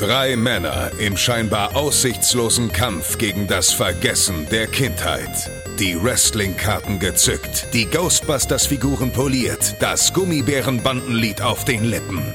Drei Männer im scheinbar aussichtslosen Kampf gegen das Vergessen der Kindheit. Die Wrestling-Karten gezückt, die Ghostbusters-Figuren poliert, das Gummibärenbandenlied auf den Lippen.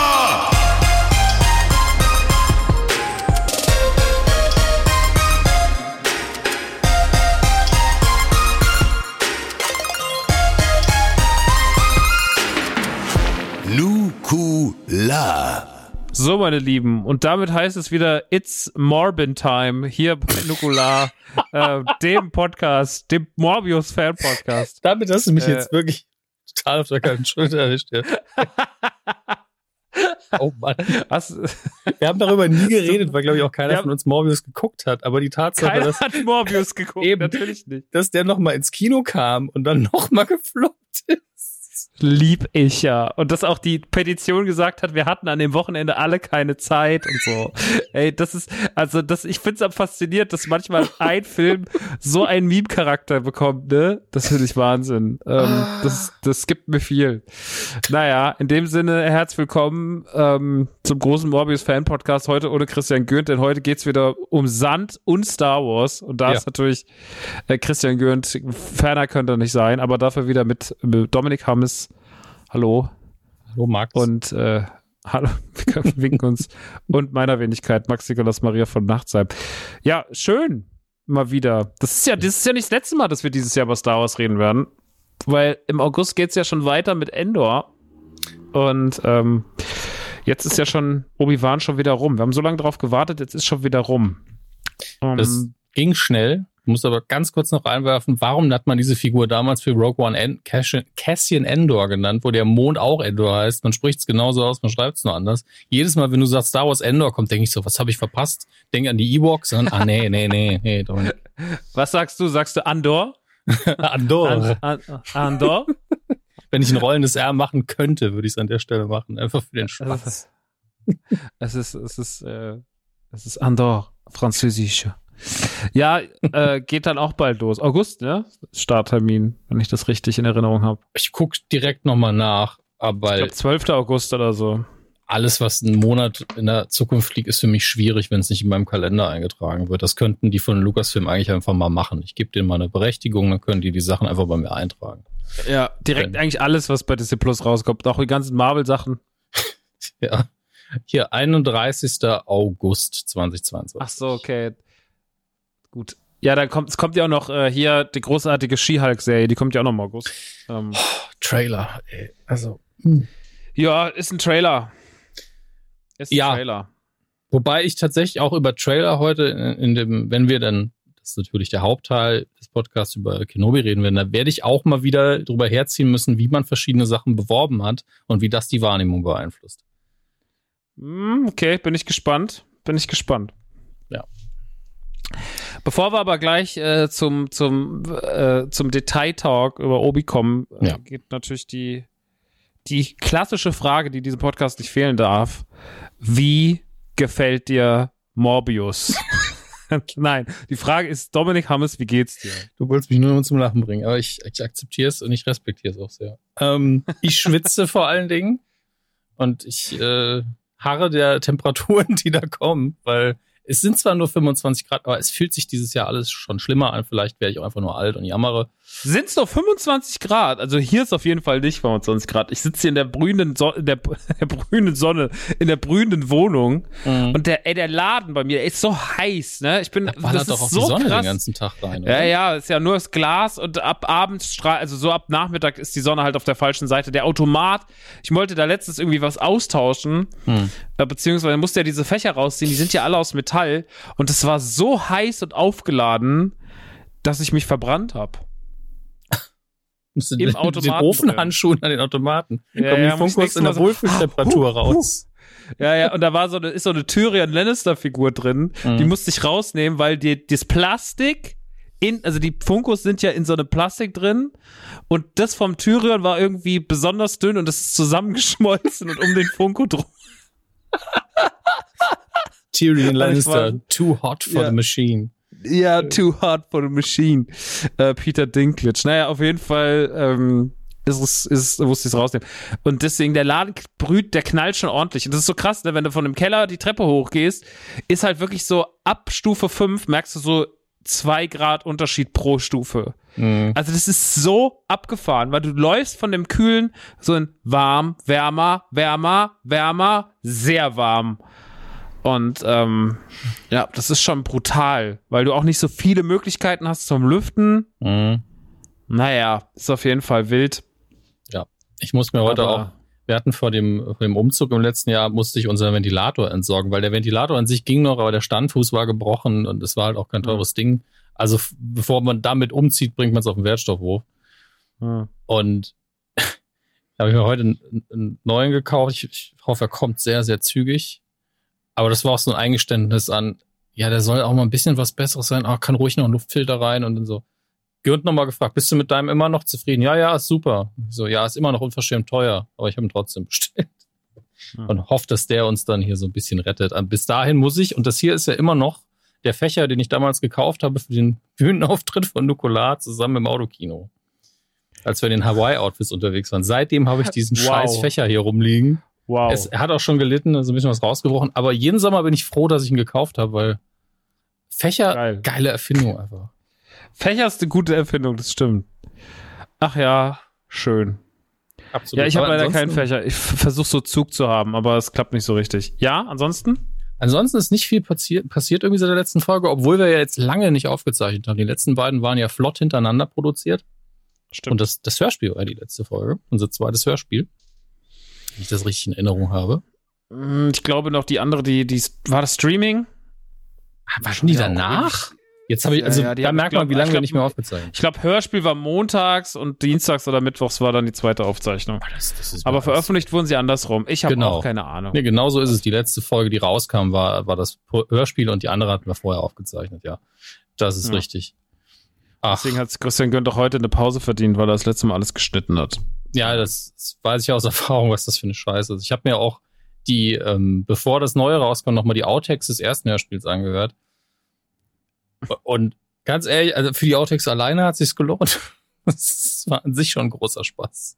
So, meine Lieben, und damit heißt es wieder It's Morbin Time hier bei Nukular, äh, dem Podcast, dem Morbius Fan Podcast. Damit hast du mich Äh. jetzt wirklich total auf der kalten Schulter erwischt. Ja. oh Mann. Was, Wir haben darüber nie geredet, weil, glaube ich, auch keiner haben- von uns Morbius geguckt hat. Aber die Tatsache, keiner dass, hat Morbius geguckt, Eben. natürlich nicht. dass der nochmal ins Kino kam und dann nochmal gefloppt ist. Lieb ich ja. Und dass auch die Petition gesagt hat, wir hatten an dem Wochenende alle keine Zeit und so. Ey, das ist, also das, ich find's am fasziniert, dass manchmal ein Film so einen Meme-Charakter bekommt, ne? Das finde ich Wahnsinn. Ähm, das, das gibt mir viel. Naja, in dem Sinne, herzlich willkommen ähm, zum großen Morbius-Fan-Podcast. Heute ohne Christian Gürnt, denn heute geht's wieder um Sand und Star Wars. Und da Ja. ist natürlich äh, Christian Gürnt, ferner könnte er nicht sein, aber dafür wieder mit, mit Dominik Hammes. Hallo. Hallo, Max. Und äh, hallo, wir winken uns. Und meiner Wenigkeit, Max Nikolas Maria von Nachtsheim. Ja, schön. Mal wieder. Das ist ja, das ist ja nicht das letzte Mal, dass wir dieses Jahr über Star Wars reden werden. Weil im August geht's ja schon weiter mit Endor. Und ähm, jetzt ist ja schon Obi-Wan schon wieder rum. Wir haben so lange drauf gewartet, jetzt ist schon wieder rum. Ähm, das ging schnell. Ich muss aber ganz kurz noch einwerfen, warum hat man diese Figur damals für Rogue One en Cassian, Endor genannt, wo der Mond auch Endor heißt? Man spricht es genauso aus, man schreibt es nur anders. Jedes Mal, wenn du sagst Star Wars Endor kommt, denke ich so, was habe ich verpasst? Denke an die Ewoks und ah nee, nee, nee, nee, Dominik. was sagst du? Sagst du Andor? Andor. An, an, Andor? Wenn ich ein rollendes R machen könnte, würde ich es an der Stelle machen. Einfach für den Spaß. Es ist, es ist, äh, es ist Andor, Französisch. Ja, äh, geht dann auch bald los. August, ne? Starttermin, wenn ich das richtig in Erinnerung habe. Ich guck direkt nochmal nach, aber Ich glaube 12. August oder so. alles, was einen Monat in der Zukunft liegt, ist für mich schwierig, wenn es nicht in meinem Kalender eingetragen wird. Das könnten die von Lucasfilm eigentlich einfach mal machen. Ich gebe denen mal eine Berechtigung, dann können die die Sachen einfach bei mir eintragen. Ja, direkt Ja. eigentlich alles, was bei Disney Plus rauskommt. Auch die ganzen Marvel-Sachen. Ja. Hier, 31. August 2022. Ach so, okay. Gut. Ja, dann kommt, es kommt ja auch noch äh, hier die großartige She-Hulk-Serie, die kommt ja auch noch im August. Ähm, Trailer, ey. Also. ja, ist ein Trailer. Ist ein Ja. Trailer. Wobei ich tatsächlich auch über Trailer heute in, in dem, wenn wir dann, das ist natürlich der Hauptteil des Podcasts über Kenobi reden werden, da werde ich auch mal wieder drüber herziehen müssen, wie man verschiedene Sachen beworben hat und wie das die Wahrnehmung beeinflusst. Hm, Okay, bin ich gespannt. Bin ich gespannt. Ja. Bevor wir aber gleich äh, zum, zum, äh, zum Detail-Talk über Obi kommen, äh, Ja. geht natürlich die, die klassische Frage, die diesem Podcast nicht fehlen darf. Wie gefällt dir Morbius? Nein, die Frage ist, Dominik Hammes, wie geht's dir? Du wolltest mich nur zum Lachen bringen, aber ich, ich akzeptiere es und ich respektiere es auch sehr. Ähm, ich schwitze vor allen Dingen und ich äh, harre der Temperaturen, die da kommen, weil es sind zwar nur 25 Grad, aber es fühlt sich dieses Jahr alles schon schlimmer an. Vielleicht werde ich auch einfach nur alt und jammere. Sind's doch 25 Grad? Also hier ist auf jeden Fall nicht 25 Grad. Ich sitze hier in der brühenden, so in der, der brühenden Sonne, in der brühenden Wohnung. Und der, ey, der Laden bei mir, der ist so heiß, ne? Ich bin, Da das ist doch auch so die Sonne krass. den ganzen Tag rein. Ja, oder? ja, ist ja nur das Glas und ab abends strahlt, also so ab Nachmittag ist die Sonne halt auf der falschen Seite. Der Automat, ich wollte da letztens irgendwie was austauschen, Hm. äh, beziehungsweise musste ja diese Fächer rausziehen, die sind ja alle aus Metall und es war so heiß und aufgeladen, dass ich mich verbrannt habe. Musst du Im den, den Automaten Ofenhandschuhen an den Automaten. Ja, Kommen ja, die Funkos in der so- Wohlfühltemperatur Ah, huh, raus. Ja, ja, und da war so eine, ist so eine Tyrion Lannister Figur drin, Mhm. die musste ich rausnehmen, weil die, das Plastik in, also die Funkos sind ja in so einem Plastik drin und das vom Tyrion war irgendwie besonders dünn und es ist zusammengeschmolzen und um den Funko drum. Tyrion Lannister, too hot for Ja. the machine. Ja, too hard for the machine. Äh, Peter Dinklage. Naja, auf jeden Fall ähm, ist es, ist, musste ich es rausnehmen. Und deswegen, der Laden brüht, der knallt schon ordentlich. Und das ist so krass, ne? wenn du von dem Keller die Treppe hochgehst, ist halt wirklich so ab Stufe 5 merkst du so zwei Grad Unterschied pro Stufe. Mhm. Also das ist so abgefahren, weil du läufst von dem Kühlen so in warm, wärmer, wärmer, wärmer, sehr warm. Und ähm, ja, das ist schon brutal, weil du auch nicht so viele Möglichkeiten hast zum Lüften. Mhm. Naja, ist auf jeden Fall wild. Ich muss mir heute Aber- auch, wir hatten vor dem, vor dem Umzug im letzten Jahr, musste ich unseren Ventilator entsorgen, weil der Ventilator an sich ging noch, aber der Standfuß war gebrochen und es war halt auch kein teures Ding. Also bevor man damit umzieht, bringt man es auf den Wertstoffhof. Hm. Und da habe ich mir heute einen, einen neuen gekauft. Ich, ich hoffe, er kommt sehr, sehr zügig. Aber das war auch so ein Eingeständnis an, ja, der soll auch mal ein bisschen was Besseres sein, aber kann ruhig noch ein Luftfilter rein und dann so. Gürnt nochmal gefragt, bist du mit deinem immer noch zufrieden? Ja, ja, ist super. So, ja, ist immer noch unverschämt teuer, aber ich habe ihn trotzdem bestellt. Hm. Und hoffe, dass der uns dann hier so ein bisschen rettet. Bis dahin muss ich, und das hier ist ja immer noch der Fächer, den ich damals gekauft habe für den Bühnenauftritt von Nukular zusammen im Autokino. Als wir in den Hawaii-Outfits unterwegs waren. Seitdem habe ich diesen Wow. scheiß Fächer hier rumliegen. Wow. Es, er hat auch schon gelitten, also ein bisschen was rausgebrochen. Aber jeden Sommer bin ich froh, dass ich ihn gekauft habe, weil Fächer, Geil. geile Erfindung einfach. Fächer ist eine gute Erfindung, das stimmt. Ach ja, schön. Absolut. Ja, ich habe leider keinen Fächer. Ich versuche so Zug zu haben, aber es klappt nicht so richtig. Ja, ansonsten? Ansonsten ist nicht viel passiert, passiert irgendwie seit der letzten Folge, obwohl wir ja jetzt lange nicht aufgezeichnet haben. Die letzten beiden waren ja flott hintereinander produziert. Stimmt. Und das, das Hörspiel war die letzte Folge, unser zweites Hörspiel. Wenn ich das richtig in Erinnerung habe. Hm, Ich glaube noch die andere, die, die war das Streaming? Waren die Ja, danach? Jetzt habe ich, Ja, also ja, die da merkt ich man, wie glaub- lange ich wir glaub- nicht mehr aufgezeichnet Ich glaube, Hörspiel war montags und dienstags oder mittwochs war dann die zweite Aufzeichnung. haben. Das, das Aber veröffentlicht wurden sie andersrum. Ich habe Genau. auch keine Ahnung. Nee, genau so ist es. Die letzte Folge, die rauskam, war, war das Hörspiel und die andere hatten wir vorher aufgezeichnet, ja. Das ist Ja. richtig. Ach, Deswegen hat Christian Gönnt auch heute eine Pause verdient, weil er das letzte Mal alles geschnitten hat. Ja, das, weiß ich aus Erfahrung, was das für eine Scheiße ist. Ich habe mir auch die, ähm, bevor das Neue rauskommt, nochmal die Outtakes des ersten Hörspiels angehört. Und ganz ehrlich, also für die Outtakes alleine hat sich's gelohnt. Das war an sich schon ein großer Spaß.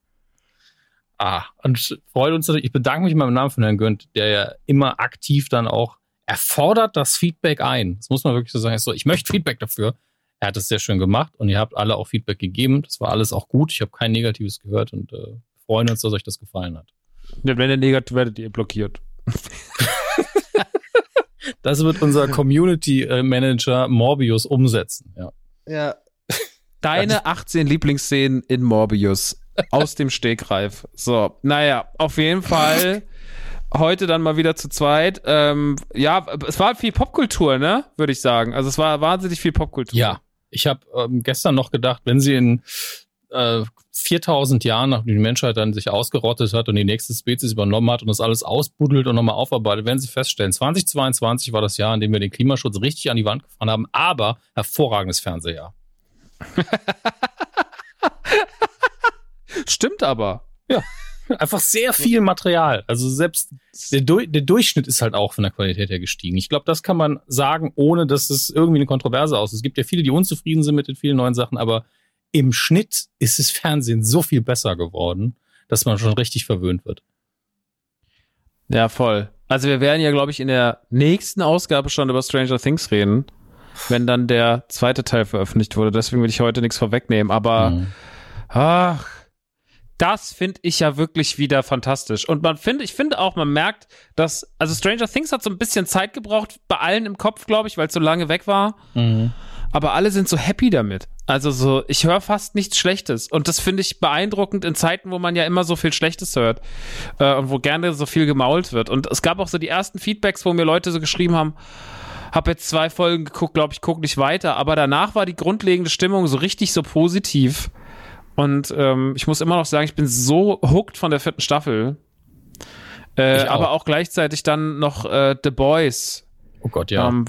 Ah, und freut uns natürlich, ich bedanke mich mal im Namen von Herrn Gönnt, der ja immer aktiv dann auch, er fordert das Feedback ein. Das muss man wirklich so sagen. So, ich möchte Feedback dafür. Er hat es sehr schön gemacht und ihr habt alle auch Feedback gegeben. Das war alles auch gut. Ich habe kein Negatives gehört und äh, freuen uns, dass euch das gefallen hat. Ja, Wenn ihr negativ werdet, ihr blockiert. Das wird unser Community äh, Manager Morbius umsetzen. Ja. Ja. Deine 18 Lieblingsszenen in Morbius aus dem Stegreif. So, naja, auf jeden Fall heute dann mal wieder zu zweit. Ähm, ja, es war viel Popkultur, ne? Würde ich sagen. Also es war wahnsinnig viel Popkultur. Ja, ich habe ähm, gestern noch gedacht, wenn sie in äh, 4000 Jahren, nachdem die Menschheit dann sich ausgerottet hat und die nächste Spezies übernommen hat und das alles ausbuddelt und nochmal aufarbeitet, werden sie feststellen, 2022 war das Jahr, in dem wir den Klimaschutz richtig an die Wand gefahren haben, aber hervorragendes Fernsehjahr. Stimmt aber. Einfach sehr viel Material. Also selbst der, Du- der Durchschnitt ist halt auch von der Qualität her gestiegen. Ich glaube, das kann man sagen, ohne dass es irgendwie eine Kontroverse aus. Es gibt ja viele, die unzufrieden sind mit den vielen neuen Sachen, aber im Schnitt ist das Fernsehen so viel besser geworden, dass man schon richtig verwöhnt wird. Ja, voll. Also wir werden ja, glaube ich, in der nächsten Ausgabe schon über Stranger Things reden, wenn dann der zweite Teil veröffentlicht wurde. Deswegen will ich heute nichts vorwegnehmen. Aber Mhm. Ach, das finde ich ja wirklich wieder fantastisch. Und man finde, ich finde auch, man merkt, dass, also Stranger Things hat so ein bisschen Zeit gebraucht, bei allen im Kopf, glaube ich, weil es so lange weg war. Mhm. Aber alle sind so happy damit. Also so, ich höre fast nichts Schlechtes. Und das finde ich beeindruckend in Zeiten, wo man ja immer so viel Schlechtes hört. Äh, und wo gerne so viel gemault wird. Und es gab auch so die ersten Feedbacks, wo mir Leute so geschrieben haben, hab jetzt zwei Folgen geguckt, glaube ich, guck nicht weiter. Aber danach war die grundlegende Stimmung so richtig so positiv. Und ähm, ich muss immer noch sagen, ich bin so hooked von der vierten Staffel. Äh, auch. aber auch gleichzeitig dann noch äh, The Boys. Oh Gott, ja. Ähm,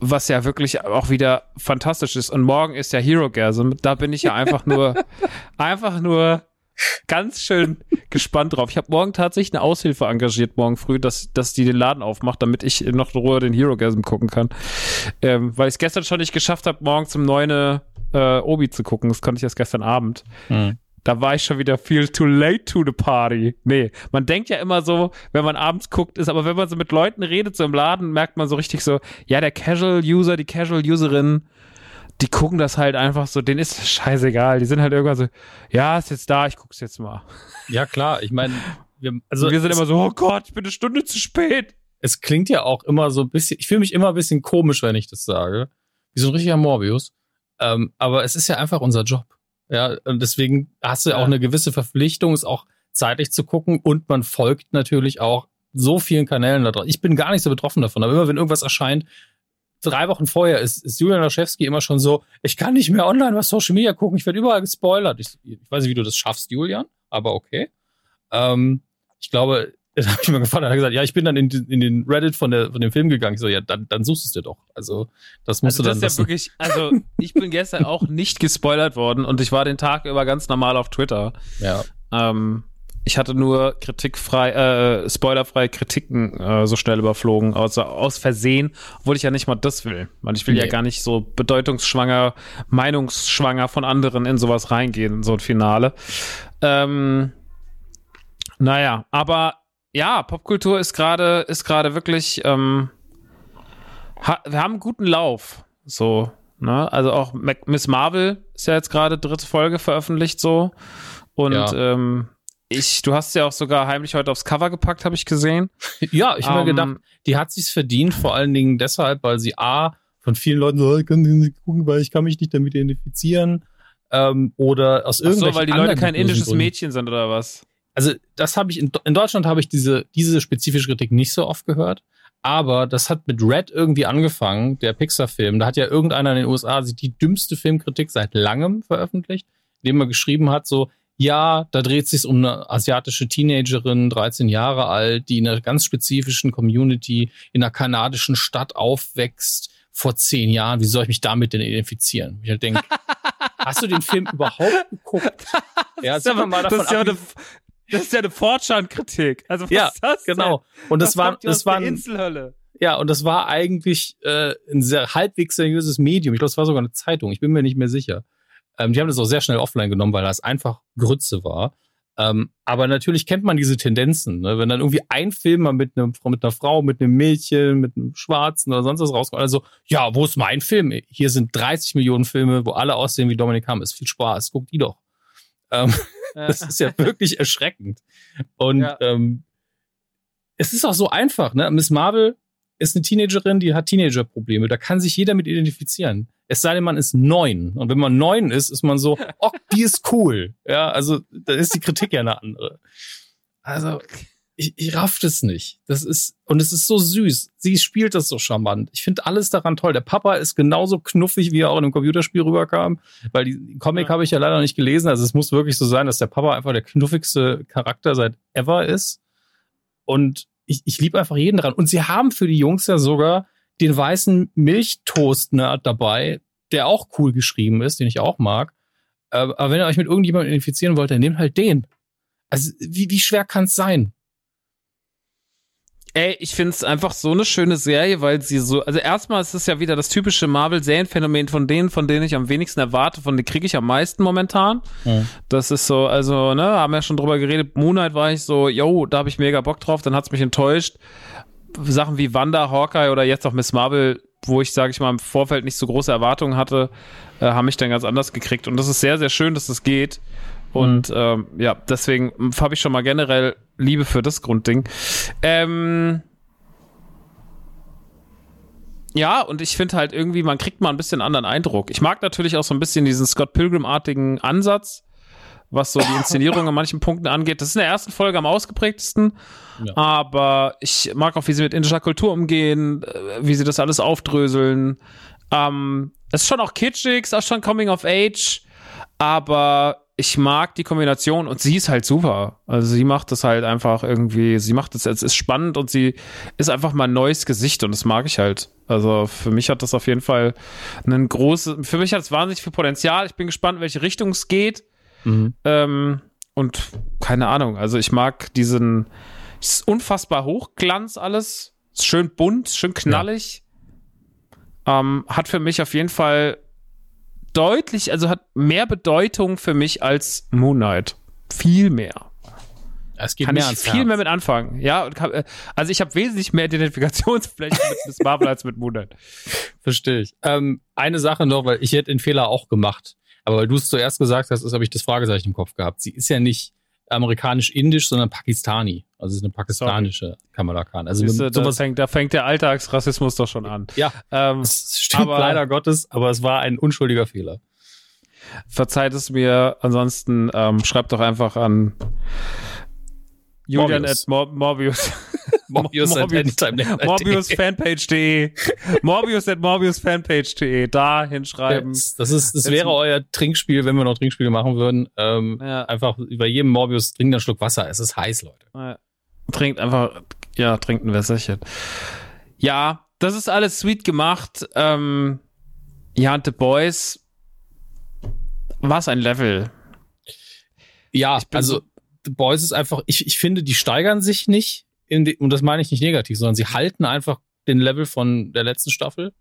was ja wirklich auch wieder fantastisch ist. Und morgen ist ja Hero Gasm. Da bin ich ja einfach nur, einfach nur ganz schön gespannt drauf. Ich habe morgen tatsächlich eine Aushilfe engagiert, morgen früh, dass, dass die den Laden aufmacht, damit ich noch in Ruhe den Hero Gasm gucken kann. Ähm, weil ich es gestern schon nicht geschafft habe, morgen zum neuen äh, Obi zu gucken. Das konnte ich erst gestern Abend. Mhm da war ich schon wieder viel too late to the party. Nee, man denkt ja immer so, wenn man abends guckt, ist, aber wenn man so mit Leuten redet, so im Laden, merkt man so richtig so, ja, der Casual-User, die Casual-Userin, die gucken das halt einfach so, denen ist das scheißegal. Die sind halt irgendwann so, ja, ist jetzt da, ich guck's jetzt mal. Ja, klar, ich meine, wir, also wir sind immer so, oh Gott, ich bin eine Stunde zu spät. Es klingt ja auch immer so ein bisschen, ich fühle mich immer ein bisschen komisch, wenn ich das sage. Wie so ein richtiger Morbius. Ähm, aber es ist ja einfach unser Job. Ja, und deswegen hast du ja auch eine gewisse Verpflichtung, es auch zeitlich zu gucken und man folgt natürlich auch so vielen Kanälen da drauf. Ich bin gar nicht so betroffen davon, aber immer wenn irgendwas erscheint, drei Wochen vorher ist, ist Julian Laschewski immer schon so, ich kann nicht mehr online was Social Media gucken, ich werde überall gespoilert. Ich, ich weiß nicht, wie du das schaffst, Julian, aber okay. Ähm, ich glaube, das habe ich mir gefallen. Er hat gesagt, ja, ich bin dann in, in, den Reddit von, der, von dem Film gegangen. Ich so, ja, dann, dann suchst du es dir doch. Also, das musst also du dann. Das ist ja wirklich, also, ich bin gestern auch nicht gespoilert worden und ich war den Tag über ganz normal auf Twitter. Ja. Ähm, ich hatte nur kritikfrei, äh, spoilerfrei Kritiken äh, so schnell überflogen, also aus Versehen, obwohl ich ja nicht mal das will. Weil ich will nee. ja gar nicht so bedeutungsschwanger, meinungsschwanger von anderen in sowas reingehen, in so ein Finale. Ähm, naja, aber ja, Popkultur ist gerade ist gerade wirklich. Ähm, ha, wir haben einen guten Lauf, so. Ne? Also auch Mac Miss Marvel ist ja jetzt gerade dritte Folge veröffentlicht, so. Und ja. ähm, ich, du hast ja auch sogar heimlich heute aufs Cover gepackt, habe ich gesehen. Ja, ich habe um, mir gedacht, die hat sich's verdient, vor allen Dingen deshalb, weil sie A, von vielen Leuten so, ich kann nicht gucken, weil ich kann mich nicht damit identifizieren. Ähm, oder aus irgendwelchen Ach so, weil die Leute kein indisches Mädchen sind oder was? also das habe ich in, in Deutschland habe ich diese diese spezifische Kritik nicht so oft gehört, aber das hat mit Red irgendwie angefangen, der Pixar-Film. Da hat ja irgendeiner in den USA die dümmste Filmkritik seit langem veröffentlicht, indem er geschrieben hat so ja, da dreht sich um eine asiatische Teenagerin, 13 Jahre alt, die in einer ganz spezifischen Community in einer kanadischen Stadt aufwächst vor zehn Jahren. Wie soll ich mich damit denn identifizieren? Ich halt denke, hast du den Film überhaupt geguckt? Ja, das, ist ja, mal davon das ist ja eine, das ist ja eine Fortschritt-Kritik. Also was ja, ist das genau. Und das, das war, das war Inselhölle. Ja, und das war eigentlich äh, ein sehr halbwegs seriöses Medium. Ich glaube, es war sogar eine Zeitung. Ich bin mir nicht mehr sicher. Ähm, die haben das auch sehr schnell offline genommen, weil das einfach Grütze war. Ähm, aber natürlich kennt man diese Tendenzen. Ne? Wenn dann irgendwie ein Film mal mit, einem, mit einer Frau, mit einem Mädchen, mit einem Schwarzen oder sonst was rauskommt, also, ja, wo ist mein Film? Hier sind 30 Millionen Filme, wo alle aussehen wie Dominik Hamm. Ist viel Spaß. Guck die doch. Ähm, das ist ja wirklich erschreckend. Und ja. ähm, es ist auch so einfach, ne? Miss Marvel ist eine Teenagerin, die hat Teenager-Probleme. Da kann sich jeder mit identifizieren. Es sei denn, man ist neun. Und wenn man neun ist, ist man so, oh, die ist cool. Ja, also da ist die Kritik ja eine andere. Also, ich, ich raff das nicht. Das ist, und es ist so süß. Sie spielt das so charmant. Ich finde alles daran toll. Der Papa ist genauso knuffig, wie er auch in einem Computerspiel rüberkam. Weil die Comic ja. habe ich ja leider nicht gelesen. Also es muss wirklich so sein, dass der Papa einfach der knuffigste Charakter seit ever ist. Und ich, ich liebe einfach jeden dran. Und sie haben für die Jungs ja sogar den weißen Milchtoast-Nerd dabei, der auch cool geschrieben ist, den ich auch mag. Aber wenn ihr euch mit irgendjemandem identifizieren wollt, dann nehmt halt den. Also, wie, wie schwer kann es sein? Ey, ich finde es einfach so eine schöne Serie, weil sie so, also erstmal ist es ja wieder das typische Marvel-Serienphänomen von denen, von denen ich am wenigsten erwarte, von denen kriege ich am meisten momentan. Mhm. Das ist so, also, ne, haben wir ja schon drüber geredet, Moonlight war ich so, yo, da habe ich mega Bock drauf, dann hat's mich enttäuscht. Sachen wie Wanda, Hawkeye oder jetzt auch Miss Marvel, wo ich, sage ich mal, im Vorfeld nicht so große Erwartungen hatte, äh, haben mich dann ganz anders gekriegt. Und das ist sehr, sehr schön, dass das geht. Und mhm. ähm, ja, deswegen habe ich schon mal generell Liebe für das Grundding. Ähm, ja, und ich finde halt irgendwie, man kriegt mal ein bisschen anderen Eindruck. Ich mag natürlich auch so ein bisschen diesen Scott Pilgrim-artigen Ansatz, was so die Inszenierung an manchen Punkten angeht. Das ist in der ersten Folge am ausgeprägtesten. Ja. Aber ich mag auch, wie sie mit indischer Kultur umgehen, äh, wie sie das alles aufdröseln. Ähm, es ist schon auch kitschig, es ist auch schon Coming of Age. Aber ich mag die Kombination und sie ist halt super. Also sie macht das halt einfach irgendwie, sie macht das, es ist spannend und sie ist einfach mal ein neues Gesicht und das mag ich halt. Also für mich hat das auf jeden Fall einen großen, für mich hat es wahnsinnig viel Potenzial. Ich bin gespannt, in welche Richtung es geht. Mhm. Ähm, und keine Ahnung, also ich mag diesen, ist unfassbar Hochglanz alles, ist schön bunt, schön knallig. Ja. Ähm, hat für mich auf jeden Fall deutlich, also hat mehr Bedeutung für mich als Moon Knight. Viel mehr. Es geht kann mehr ich viel Herz. mehr mit anfangen. Ja, kann, äh, also ich habe wesentlich mehr Identifikationsfläche mit Miss Marvel als mit Moon Knight. Verstehe ich. Ähm, eine Sache noch, weil ich hätte den Fehler auch gemacht. Aber weil du es zuerst gesagt hast, habe ich das Fragezeichen im Kopf gehabt. Sie ist ja nicht amerikanisch-indisch, sondern Pakistani. Also sie ist eine pakistanische Sorry. Kamala Khan. Also Siehste, da, fängt, da fängt der Alltagsrassismus doch schon an. Ja, ähm, das stimmt aber, leider Gottes, aber es war ein unschuldiger Fehler. Verzeiht es mir, ansonsten ähm, schreibt doch einfach an Julian Morbius. at Mor Morbius. Morbius, Morbius, at Morbius Fanpage.de. Morbius at Morbius Fanpage.de. Da hinschreiben. Das, das, ist, das wäre euer Trinkspiel, wenn wir noch Trinkspiele machen würden. Ähm, ja. Einfach über jedem Morbius trinkt einen Schluck Wasser. Es ist heiß, Leute. Ja. Trinkt einfach, ja, trinkt ein Wässerchen. Ja, das ist alles sweet gemacht. Ähm, ja, The Boys. Was ein Level. Ja, also so The Boys ist einfach, ich, ich finde, die steigern sich nicht, die, und das meine ich nicht negativ, sondern sie halten einfach den Level von der letzten Staffel.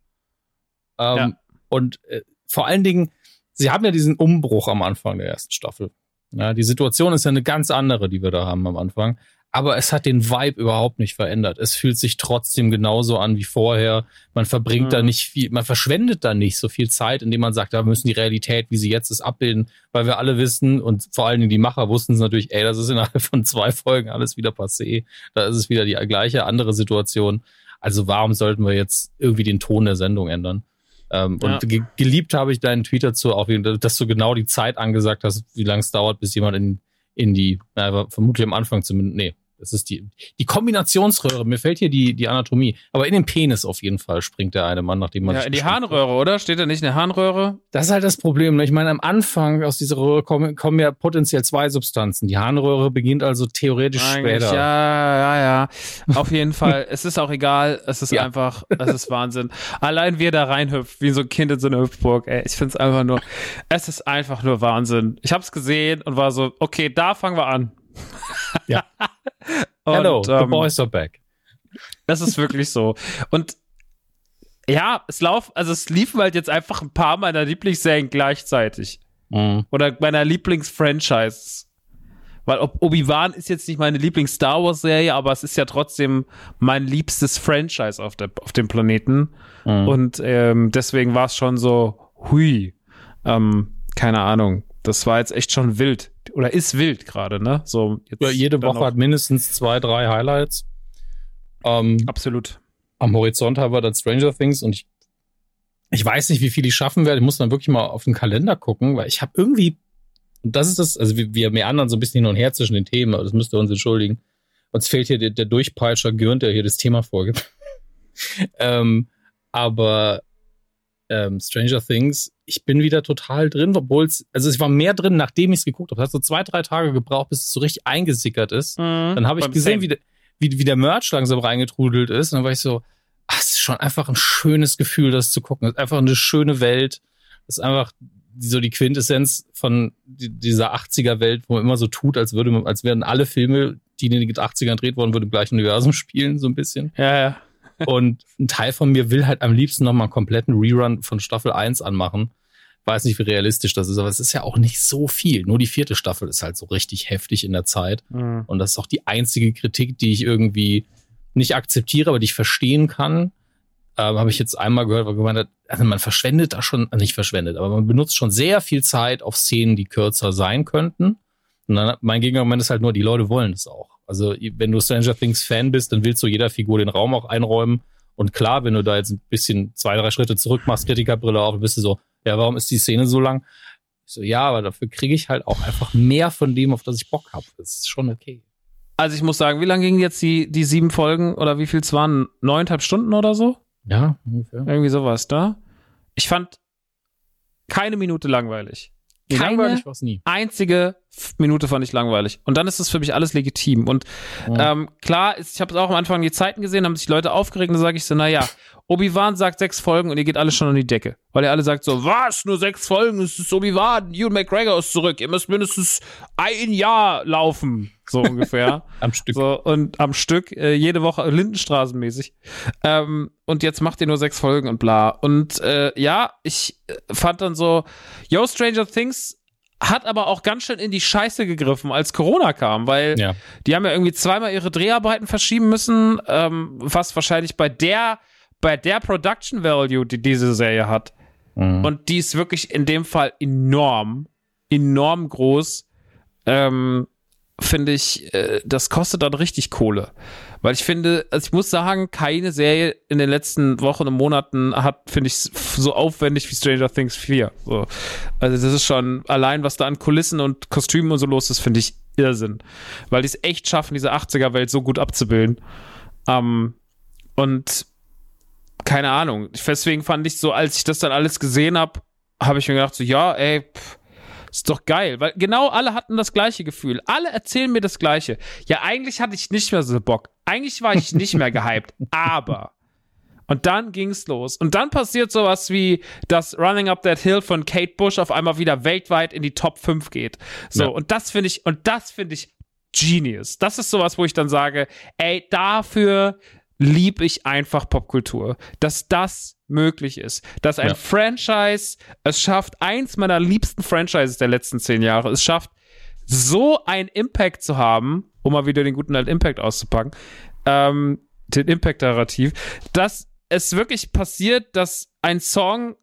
Ähm, ja. Und äh, vor allen Dingen, sie haben ja diesen Umbruch am Anfang der ersten Staffel. Ja, die Situation ist ja eine ganz andere, die wir da haben am Anfang aber es hat den Vibe überhaupt nicht verändert. Es fühlt sich trotzdem genauso an wie vorher. Man verbringt mhm. da nicht viel, man verschwendet da nicht so viel Zeit, indem man sagt, da müssen die Realität, wie sie jetzt ist, abbilden, weil wir alle wissen und vor allen Dingen die Macher wussten es natürlich, ey, das ist innerhalb von zwei Folgen alles wieder passé. Da ist es wieder die gleiche andere Situation. Also warum sollten wir jetzt irgendwie den Ton der Sendung ändern? Ähm, ja. Und ge geliebt habe ich deinen Tweet dazu, auch, dass du genau die Zeit angesagt hast, wie lange es dauert, bis jemand in, in die, na, vermutlich am Anfang zumindest, nee, das ist die, die Kombinationsröhre. Mir fällt hier die, die Anatomie. Aber in den Penis auf jeden Fall springt der eine Mann, nachdem man. Ja, in die Harnröhre, oder? Steht da nicht in der Harnröhre? Das ist halt das Problem. Ne? Ich meine, am Anfang aus dieser Röhre kommen, kommen ja potenziell zwei Substanzen. Die Harnröhre beginnt also theoretisch Eigentlich, später. Ja, ja, ja. Auf jeden Fall. Es ist auch egal. Es ist ja. einfach, es ist Wahnsinn. Allein wie er da reinhüpft, wie so ein Kind in so eine Hüpfburg. Ey, ich find's einfach nur, es ist einfach nur Wahnsinn. Ich hab's gesehen und war so, okay, da fangen wir an. Ja. Und, Hello, the ähm, boys are back. Das ist wirklich so. Und ja, es lauf, also es liefen halt jetzt einfach ein paar meiner Lieblingsserien gleichzeitig. Mhm. Oder meiner Lieblingsfranchises. Weil Obi-Wan ist jetzt nicht meine Lieblings-Star Wars-Serie, aber es ist ja trotzdem mein liebstes Franchise auf, der, auf dem Planeten. Mhm. Und ähm, deswegen war es schon so, hui. Ähm, keine Ahnung. Das war jetzt echt schon wild oder ist wild gerade, ne? So jetzt ja, jede Woche hat mindestens zwei, drei Highlights. Ähm, Absolut. Am Horizont haben wir dann Stranger Things und ich, ich weiß nicht, wie viel ich schaffen werde. Ich muss dann wirklich mal auf den Kalender gucken, weil ich habe irgendwie, und das ist das, also wir, wir mehr anderen so ein bisschen hin und her zwischen den Themen, aber das müsst ihr uns entschuldigen. Uns fehlt hier der, der Durchpeitscher Gürnt, der hier das Thema vorgibt. ähm, aber ähm, Stranger Things, ich bin wieder total drin, obwohl es, also ich war mehr drin, nachdem ich es geguckt habe. Es hat so zwei, drei Tage gebraucht, bis es so richtig eingesickert ist. Mhm, dann habe ich gesehen, wie, wie, wie der Merch langsam reingetrudelt ist. Und dann war ich so, ach, es ist schon einfach ein schönes Gefühl, das zu gucken. Es ist einfach eine schöne Welt. Es ist einfach so die Quintessenz von dieser 80er-Welt, wo man immer so tut, als würde man, als wären alle Filme, die in den 80ern gedreht worden, würde im gleichen Universum spielen, so ein bisschen. Ja, ja. Und ein Teil von mir will halt am liebsten nochmal einen kompletten Rerun von Staffel 1 anmachen. Weiß nicht, wie realistisch das ist, aber es ist ja auch nicht so viel. Nur die vierte Staffel ist halt so richtig heftig in der Zeit. Mhm. Und das ist auch die einzige Kritik, die ich irgendwie nicht akzeptiere, aber die ich verstehen kann. Ähm, Habe ich jetzt einmal gehört, weil gemeint hat, also man verschwendet da schon, äh, nicht verschwendet, aber man benutzt schon sehr viel Zeit auf Szenen, die kürzer sein könnten. Und dann mein Gegenargument ist halt nur, die Leute wollen es auch. Also, wenn du Stranger Things Fan bist, dann willst du jeder Figur den Raum auch einräumen. Und klar, wenn du da jetzt ein bisschen zwei, drei Schritte zurück machst, Kritikerbrille auf, bist du so, ja, warum ist die Szene so lang? Ich so, ja, aber dafür kriege ich halt auch einfach mehr von dem, auf das ich Bock habe. Das ist schon okay. Also ich muss sagen, wie lang gingen jetzt die, die sieben Folgen oder wie viel es waren? Neuneinhalb Stunden oder so? Ja, ungefähr. Irgendwie sowas, da. Ich fand keine Minute langweilig. Nee, keine einzige Minute fand ich langweilig. Und dann ist es für mich alles legitim. Und Ja. ähm, klar, ist, ich habe es auch am Anfang die Zeiten gesehen, haben sich Leute aufgeregt und dann sage ich so, naja, Obi-Wan sagt sechs Folgen und ihr geht alle schon an die Decke. Weil ihr alle sagt so, was, nur sechs Folgen, es ist Obi-Wan, Ewan McGregor ist zurück, ihr müsst mindestens ein Jahr laufen. So ungefähr. Am Stück. So, und am Stück, äh, jede Woche Lindenstraßenmäßig. Ähm, und jetzt macht ihr nur sechs Folgen und bla. Und äh, ja, ich äh, fand dann so, Yo, Stranger Things hat aber auch ganz schön in die Scheiße gegriffen, als Corona kam, weil Ja. die haben ja irgendwie zweimal ihre Dreharbeiten verschieben müssen, ähm, was wahrscheinlich bei der, bei der Production Value, die diese Serie hat, Mhm. und die ist wirklich in dem Fall enorm, enorm groß. Ähm, finde ich, äh, das kostet dann richtig Kohle. Weil ich finde, also ich muss sagen, keine Serie in den letzten Wochen und Monaten hat, finde ich, so aufwendig wie Stranger Things 4. So. Also das ist schon, allein was da an Kulissen und Kostümen und so los ist, finde ich Irrsinn. Weil die es echt schaffen, diese 80er-Welt so gut abzubilden. Ähm, und keine Ahnung. Deswegen fand ich so, als ich das dann alles gesehen habe, habe ich mir gedacht, so, ja, ey, pff, ist doch geil. Weil genau alle hatten das gleiche Gefühl. Alle erzählen mir das Gleiche. Ja, eigentlich hatte ich nicht mehr so Bock. Eigentlich war ich nicht mehr gehypt. Aber. Und dann ging's los. Und dann passiert sowas wie, dass Running Up That Hill von Kate Bush auf einmal wieder weltweit in die Top 5 geht. So, Ja. und das finde ich, und das finde ich genius. Das ist sowas, wo ich dann sage, ey, dafür lieb ich einfach Popkultur. Dass das möglich ist. Dass ein Ja. Franchise es schafft, eins meiner liebsten Franchises der letzten zehn Jahre, es schafft, so einen Impact zu haben, um mal wieder den guten alten Impact auszupacken, ähm, den Impact-Narrativ, dass es wirklich passiert, dass ein Song,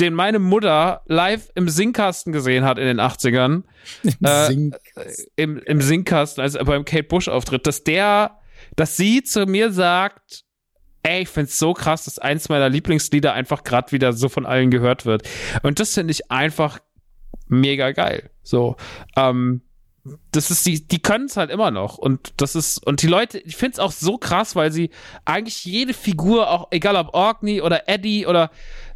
den meine Mutter live im Singkasten gesehen hat in den 80ern, äh, Sing im, im Singkasten, also beim Kate Bush Auftritt, dass der, dass sie zu mir sagt, ey, ich find's so krass, dass eins meiner Lieblingslieder einfach gerade wieder so von allen gehört wird. Und das finde ich einfach mega geil. So, ähm, das ist die, die können es halt immer noch und das ist und die Leute, ich finde es auch so krass, weil sie eigentlich jede Figur, auch egal ob Orkney oder Eddie oder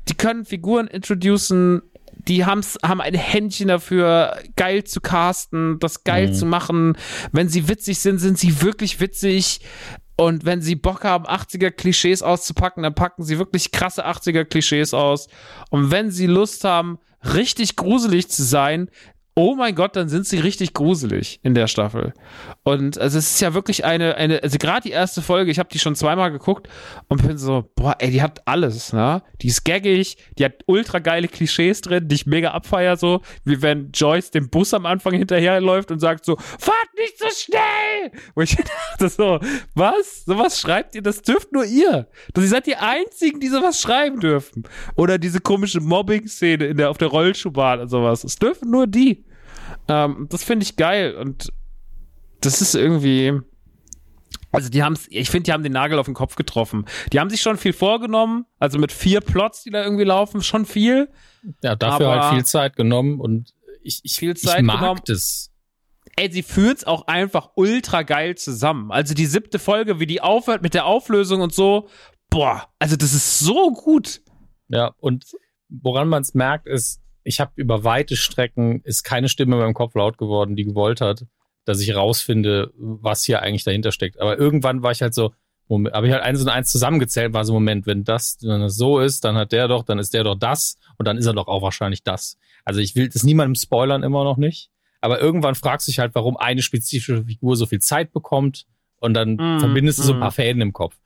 die können Figuren introducen, die haben's, haben ein Händchen dafür, geil zu casten, das geil Mhm. zu machen. Wenn sie witzig sind, sind sie wirklich witzig. Und wenn sie Bock haben, 80er-Klischees auszupacken, dann packen sie wirklich krasse 80er-Klischees aus. Und wenn sie Lust haben, richtig gruselig zu sein, oh mein Gott, dann sind sie richtig gruselig in der Staffel. Und also es ist ja wirklich eine, eine also gerade die erste Folge, ich habe die schon zweimal geguckt und bin so, boah, ey, die hat alles, ne? Die ist gaggig, die hat ultra geile Klischees drin, die ich mega abfeier, so, wie wenn Joyce dem Bus am Anfang hinterherläuft und sagt so, fahrt nicht so schnell! Wo ich dachte so, was? Sowas schreibt ihr? Das dürft nur ihr. Das, ihr seid die Einzigen, die sowas schreiben dürfen. Oder diese komische Mobbing-Szene in der, auf der Rollschuhbahn und sowas. Das dürfen nur die. Ähm, das finde ich geil und das ist irgendwie. Also die haben ich finde, die haben den Nagel auf den Kopf getroffen. Die haben sich schon viel vorgenommen, also mit vier Plots, die da irgendwie laufen, schon viel. Ja, dafür halt viel Zeit genommen und ich, ich, Viel Zeit ich mag genommen. das. Ey, sie führt's auch einfach ultra geil zusammen. Also die siebte Folge, wie die aufhört mit der Auflösung und so. Boah, also das ist so gut. Ja, und woran man es merkt, ist, ich habe über weite Strecken, ist keine Stimme in meinem Kopf laut geworden, die gewollt hat, dass ich rausfinde, was hier eigentlich dahinter steckt. Aber irgendwann war ich halt so, Moment, habe ich halt eins und eins zusammengezählt, war so, Moment, wenn das, wenn das so ist, dann hat der doch, dann ist der doch das und dann ist er doch auch wahrscheinlich das. Also ich will das niemandem spoilern, immer noch nicht. Aber irgendwann fragst du dich halt, warum eine spezifische Figur so viel Zeit bekommt und dann Mm, verbindest du so ein mm. paar Fäden im Kopf.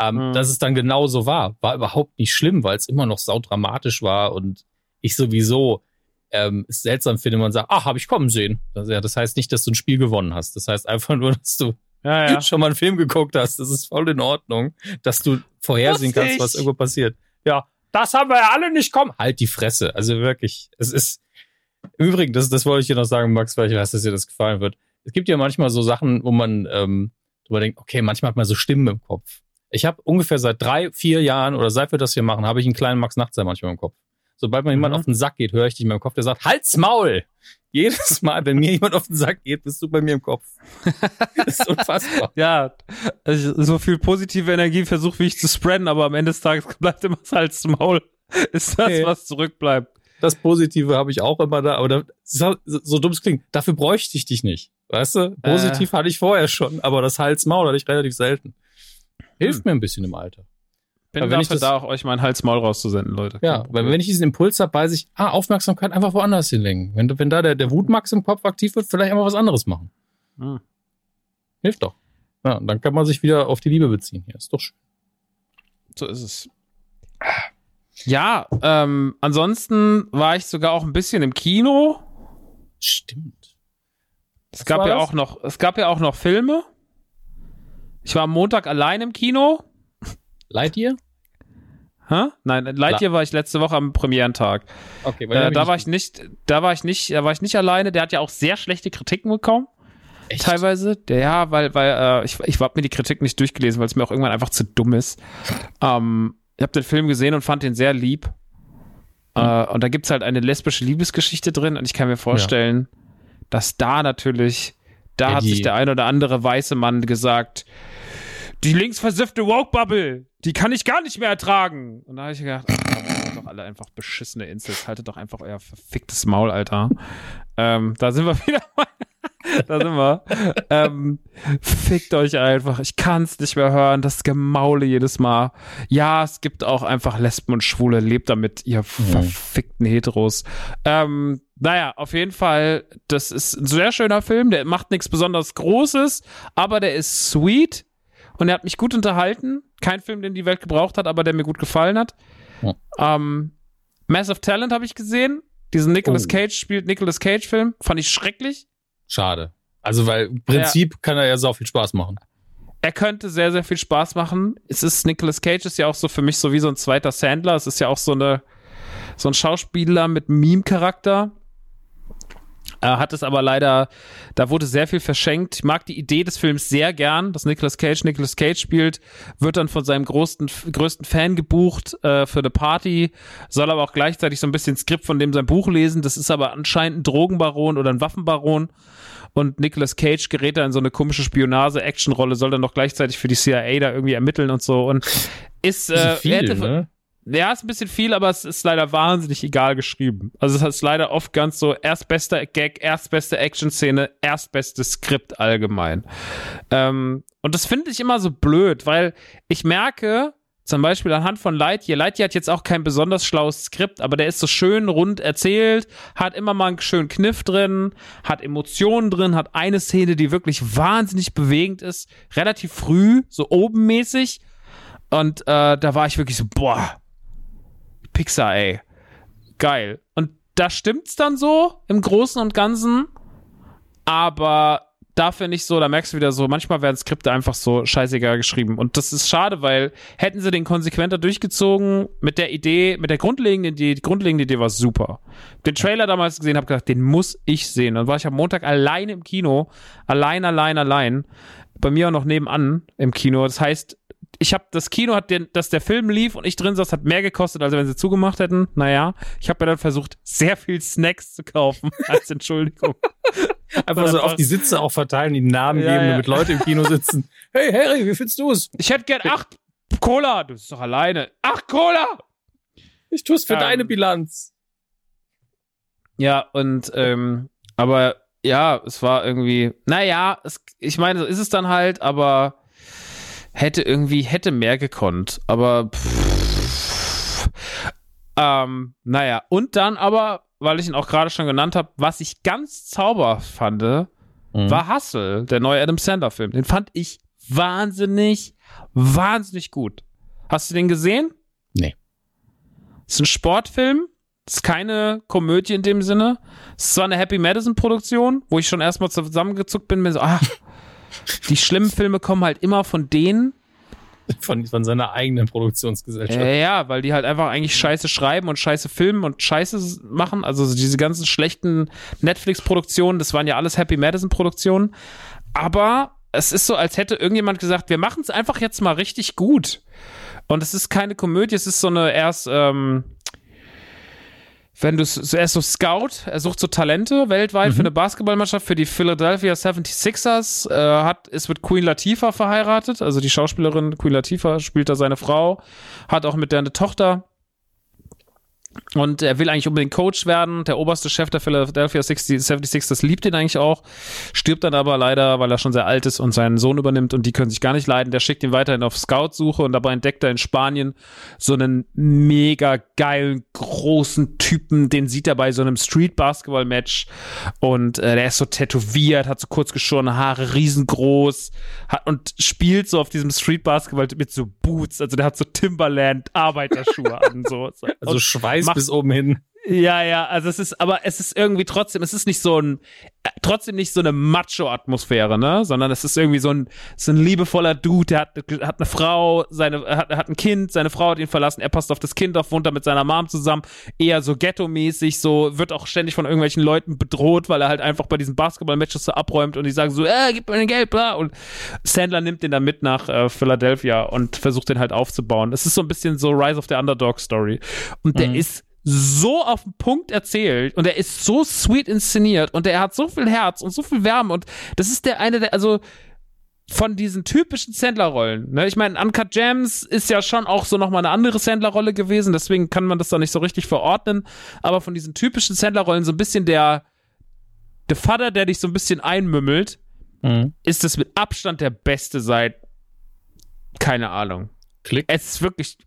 Ähm, Mm. Dass es dann genau so war, war überhaupt nicht schlimm, weil es immer noch saudramatisch war und ich sowieso ähm, seltsam finde, wenn man sagt, ach, habe ich kommen sehen. Das, ja, das heißt nicht, dass du ein Spiel gewonnen hast. Das heißt einfach nur, dass du Ja, ja. schon mal einen Film geguckt hast. Das ist voll in Ordnung, dass du vorhersehen kannst, was irgendwo passiert. Ja, das haben wir ja alle nicht kommen. Halt die Fresse. Also wirklich, es ist im Übrigen, das, das wollte ich dir noch sagen, Max, weil ich weiß, dass dir das gefallen wird. Es gibt ja manchmal so Sachen, wo man ähm, drüber denkt, okay, manchmal hat man so Stimmen im Kopf. Ich habe ungefähr seit drei, vier Jahren oder seit wir das hier machen, habe ich einen kleinen Max Nachtsein manchmal im Kopf. Sobald mir jemand Mhm. auf den Sack geht, höre ich dich in meinem Kopf, der sagt, Halt's Maul! Jedes Mal, wenn mir jemand auf den Sack geht, bist du bei mir im Kopf. Das ist unfassbar. Ja, also so viel positive Energie versuche wie ich zu spreaden, aber am Ende des Tages bleibt immer das Hals zum Maul. Ist das, Okay. was zurückbleibt. das Positive habe ich auch immer da, aber da, so, so dumm es klingt, dafür bräuchte ich dich nicht. Weißt du? Positiv äh. hatte ich vorher schon, aber das Hals-Maul hatte ich relativ selten. Hilft hm. mir ein bisschen im Alter. Bin weil wenn ich das, da auch euch meinen Hals-Maul rauszusenden, Leute. Ja, weil wenn ich diesen Impuls habe, weiß ich, ah, Aufmerksamkeit einfach woanders hinlenken. Wenn, wenn da der, der Wutmax im Kopf aktiv wird, vielleicht einfach was anderes machen. Hm. Hilft doch. Ja, dann kann man sich wieder auf die Liebe beziehen. Ja, ist doch schön. So ist es. Ja, ähm, ansonsten war ich sogar auch ein bisschen im Kino. Stimmt. Es gab ja das? auch noch, es gab ja auch noch Filme. Ich war am Montag allein im Kino. Lightyear? Hä? Nein, Lightyear La war ich letzte Woche am Premierentag. Okay, äh, da war ich nicht, da war ich nicht, da war ich nicht alleine. Der hat ja auch sehr schlechte Kritiken bekommen. Echt? Teilweise. Der, ja, weil, weil äh, ich, ich habe mir die Kritik nicht durchgelesen, weil es mir auch irgendwann einfach zu dumm ist. ähm, ich habe den Film gesehen und fand den sehr lieb. Mhm. Äh, und da gibt's halt eine lesbische Liebesgeschichte drin und ich kann mir vorstellen, ja. dass da natürlich, da ja, hat sich der ein oder andere weiße Mann gesagt, die linksversiffte Woke-Bubble, die kann ich gar nicht mehr ertragen. Und da habe ich gedacht, ach, doch alle einfach beschissene Insels, haltet doch einfach euer verficktes Maul, Alter. Ähm, da sind wir wieder mal da sind wir. ähm, fickt euch einfach. Ich kann's nicht mehr hören. Das Gemaule jedes Mal. Ja, es gibt auch einfach Lesben und Schwule. Lebt damit, ihr mhm. verfickten Heteros. Ähm, naja, auf jeden Fall, das ist ein sehr schöner Film. Der macht nichts besonders Großes, aber der ist sweet und er hat mich gut unterhalten. Kein Film, den die Welt gebraucht hat, aber der mir gut gefallen hat. Ja. Ähm, Massive Talent habe ich gesehen. Diesen Nicolas oh. Cage spielt Nicolas Cage Film. Fand ich schrecklich. Schade. Also, weil im Prinzip ja. kann er ja so viel Spaß machen. Er könnte sehr, sehr viel Spaß machen. Es ist, Nicolas Cage ist ja auch so für mich so wie so ein zweiter Sandler. Es ist ja auch so eine, so ein Schauspieler mit Meme-Charakter. Er hat es aber leider, da wurde sehr viel verschenkt. Ich mag die Idee des Films sehr gern, dass Nicolas Cage Nicolas Cage spielt, wird dann von seinem größten, größten Fan gebucht äh, für eine Party, soll aber auch gleichzeitig so ein bisschen Skript von dem sein Buch lesen. Das ist aber anscheinend ein Drogenbaron oder ein Waffenbaron. Und Nicolas Cage gerät da in so eine komische Spionage-Action-Rolle, soll dann noch gleichzeitig für die CIA da irgendwie ermitteln und so. Und ist, äh, viel, hätte, ne? Ja, ist ein bisschen viel, aber es ist leider wahnsinnig egal geschrieben. Also es ist leider oft ganz so erstbester Gag, erstbeste Action-Szene, erstbestes Skript allgemein. Ähm, und das finde ich immer so blöd, weil ich merke, zum Beispiel anhand von Lightyear, Lightyear hat jetzt auch kein besonders schlaues Skript, aber der ist so schön rund erzählt, hat immer mal einen schönen Kniff drin, hat Emotionen drin, hat eine Szene, die wirklich wahnsinnig bewegend ist, relativ früh, so obenmäßig. Und äh, da war ich wirklich so, boah, Pixar, ey. Geil. Und da stimmt's dann so im Großen und Ganzen, aber dafür nicht so, da merkst du wieder so, manchmal werden Skripte einfach so scheißegal geschrieben. Und das ist schade, weil hätten sie den konsequenter durchgezogen mit der Idee, mit der grundlegenden Idee, die grundlegende Idee war super. Den Trailer damals gesehen, habe gedacht, den muss ich sehen. Dann war ich am Montag allein im Kino, allein, allein, allein. Bei mir auch noch nebenan im Kino. Das heißt, ich habe das Kino hat den, dass der Film lief und ich drin saß, hat mehr gekostet, als wenn sie zugemacht hätten. Naja, ich habe mir dann versucht, sehr viel Snacks zu kaufen als Entschuldigung. einfach so auf die Sitze auch verteilen, die Namen ja, geben, ja. damit Leute im Kino sitzen. Hey Harry, wie findest du es? Ich hätte gern acht Cola. Du bist doch alleine. Acht Cola. Ich tue es für ähm, deine Bilanz. Ja und ähm, aber ja, es war irgendwie, naja, es, ich meine, so ist es dann halt, aber hätte irgendwie, hätte mehr gekonnt, aber pff, ähm, naja, und dann aber, weil ich ihn auch gerade schon genannt habe, was ich ganz zauber fand, mhm. war Hustle, der neue Adam Sandler Film. Den fand ich wahnsinnig, wahnsinnig gut. Hast du den gesehen? Nee. ist ein Sportfilm, ist keine Komödie in dem Sinne. ist zwar eine Happy Madison Produktion, wo ich schon erstmal zusammengezuckt bin, mir so, ah, die schlimmen Filme kommen halt immer von denen. Von, von seiner eigenen Produktionsgesellschaft. Ja, ja, weil die halt einfach eigentlich Scheiße schreiben und Scheiße filmen und Scheiße machen. Also diese ganzen schlechten Netflix-Produktionen, das waren ja alles Happy Madison-Produktionen. Aber es ist so, als hätte irgendjemand gesagt, wir machen es einfach jetzt mal richtig gut. Und es ist keine Komödie, es ist so eine erst, ähm, wenn du er ist so Scout, er sucht so Talente weltweit mhm. für eine Basketballmannschaft, für die Philadelphia 76ers, äh, hat, ist mit Queen Latifah verheiratet, also die Schauspielerin Queen Latifah spielt da seine Frau, hat auch mit der eine Tochter. Und er will eigentlich unbedingt Coach werden. Der oberste Chef der Philadelphia 60, 76ers liebt ihn eigentlich auch. Stirbt dann aber leider, weil er schon sehr alt ist und seinen Sohn übernimmt und die können sich gar nicht leiden. Der schickt ihn weiterhin auf Scout-Suche und dabei entdeckt er in Spanien so einen mega geilen, großen Typen. Den sieht er bei so einem Street-Basketball-Match und äh, der ist so tätowiert, hat so kurz geschorene Haare, riesengroß hat, und spielt so auf diesem Street-Basketball mit so Boots. Also der hat so Timberland-Arbeiterschuhe an. So. Also Schweiß bis oben hin. Ja, ja, also es ist, aber es ist irgendwie trotzdem, es ist nicht so ein, äh, trotzdem nicht so eine Macho-Atmosphäre, ne, sondern es ist irgendwie so ein, so ein liebevoller Dude, der hat, hat eine Frau, seine, hat, hat ein Kind, seine Frau hat ihn verlassen, er passt auf das Kind auf, wohnt da mit seiner Mom zusammen, eher so ghetto-mäßig, so, wird auch ständig von irgendwelchen Leuten bedroht, weil er halt einfach bei diesen Basketball-Matches so abräumt und die sagen so, äh, gib mir dein Geld, bla, und Sandler nimmt den dann mit nach äh, Philadelphia und versucht den halt aufzubauen. Es ist so ein bisschen so Rise of the Underdog-Story. Und der mhm. ist so auf den Punkt erzählt und er ist so sweet inszeniert und er hat so viel Herz und so viel Wärme und das ist der eine der, also von diesen typischen Sandler-Rollen. Ne? Ich meine, Uncut Gems ist ja schon auch so nochmal eine andere Sandler-Rolle gewesen, deswegen kann man das da nicht so richtig verordnen. Aber von diesen typischen Sandler-Rollen so ein bisschen der, der Vater, der dich so ein bisschen einmümmelt, mhm. ist es mit Abstand der beste seit, keine Ahnung. Klick. Es ist wirklich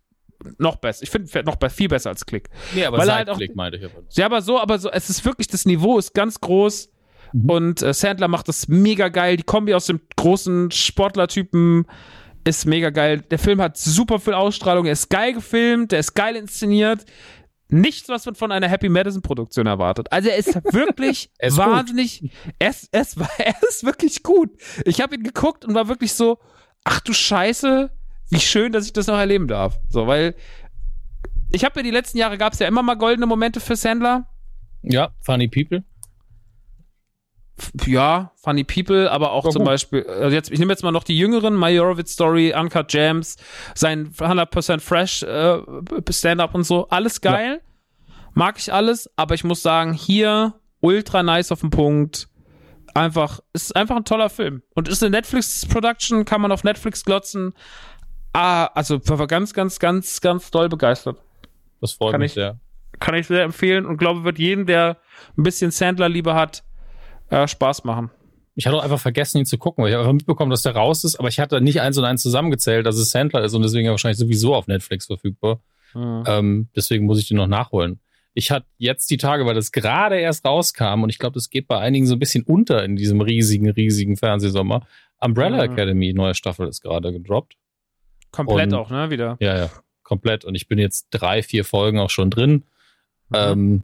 noch besser. Ich finde noch viel besser als Klick. Nee, aber Weil halt auch, Klick meinte ich aber. Ja, aber so, aber so, es ist wirklich, das Niveau ist ganz groß. Mhm. Und äh, Sandler macht das mega geil. Die Kombi aus dem großen Sportlertypen ist mega geil. Der Film hat super viel Ausstrahlung. Er ist geil gefilmt, der ist geil inszeniert. Nichts, was man von einer Happy Madison Produktion erwartet. Also er ist wirklich er ist wahnsinnig. Er ist, er, ist, er ist wirklich gut. Ich habe ihn geguckt und war wirklich so, ach du Scheiße, wie schön, dass ich das noch erleben darf. So, weil ich habe ja die letzten Jahre gab es ja immer mal goldene Momente für Sandler. Ja, Funny People. Ja, Funny People, aber auch War zum gut. Beispiel, also jetzt, ich nehme jetzt mal noch die jüngeren, Majorowitz Story, Uncut Jams, sein 100% Fresh äh, Stand-Up und so, alles geil. Ja. Mag ich alles, aber ich muss sagen, hier ultra nice auf den Punkt. Einfach, ist einfach ein toller Film. Und ist eine Netflix-Production, kann man auf Netflix glotzen. Ah, also war ganz, ganz, ganz, ganz doll begeistert. Das freut kann mich ich, sehr. Kann ich sehr empfehlen und glaube, wird jedem, der ein bisschen Sandler-Liebe hat, äh, Spaß machen. Ich hatte auch einfach vergessen, ihn zu gucken, weil ich habe einfach mitbekommen, dass der raus ist, aber ich hatte nicht eins und eins zusammengezählt, dass es Sandler ist und deswegen wahrscheinlich sowieso auf Netflix verfügbar. Mhm. Ähm, deswegen muss ich den noch nachholen. Ich hatte jetzt die Tage, weil das gerade erst rauskam und ich glaube, das geht bei einigen so ein bisschen unter in diesem riesigen, riesigen Fernsehsommer. Umbrella mhm. Academy, neue Staffel ist gerade gedroppt. Komplett und, auch, ne? Wieder. Ja, ja, komplett. Und ich bin jetzt drei, vier Folgen auch schon drin. Mhm. Ähm,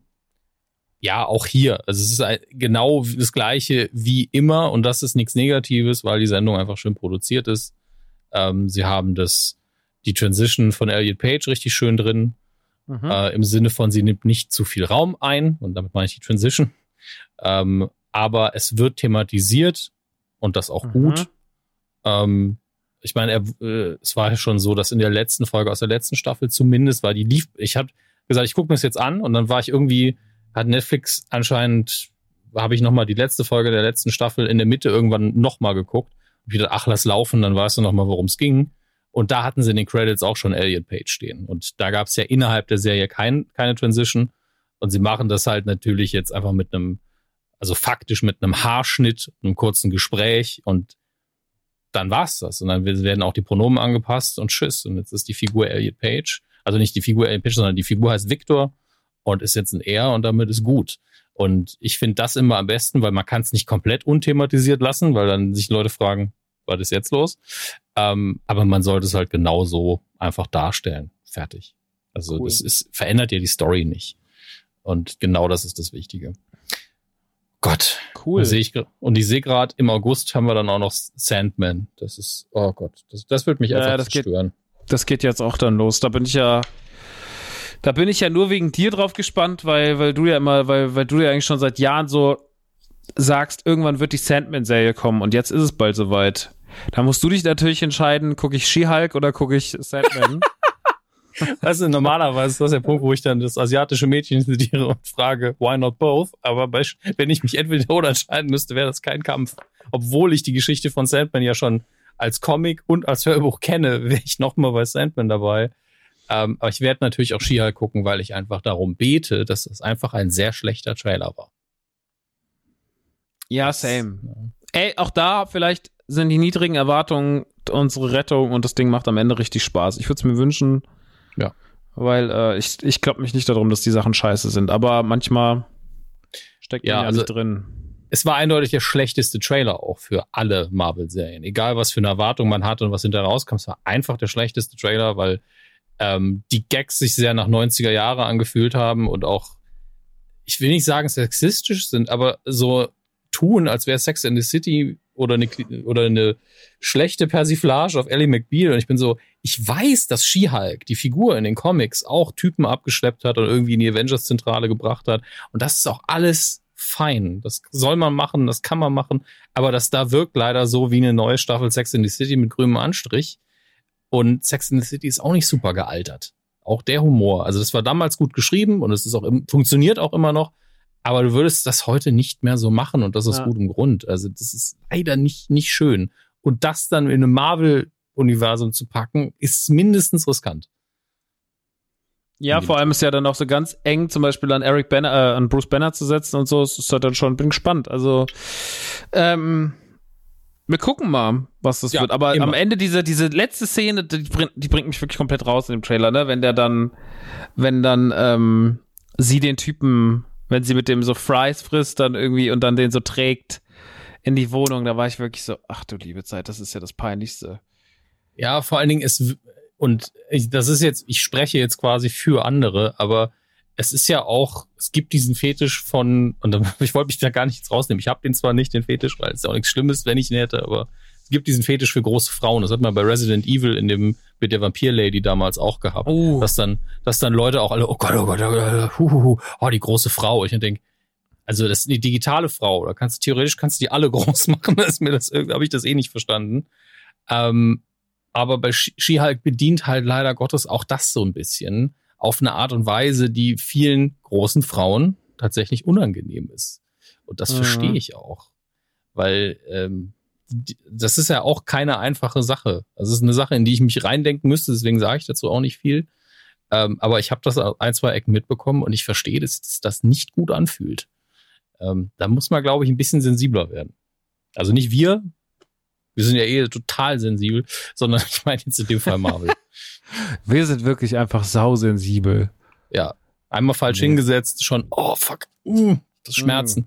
ja, auch hier. Also es ist genau das gleiche wie immer und das ist nichts Negatives, weil die Sendung einfach schön produziert ist. Ähm, sie haben das, die Transition von Elliot Page richtig schön drin. Mhm. Äh, Im Sinne von, sie nimmt nicht zu viel Raum ein und damit meine ich die Transition. Ähm, aber es wird thematisiert und das auch mhm. gut. Ähm, ich meine, er, äh, es war ja schon so, dass in der letzten Folge aus der letzten Staffel zumindest war die lief. Ich habe gesagt, ich gucke mir das jetzt an und dann war ich irgendwie, hat Netflix anscheinend, habe ich nochmal die letzte Folge der letzten Staffel in der Mitte irgendwann nochmal geguckt. Und wieder, ach, lass laufen, dann weißt du nochmal, worum es ging. Und da hatten sie in den Credits auch schon Elliot Page stehen. Und da gab es ja innerhalb der Serie kein, keine Transition. Und sie machen das halt natürlich jetzt einfach mit einem, also faktisch mit einem Haarschnitt, einem kurzen Gespräch und dann war's das. Und dann werden auch die Pronomen angepasst und tschüss. Und jetzt ist die Figur Elliot Page. Also nicht die Figur Elliot Page, sondern die Figur heißt Victor und ist jetzt ein Er und damit ist gut. Und ich finde das immer am besten, weil man kann es nicht komplett unthematisiert lassen, weil dann sich Leute fragen, was ist jetzt los? Ähm, aber man sollte es halt genauso einfach darstellen. Fertig. Also cool. das ist, verändert ja die Story nicht. Und genau das ist das Wichtige. Gott. Cool. Ich, und ich sehe gerade, im August haben wir dann auch noch Sandman. Das ist, oh Gott, das, das wird mich einfach ja, das stören. das geht jetzt auch dann los. Da bin ich ja, da bin ich ja nur wegen dir drauf gespannt, weil, weil du ja immer, weil, weil du ja eigentlich schon seit Jahren so sagst, irgendwann wird die Sandman-Serie kommen und jetzt ist es bald soweit. Da musst du dich natürlich entscheiden, gucke ich She-Hulk oder gucke ich Sandman? Weißt du, normalerweise ist das der Punkt, wo ich dann das asiatische Mädchen zitiere und frage, why not both? Aber bei, wenn ich mich entweder oder entscheiden müsste, wäre das kein Kampf. Obwohl ich die Geschichte von Sandman ja schon als Comic und als Hörbuch kenne, wäre ich nochmal bei Sandman dabei. Ähm, aber ich werde natürlich auch She-Hulk gucken, weil ich einfach darum bete, dass es einfach ein sehr schlechter Trailer war. Ja, same. Ey, auch da vielleicht sind die niedrigen Erwartungen unsere Rettung und das Ding macht am Ende richtig Spaß. Ich würde es mir wünschen. Ja. Weil äh, ich, ich glaube mich nicht darum, dass die Sachen scheiße sind, aber manchmal steckt Ja, man ja also- drin. Es war eindeutig der schlechteste Trailer auch für alle Marvel-Serien. Egal, was für eine Erwartung man hatte und was hinterher rauskam, es war einfach der schlechteste Trailer, weil ähm, die Gags sich sehr nach 90er Jahre angefühlt haben und auch, ich will nicht sagen sexistisch sind, aber so tun, als wäre Sex in the City oder eine, oder eine schlechte Persiflage auf Ellie McBeal. Und ich bin so, ich weiß, dass She-Hulk, die Figur in den Comics, auch Typen abgeschleppt hat und irgendwie in die Avengers-Zentrale gebracht hat. Und das ist auch alles fein. Das soll man machen, das kann man machen. Aber das da wirkt leider so wie eine neue Staffel Sex in the City mit grünem Anstrich. Und Sex in the City ist auch nicht super gealtert. Auch der Humor. Also das war damals gut geschrieben und es ist auch funktioniert auch immer noch. Aber du würdest das heute nicht mehr so machen und das aus Ja. gutem Grund. Also das ist leider nicht, nicht schön. Und das dann in einem Marvel-Universum zu packen, ist mindestens riskant. Ja, vor allem ist ja dann auch so ganz eng, zum Beispiel an Eric Banner, äh, an Bruce Banner zu setzen und so. Es ist halt dann schon, bin gespannt. Also, ähm, wir gucken mal, was das Ja, wird. Aber immer. am Ende diese, diese letzte Szene, die, bringt- die bringt mich wirklich komplett raus in dem Trailer, ne? Wenn der dann, wenn dann, ähm, sie den Typen, wenn sie mit dem so Fries frisst, dann irgendwie und dann den so trägt in die Wohnung, da war ich wirklich so, ach du liebe Zeit, das ist ja das Peinlichste. Ja, vor allen Dingen ist, und ich, das ist jetzt, ich spreche jetzt quasi für andere, aber es ist ja auch, es gibt diesen Fetisch von, und ich wollte mich da gar nicht rausnehmen. Ich habe den zwar nicht, den Fetisch, weil es ist auch nichts Schlimmes, wenn ich ihn hätte, aber gibt diesen Fetisch für große Frauen. Das hat man bei Resident Evil in dem, mit der Vampir-Lady damals auch gehabt. Oh. Dass dann, dass dann Leute auch alle, oh Gott, oh Gott, oh, Gott, hu, hu, hu, oh, die große Frau. Ich denke, also das ist die digitale Frau, da kannst du theoretisch kannst du die alle groß machen, ist mir das habe ich das eh nicht verstanden. Ähm, aber bei She- She-Hulk bedient halt leider Gottes auch das so ein bisschen auf eine Art und Weise, die vielen großen Frauen tatsächlich unangenehm ist. Und das Mhm. verstehe ich auch. Weil ähm, das ist ja auch keine einfache Sache. Es ist eine Sache, in die ich mich reindenken müsste, deswegen sage ich dazu auch nicht viel. Ähm, aber ich habe das ein, zwei Ecken mitbekommen und ich verstehe, dass sich das nicht gut anfühlt. Ähm, da muss man, glaube ich, ein bisschen sensibler werden. Also nicht wir, wir sind ja eh total sensibel, sondern ich meine jetzt in dem Fall Marvel. Wir sind wirklich einfach sausensibel. ja, einmal falsch Nee. hingesetzt, schon, oh fuck, mm, das Schmerzen.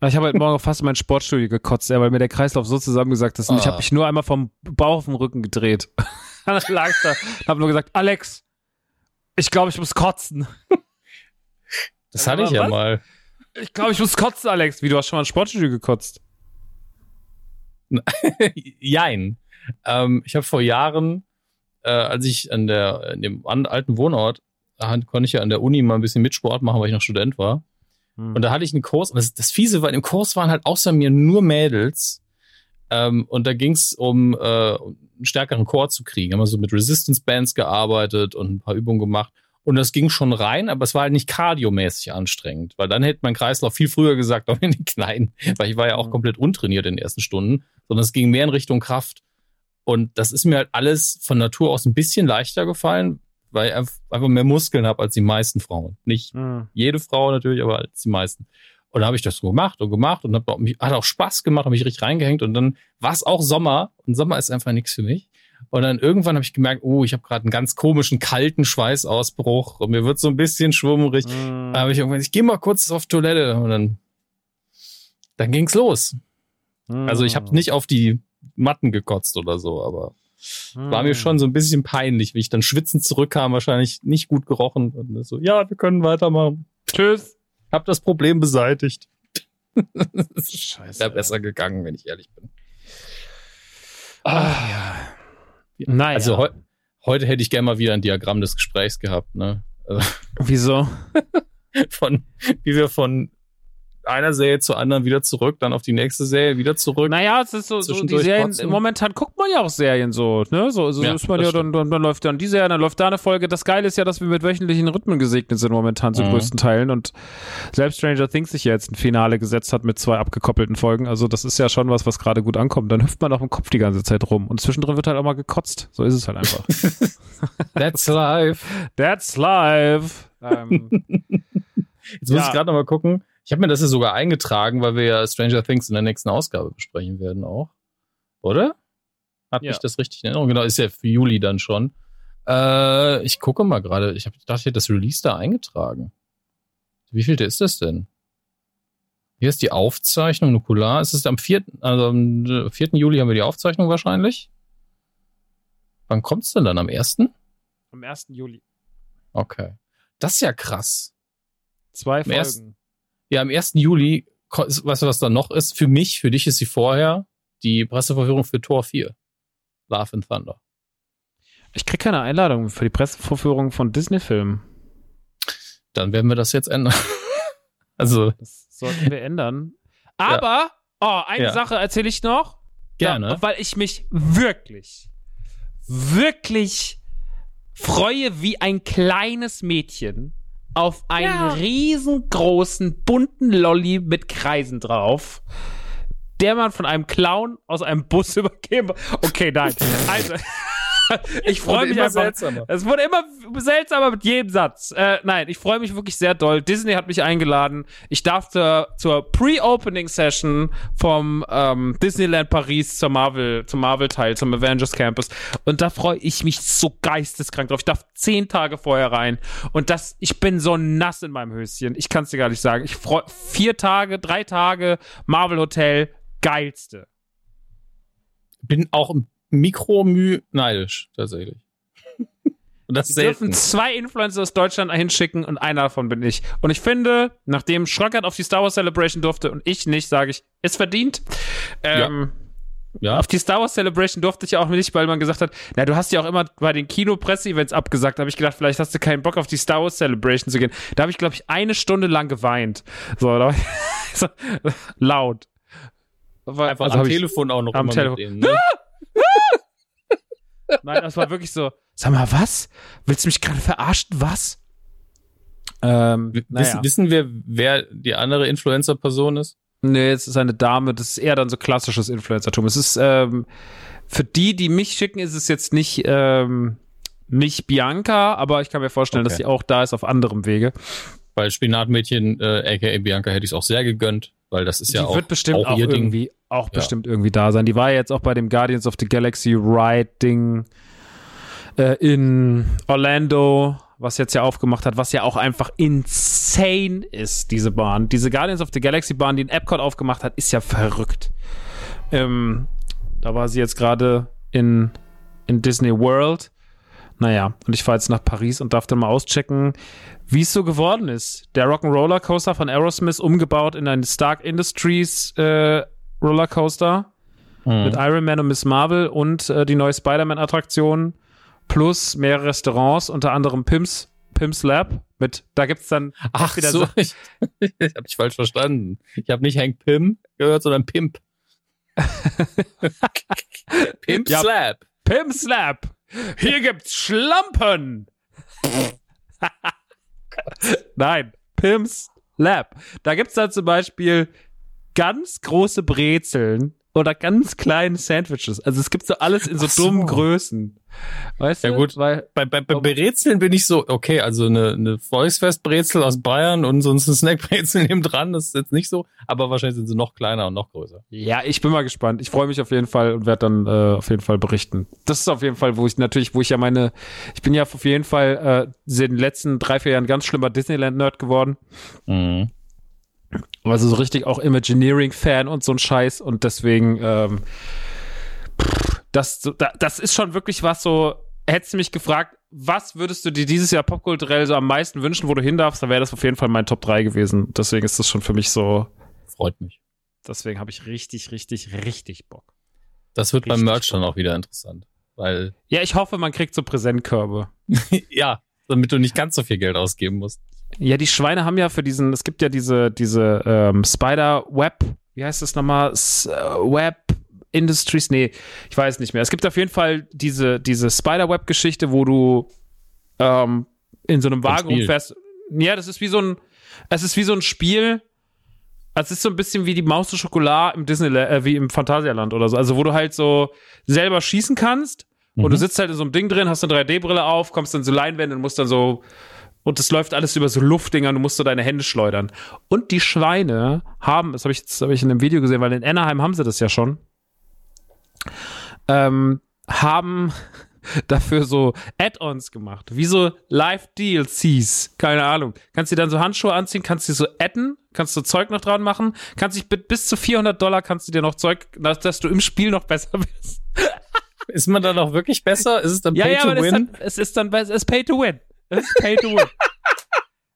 Ich habe heute Morgen fast in mein Sportstudio gekotzt, weil mir der Kreislauf so zusammengesagt ist. Und ich Ah. habe mich nur einmal vom Bauch auf den Rücken gedreht. dann lag ich da und habe nur gesagt, Alex, ich glaube, ich muss kotzen. Das hatte ich ja Was? mal. Ich glaube, ich muss kotzen, Alex. Wie, du hast schon mal ins Sportstudio gekotzt? Jein. Ähm, ich habe vor Jahren, äh, als ich an der in dem alten Wohnort, da konnte ich ja an der Uni mal ein bisschen mit Sport machen, weil ich noch Student war. Und da hatte ich einen Kurs, und das, das Fiese war, im Kurs waren halt außer mir nur Mädels. Ähm, und da ging es um, äh, um einen stärkeren Chor zu kriegen. Haben wir so mit Resistance Bands gearbeitet und ein paar Übungen gemacht. Und das ging schon rein, aber es war halt nicht kardiomäßig anstrengend, weil dann hätte mein Kreislauf viel früher gesagt, doch in den Knien, weil ich war ja auch Mhm. komplett untrainiert in den ersten Stunden, sondern es ging mehr in Richtung Kraft. Und das ist mir halt alles von Natur aus ein bisschen leichter gefallen, weil ich einf- einfach mehr Muskeln habe als die meisten Frauen. Nicht Hm. jede Frau natürlich, aber als die meisten. Und da habe ich das so gemacht und gemacht und hab auch, mich- hat auch Spaß gemacht, habe mich richtig reingehängt und dann war es auch Sommer und Sommer ist einfach nichts für mich. Und dann irgendwann habe ich gemerkt, oh, ich habe gerade einen ganz komischen kalten Schweißausbruch und mir wird so ein bisschen schwummerig. Hm. Da habe ich irgendwann, ich gehe mal kurz auf Toilette und dann, dann ging's los. Also ich habe nicht auf die Matten gekotzt oder so, aber war mir schon so ein bisschen peinlich, wie ich dann schwitzend zurückkam, wahrscheinlich nicht gut gerochen und so, ja, wir können weitermachen. Tschüss. Hab das Problem beseitigt. Scheiße. Wäre besser gegangen, wenn ich ehrlich bin. Ah, ja. Naja. Also heu heute hätte ich gerne mal wieder ein Diagramm des Gesprächs gehabt, ne? Also Wieso? von, wie wir von einer Serie zur anderen wieder zurück, dann auf die nächste Serie wieder zurück. Naja, es ist so, so die Serien, trotzdem. momentan guckt man ja auch Serien so, ne? So, so ja, ist man ja, dann, dann, dann, läuft dann die Serie, dann läuft da eine Folge. Das Geile ist ja, dass wir mit wöchentlichen Rhythmen gesegnet sind momentan zu mhm. größten Teilen und selbst Stranger Things sich ja jetzt ein Finale gesetzt hat mit zwei abgekoppelten Folgen. Also das ist ja schon was, was gerade gut ankommt. Dann hüpft man auch im Kopf die ganze Zeit rum und zwischendrin wird halt auch mal gekotzt. So ist es halt einfach. That's life. That's life. Ähm, Jetzt muss ja. ich gerade noch mal gucken. Ich habe mir das ja sogar eingetragen, weil wir ja Stranger Things in der nächsten Ausgabe besprechen werden auch. Oder? Hat ja. mich das richtig in Erinnerung? Genau, ist ja für Juli dann schon. Äh, ich gucke mal gerade. Ich, hab, dachte, ich hätte das Release da eingetragen. Wie viel ist das denn? Hier ist die Aufzeichnung, Nukular. Ist es am 4., also am 4. Juli haben wir die Aufzeichnung wahrscheinlich. Wann kommt es denn dann? Am 1.? Am 1. Juli. Okay. Das ist ja krass. Zwei Folgen. Ja, am 1. Juli, weißt du, was da noch ist? Für mich, für dich ist sie vorher die Pressevorführung für Tor 4. Love and Thunder. Ich krieg keine Einladung für die Pressevorführung von Disney-Filmen. Dann werden wir das jetzt ändern. also. Das sollten wir ändern. Aber, ja. oh, eine ja. Sache erzähle ich noch. Gerne. Ja, weil ich mich wirklich, wirklich freue wie ein kleines Mädchen, auf einen ja. riesengroßen bunten Lolly mit Kreisen drauf, der man von einem Clown aus einem Bus übergeben. Okay, nein. Also ich freue mich einfach. Seltsamer. Es wurde immer seltsamer mit jedem Satz. Äh, nein, ich freue mich wirklich sehr doll. Disney hat mich eingeladen. Ich darf zur, zur Pre-Opening-Session vom ähm, Disneyland Paris zur Marvel, zum Marvel-Teil, zum Avengers Campus. Und da freue ich mich so geisteskrank drauf. Ich darf zehn Tage vorher rein. Und das, ich bin so nass in meinem Höschen. Ich kann es dir gar nicht sagen. Ich freue vier Tage, drei Tage Marvel Hotel, geilste. Bin auch ein Mikromü neidisch, tatsächlich. Und das Sie dürfen zwei Influencer aus Deutschland hinschicken und einer davon bin ich. Und ich finde, nachdem Schröckert auf die Star Wars Celebration durfte und ich nicht, sage ich, ist verdient. Ähm, ja. ja. Auf die Star Wars Celebration durfte ich auch nicht, weil man gesagt hat, na, du hast ja auch immer bei den Kino-Presse-Events abgesagt. Da habe ich gedacht, vielleicht hast du keinen Bock auf die Star Wars Celebration zu gehen. Da habe ich, glaube ich, eine Stunde lang geweint. So, da so laut. Einfach also am Telefon auch noch am Telefon. Denen, ne? Nein, das war wirklich so. Sag mal, was? Willst du mich gerade verarschen? Was? Ähm, naja. wissen, wir, wer die andere Influencer-Person ist? Nee, es ist eine Dame. Das ist eher dann so klassisches Influencertum. Es ist ähm, für die, die mich schicken, ist es jetzt nicht ähm, nicht Bianca, aber ich kann mir vorstellen, okay. dass sie auch da ist auf anderem Wege. Weil Spinatmädchen, äh, aka Bianca, hätte ich es auch sehr gegönnt, weil das ist die ja auch, wird bestimmt auch, auch irgendwie Ding. auch ja. bestimmt irgendwie da sein. Die war ja jetzt auch bei dem Guardians of the Galaxy Ride Ding äh, in Orlando, was jetzt ja aufgemacht hat, was ja auch einfach insane ist, diese Bahn. Diese Guardians of the Galaxy Bahn, die in Epcot aufgemacht hat, ist ja verrückt. Ähm, da war sie jetzt gerade in, in Disney World. Naja, und ich fahre jetzt nach Paris und darf dann mal auschecken, wie es so geworden ist. Der Rock'n'Roller Coaster von Aerosmith umgebaut in einen Stark Industries äh, Rollercoaster mhm. mit Iron Man und Miss Marvel und äh, die neue Spider-Man-Attraktion plus mehrere Restaurants, unter anderem Pimps, Pimps Lab mit, da gibt's dann Ach wieder so, ich, ich habe dich falsch verstanden. Ich habe nicht Hank Pim gehört, sondern Pimp. Pimp ja, Slap. Pimp Slap. Hier gibt's Schlampen. Nein, Pimps Lab. Da gibt's dann zum Beispiel ganz große Brezeln oder ganz kleine Sandwiches. Also es gibt so alles in so, so. dummen Größen. Weißt ja, du? Ja gut, weil bei, bei, bei Brezeln bin ich so, okay, also eine, eine Volksfestbrezel aus Bayern und sonst ein Snackbrezel neben dran, das ist jetzt nicht so, aber wahrscheinlich sind sie noch kleiner und noch größer. Ja, ich bin mal gespannt. Ich freue mich auf jeden Fall und werde dann äh, auf jeden Fall berichten. Das ist auf jeden Fall, wo ich natürlich, wo ich ja meine, ich bin ja auf jeden Fall äh, in den letzten drei, vier Jahren ganz schlimmer Disneyland-Nerd geworden. Mhm. Also so richtig auch Imagineering-Fan und so ein Scheiß und deswegen, ähm, das, das ist schon wirklich was so, hättest du mich gefragt, was würdest du dir dieses Jahr popkulturell so am meisten wünschen, wo du hin darfst, dann wäre das auf jeden Fall mein Top 3 gewesen. Deswegen ist das schon für mich so. Freut mich. Deswegen habe ich richtig, richtig, richtig Bock. Das wird richtig beim Merch Bock. dann auch wieder interessant. Weil. Ja, ich hoffe, man kriegt so Präsentkörbe. ja, damit du nicht ganz so viel Geld ausgeben musst. Ja, die Schweine haben ja für diesen, es gibt ja diese, diese ähm, Spider-Web, wie heißt das nochmal? S äh, Web Industries, nee, ich weiß nicht mehr. Es gibt auf jeden Fall diese, diese Spider-Web-Geschichte, wo du ähm, in so einem Wagen rumfährst. Ja, das ist wie so ein, es ist wie so ein Spiel. Es ist so ein bisschen wie die Maus zur Schokolade im Disneyland, äh, wie im Phantasialand oder so. Also, wo du halt so selber schießen kannst mhm. und du sitzt halt in so einem Ding drin, hast eine 3D-Brille auf, kommst dann so Leinwände und musst dann so und es läuft alles über so Luftdinger du musst so deine Hände schleudern. Und die Schweine haben, das habe ich, das hab ich in einem Video gesehen, weil in Anaheim haben sie das ja schon, ähm, haben dafür so Add-ons gemacht, wie so Live-DLCs, keine Ahnung. Kannst du dann so Handschuhe anziehen, kannst du so adden, kannst du Zeug noch dran machen, kannst dich bis zu 400 Dollar kannst du dir noch Zeug, dass, du im Spiel noch besser bist. Ist man dann auch wirklich besser? Ist es dann ja, Pay ja, to aber Win? Dann, es ist dann es ist Pay to Win. Es ist Pay to Win.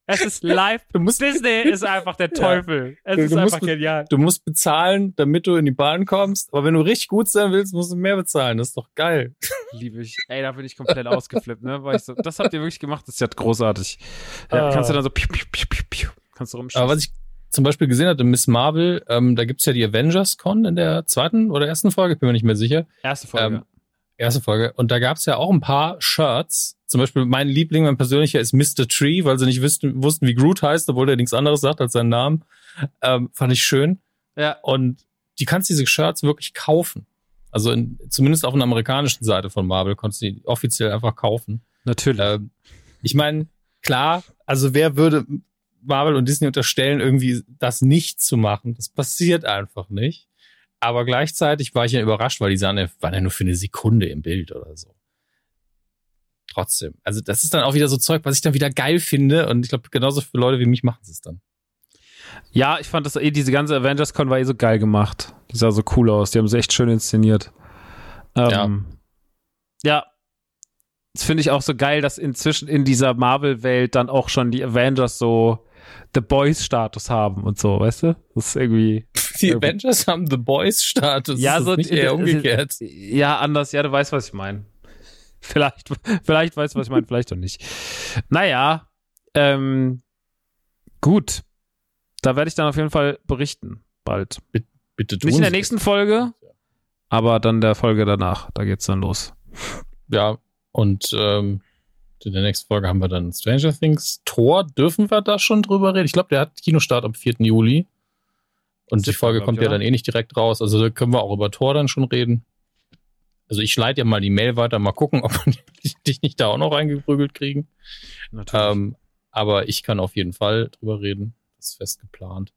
Es ist live. Du musst- Disney ist einfach der Teufel. Es Du- ist du einfach genial. Du musst bezahlen, damit du in die Bahn kommst. Aber wenn du richtig gut sein willst, musst du mehr bezahlen. Das ist doch geil. Liebe ich. Ey, da bin ich komplett ausgeflippt, ne? Weil ich so, das habt ihr wirklich gemacht, das ist ja großartig. Ja, Ah. Kannst du dann so piu, piu, piu, piu, piu, kannst du rumschießen. Aber was ich zum Beispiel gesehen hatte, Miss Marvel, ähm, da gibt's ja die Avengers Con in der zweiten oder ersten Folge, ich bin mir nicht mehr sicher. Erste Folge. Ähm, erste Folge. Und da gab's ja auch ein paar Shirts. Zum Beispiel mein Liebling, mein persönlicher ist Mr. Tree, weil sie nicht wussten, wussten wie Groot heißt, obwohl er nichts anderes sagt als seinen Namen. Ähm, fand ich schön. ja. Und die kannst diese Shirts wirklich kaufen. Also in, zumindest auf einer amerikanischen Seite von Marvel konntest du die offiziell einfach kaufen. Natürlich. Ähm, ich meine, klar, also wer würde Marvel und Disney unterstellen, irgendwie das nicht zu machen? Das passiert einfach nicht. Aber gleichzeitig war ich ja überrascht, weil die sahen ja, waren ja nur für eine Sekunde im Bild oder so. Trotzdem. Also das ist dann auch wieder so Zeug, was ich dann wieder geil finde. Und ich glaube, genauso für Leute wie mich machen sie es dann. Ja, ich fand das eh, diese ganze Avengers-Con war eh so geil gemacht. Die sah so cool aus. Die haben sie echt schön inszeniert. Ähm, ja. Das finde ich auch so geil, dass inzwischen in dieser Marvel-Welt dann auch schon die Avengers so The Boys-Status haben und so, weißt du? Das ist irgendwie. Die Ja, Avengers haben The Boys-Status. ja, so nicht eher umgekehrt. Ja, anders. Ja, du weißt, was ich meine. Vielleicht, vielleicht weißt du, was ich meine, vielleicht auch nicht. Naja, ähm, gut. Da werde ich dann auf jeden Fall berichten, bald. Bitte tun Nicht in der nächsten Folge, aber dann der Folge danach. Da geht's dann los. Ja, und ähm, in der nächsten Folge haben wir dann Stranger Things. Tor, dürfen wir da schon drüber reden? Ich glaube, der hat Kinostart am 4. Juli. Und die Folge kommt ja dann eh nicht direkt raus. Also da können wir auch über Tor dann schon reden. Also ich leite ja mal die Mail weiter, mal gucken, ob wir dich nicht da auch noch reingeprügelt kriegen. Natürlich. Ähm, aber ich kann auf jeden Fall drüber reden. Das ist fest geplant.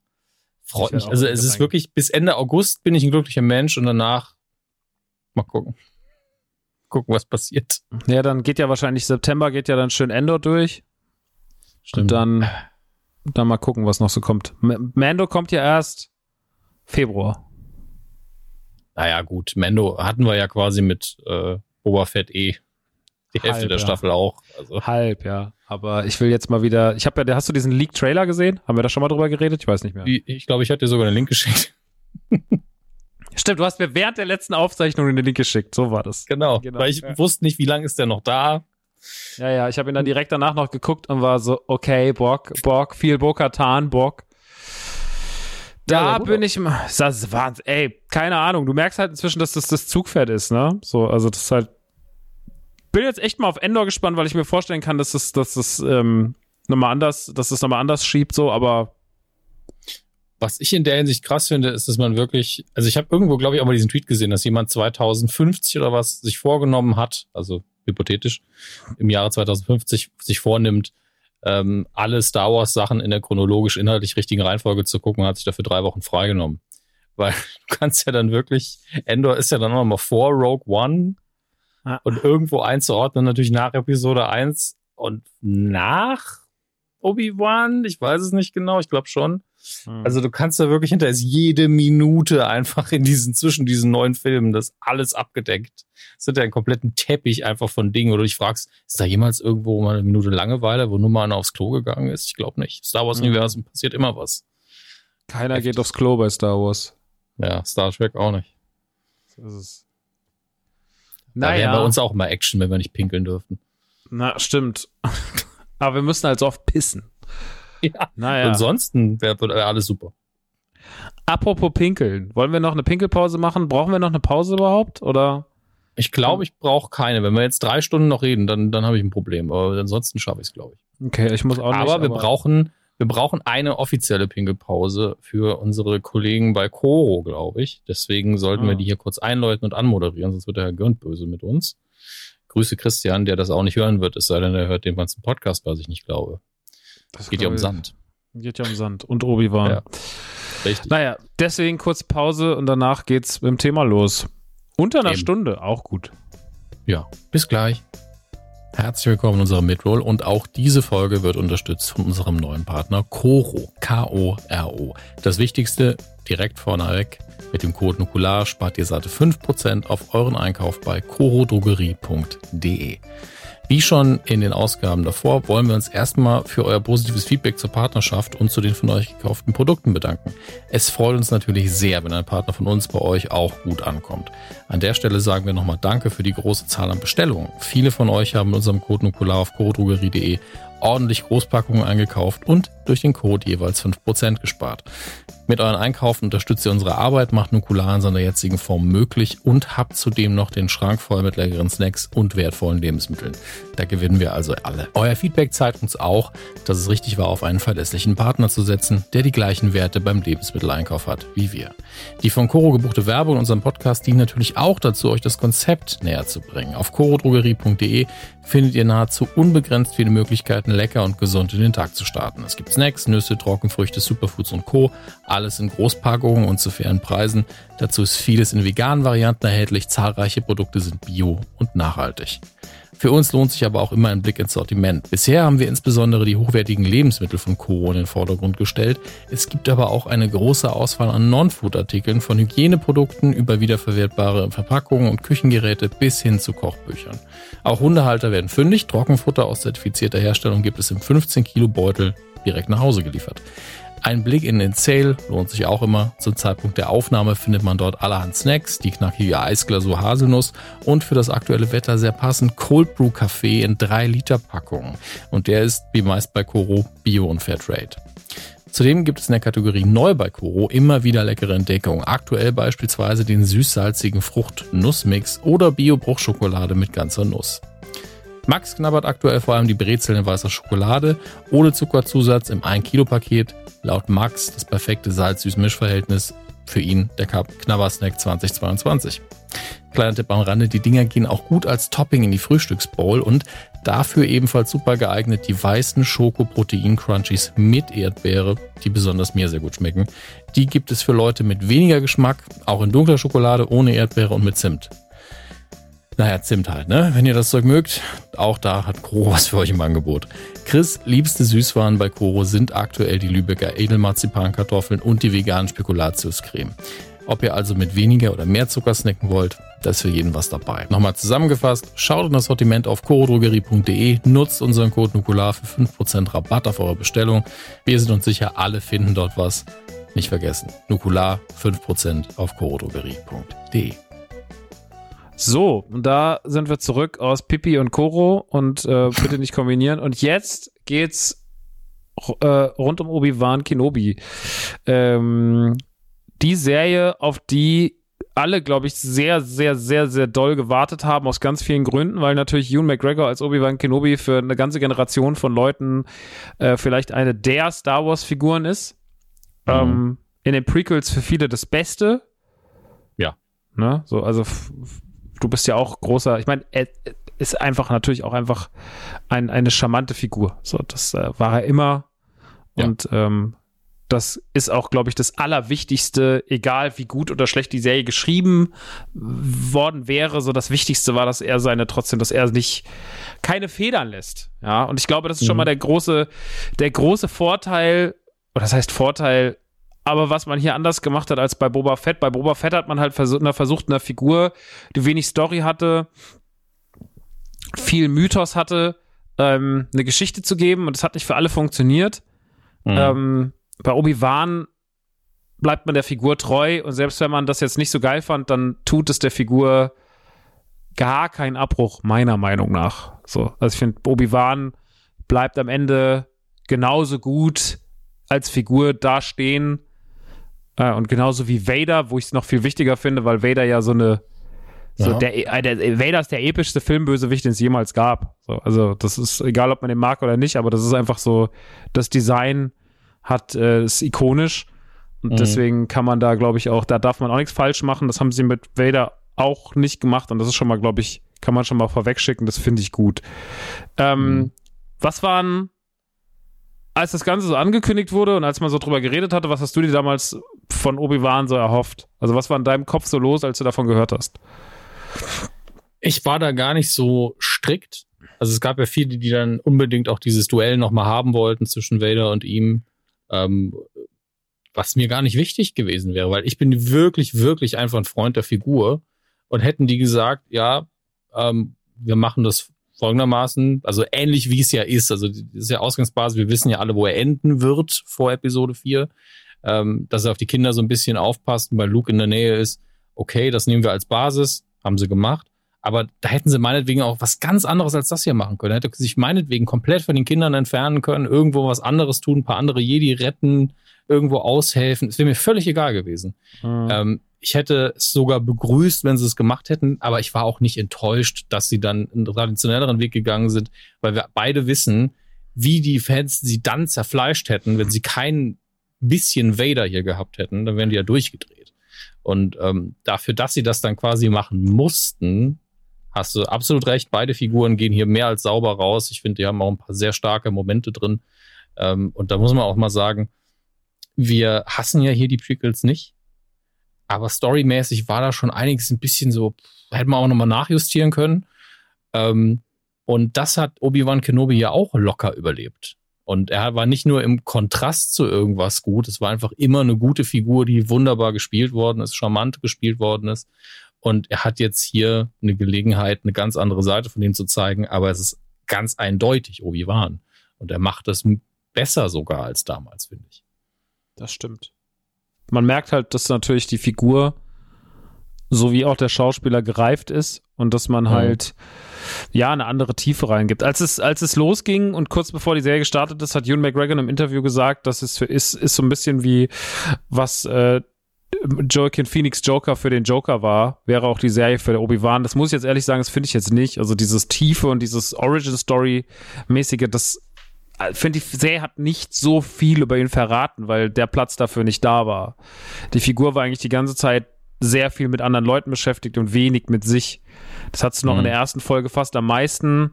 Freut mich. Also es ist wirklich, bis Ende August bin ich ein glücklicher Mensch und danach mal gucken. Gucken, was passiert. ja, dann geht ja wahrscheinlich September geht ja dann schön Endor durch. Und dann, dann mal gucken, was noch so kommt. M Mando kommt ja erst Februar. Naja, gut, Mendo hatten wir ja quasi mit äh, Boba Fett eh. Die Hälfte Halb, der ja. Staffel auch. Also, Halb, ja. Aber ich will jetzt mal wieder. Ich habe ja, hast du diesen Leak-Trailer gesehen? Haben wir da schon mal drüber geredet? Ich weiß nicht mehr. ich ich glaube, ich hatte dir sogar einen Link geschickt. Stimmt, du hast mir während der letzten Aufzeichnung den Link geschickt. So war das. Genau, Genau, weil ich ja. wusste nicht, wie lange ist der noch da. Ja, ja, ich habe ihn dann direkt danach noch geguckt und war so, okay, Bock, Bock, viel Bo-Katan, Bock. Da Ja, bin ich immer, das ist Wahnsinn, ey, keine Ahnung, du merkst halt inzwischen, dass das das Zugpferd ist, ne? So, also das ist halt, bin jetzt echt mal auf Endor gespannt, weil ich mir vorstellen kann, dass es, dass es, ähm, nochmal anders, dass es nochmal anders schiebt, so, aber Was ich in der Hinsicht krass finde, ist, dass man wirklich, also ich habe irgendwo, glaube ich, auch mal diesen Tweet gesehen, dass jemand 2050 oder was sich vorgenommen hat, also hypothetisch, im Jahre 2050 sich vornimmt, ähm, alle Star Wars Sachen in der chronologisch inhaltlich richtigen Reihenfolge zu gucken, hat sich dafür drei Wochen freigenommen. Weil du kannst ja dann wirklich, Endor ist ja dann auch noch mal vor Rogue One Ja. und irgendwo einzuordnen, natürlich nach Episode 1 und nach Obi-Wan, ich weiß es nicht genau, ich glaube schon. Also du kannst da wirklich hinter ist jede Minute einfach in diesen zwischen diesen neuen Filmen das alles abgedeckt. Es sind ja einen kompletten Teppich einfach von Dingen, wo du dich fragst, ist da jemals irgendwo mal eine Minute Langeweile, wo nur mal einer aufs Klo gegangen ist? Ich glaube nicht. Star Wars Universum passiert immer was. keiner geht aufs Klo bei Star Wars. Ja, Star Trek auch nicht. Das ist, Da wäre naja, bei uns auch mal Action, wenn wir nicht pinkeln dürften. na, stimmt. aber wir müssen halt so oft pissen. Ja. Naja. Ansonsten wäre wär alles super. Apropos Pinkeln, wollen wir noch eine Pinkelpause machen? Brauchen wir noch eine Pause überhaupt? Oder? Ich glaube, ich brauche keine. Wenn wir jetzt drei Stunden noch reden, dann, dann habe ich ein Problem. Aber ansonsten schaffe ich es, glaube ich. Okay, ich muss auch nicht. Aber wir aber brauchen, wir brauchen eine offizielle Pinkelpause für unsere Kollegen bei Coro, glaube ich. Deswegen sollten ah. wir die hier kurz einläuten und anmoderieren, sonst wird der Herr Görnd böse mit uns. Grüße Christian, der das auch nicht hören wird, es sei denn, er hört den ganzen Podcast, was ich nicht glaube. Das geht ja um Sand. Geht ja um Sand und Obi-Wan. Ja, richtig. Naja, deswegen kurz Pause und danach geht's mit dem Thema los. Unter einer Eben. Stunde, auch gut. Ja, bis gleich. Herzlich willkommen in unserem Midroll und auch diese Folge wird unterstützt von unserem neuen Partner Coro. K-O-R-O. Das Wichtigste direkt vorneweg. Mit dem Code Nukular spart ihr satte 5% auf euren Einkauf bei corodrogerie.de. Wie schon in den Ausgaben davor wollen wir uns erstmal für euer positives Feedback zur Partnerschaft und zu den von euch gekauften Produkten bedanken. Es freut uns natürlich sehr, wenn ein Partner von uns bei euch auch gut ankommt. An der Stelle sagen wir nochmal Danke für die große Zahl an Bestellungen. Viele von euch haben mit unserem Code Nukular auf corodrogerie.de ordentlich Großpackungen eingekauft und durch den Code jeweils 5% gespart. Mit euren Einkaufen unterstützt ihr unsere Arbeit, macht Nukular in seiner jetzigen Form möglich und habt zudem noch den Schrank voll mit leckeren Snacks und wertvollen Lebensmitteln. Da gewinnen wir also alle. Euer Feedback zeigt uns auch, dass es richtig war, auf einen verlässlichen Partner zu setzen, der die gleichen Werte beim Lebensmitteleinkauf hat wie wir. Die von Coro gebuchte Werbung in unserem Podcast dient natürlich auch dazu, euch das Konzept näher zu bringen. Auf corodrogerie.de findet ihr nahezu unbegrenzt viele Möglichkeiten, lecker und gesund in den Tag zu starten. Es gibt Snacks, Nüsse, Trockenfrüchte, Superfoods und Co. Alles in Großpackungen und zu fairen Preisen. Dazu ist vieles in veganen Varianten erhältlich. Zahlreiche Produkte sind bio und nachhaltig. Für uns lohnt sich aber auch immer ein Blick ins Sortiment. Bisher haben wir insbesondere die hochwertigen Lebensmittel von Coro in den Vordergrund gestellt. Es gibt aber auch eine große Auswahl an Non-Food-Artikeln, von Hygieneprodukten über wiederverwertbare Verpackungen und Küchengeräte bis hin zu Kochbüchern. Auch Hundehalter werden fündig. Trockenfutter aus zertifizierter Herstellung gibt es im 15 Kilo Beutel direkt nach Hause geliefert. Ein Blick in den Sale lohnt sich auch immer. Zum Zeitpunkt der Aufnahme findet man dort allerhand Snacks, die knackige Eisglasur Haselnuss und für das aktuelle Wetter sehr passend Cold Brew Kaffee in 3 Liter Packungen. Und der ist, wie meist bei Coro, Bio und Fairtrade. Zudem gibt es in der Kategorie Neu bei Koro immer wieder leckere Entdeckungen. Aktuell beispielsweise den süß-salzigen Frucht-Nussmix oder Bio-Bruchschokolade mit ganzer Nuss. Max knabbert aktuell vor allem die Brezeln in weißer Schokolade, ohne Zuckerzusatz im 1-Kilo-Paket. Laut Max das perfekte Salz-Süß-Mischverhältnis für ihn der Knabbersnack 2022. Kleiner Tipp am Rande, die Dinger gehen auch gut als Topping in die Frühstücksbowl und dafür ebenfalls super geeignet die weißen Schoko-Protein-Crunchies mit Erdbeere, die besonders mir sehr gut schmecken. Die gibt es für Leute mit weniger Geschmack, auch in dunkler Schokolade, ohne Erdbeere und mit Zimt. Naja, Zimt halt, ne? Wenn ihr das Zeug mögt, auch da hat Koro was für euch im Angebot. Chris liebste Süßwaren bei Koro sind aktuell die Lübecker Edelmarzipankartoffeln und die veganen Spekulatiuscreme. Ob ihr also mit weniger oder mehr Zucker snacken wollt, da ist für jeden was dabei. Nochmal zusammengefasst, schaut in das Sortiment auf chorodrogerie.de, nutzt unseren Code Nukular für 5% Rabatt auf eure Bestellung. Wir sind uns sicher, alle finden dort was. Nicht vergessen, Nukular 5% auf chorodrogerie.de. So, und da sind wir zurück aus Pipi und Koro und äh, bitte nicht kombinieren. Und jetzt geht's äh, rund um Obi-Wan Kenobi. Ähm, die Serie, auf die alle, glaube ich, sehr, sehr, sehr, sehr doll gewartet haben, aus ganz vielen Gründen, weil natürlich Ewan McGregor als Obi-Wan Kenobi für eine ganze Generation von Leuten äh, vielleicht eine der Star Wars-Figuren ist. Mhm. Ähm, in den Prequels für viele das Beste. Ja. Ne? So, also du bist ja auch großer, ich meine, er ist einfach natürlich auch einfach ein, eine charmante Figur. So, das äh, war er immer. Ja. Und ähm, das ist auch, glaube ich, das Allerwichtigste, egal wie gut oder schlecht die Serie geschrieben worden wäre. So das Wichtigste war, dass er seine trotzdem, dass er nicht keine Federn lässt. Ja, und ich glaube, das ist mhm. schon mal der große, der große Vorteil, oder das heißt Vorteil, aber was man hier anders gemacht hat als bei Boba Fett, bei Boba Fett hat man halt versucht, einer, versucht, einer Figur, die wenig Story hatte, viel Mythos hatte, ähm, eine Geschichte zu geben und es hat nicht für alle funktioniert. Mhm. Ähm, bei Obi-Wan bleibt man der Figur treu und selbst wenn man das jetzt nicht so geil fand, dann tut es der Figur gar keinen Abbruch, meiner Meinung nach. So, also ich finde, Obi-Wan bleibt am Ende genauso gut als Figur dastehen. Äh, und genauso wie Vader, wo ich es noch viel wichtiger finde, weil Vader ja so eine so ja. der, äh, der, Vader ist der epischste Filmbösewicht, den es jemals gab. So, also das ist egal, ob man den mag oder nicht, aber das ist einfach so, das Design hat äh, ist ikonisch und mhm. deswegen kann man da, glaube ich, auch, da darf man auch nichts falsch machen. Das haben sie mit Vader auch nicht gemacht und das ist schon mal, glaube ich, kann man schon mal vorwegschicken. Das finde ich gut. Ähm, mhm. Was waren als das Ganze so angekündigt wurde und als man so drüber geredet hatte, was hast du dir damals von Obi-Wan so erhofft? Also was war in deinem Kopf so los, als du davon gehört hast? Ich war da gar nicht so strikt. Also es gab ja viele, die dann unbedingt auch dieses Duell nochmal haben wollten zwischen Vader und ihm. Ähm, was mir gar nicht wichtig gewesen wäre, weil ich bin wirklich, wirklich einfach ein Freund der Figur. Und hätten die gesagt, ja, ähm, wir machen das folgendermaßen, also ähnlich wie es ja ist, also das ist ja Ausgangsbasis, wir wissen ja alle, wo er enden wird vor Episode 4, ähm, dass er auf die Kinder so ein bisschen aufpasst, weil Luke in der Nähe ist, okay, das nehmen wir als Basis, haben sie gemacht. Aber da hätten sie meinetwegen auch was ganz anderes als das hier machen können. Hätte sich meinetwegen komplett von den Kindern entfernen können, irgendwo was anderes tun, ein paar andere Jedi retten, irgendwo aushelfen. Es wäre mir völlig egal gewesen. Mhm. Ähm, ich hätte es sogar begrüßt, wenn sie es gemacht hätten, aber ich war auch nicht enttäuscht, dass sie dann einen traditionelleren Weg gegangen sind, weil wir beide wissen, wie die Fans sie dann zerfleischt hätten, wenn sie kein bisschen Vader hier gehabt hätten, dann wären die ja durchgedreht. Und ähm, dafür, dass sie das dann quasi machen mussten, hast du absolut recht. Beide Figuren gehen hier mehr als sauber raus. Ich finde, die haben auch ein paar sehr starke Momente drin. Ähm, und da muss man auch mal sagen, wir hassen ja hier die Prequels nicht. Aber storymäßig war da schon einiges ein bisschen so, hätte man auch nochmal nachjustieren können. Ähm, und das hat Obi-Wan Kenobi ja auch locker überlebt. Und er war nicht nur im Kontrast zu irgendwas gut, es war einfach immer eine gute Figur, die wunderbar gespielt worden ist, charmant gespielt worden ist. Und er hat jetzt hier eine Gelegenheit, eine ganz andere Seite von ihm zu zeigen, aber es ist ganz eindeutig Obi-Wan. Und er macht das besser sogar als damals, finde ich. Das stimmt. Man merkt halt, dass natürlich die Figur so wie auch der Schauspieler gereift ist und dass man mhm. halt ja eine andere Tiefe reingibt. Als es als es losging und kurz bevor die Serie gestartet ist, hat Ewan McGregor im Interview gesagt, dass es für, ist ist so ein bisschen wie was äh, Joaquin Phoenix Joker für den Joker war, wäre auch die Serie für Obi-Wan. Das muss ich jetzt ehrlich sagen, das finde ich jetzt nicht. Also dieses Tiefe und dieses Origin Story mäßige, das äh, finde ich, Serie hat nicht so viel über ihn verraten, weil der Platz dafür nicht da war. Die Figur war eigentlich die ganze Zeit sehr viel mit anderen Leuten beschäftigt und wenig mit sich. Das hat du noch mhm. in der ersten Folge fast am meisten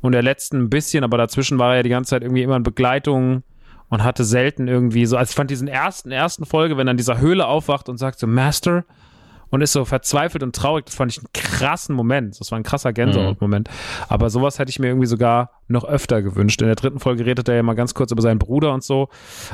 und der letzten ein bisschen, aber dazwischen war er ja die ganze Zeit irgendwie immer in Begleitung und hatte selten irgendwie so, also ich fand diesen ersten, ersten Folge, wenn er in dieser Höhle aufwacht und sagt so, Master, und ist so verzweifelt und traurig. Das fand ich einen krassen Moment. Das war ein krasser Gänsehaut-Moment. Mhm. Aber sowas hätte ich mir irgendwie sogar noch öfter gewünscht. In der dritten Folge redet er ja mal ganz kurz über seinen Bruder und so.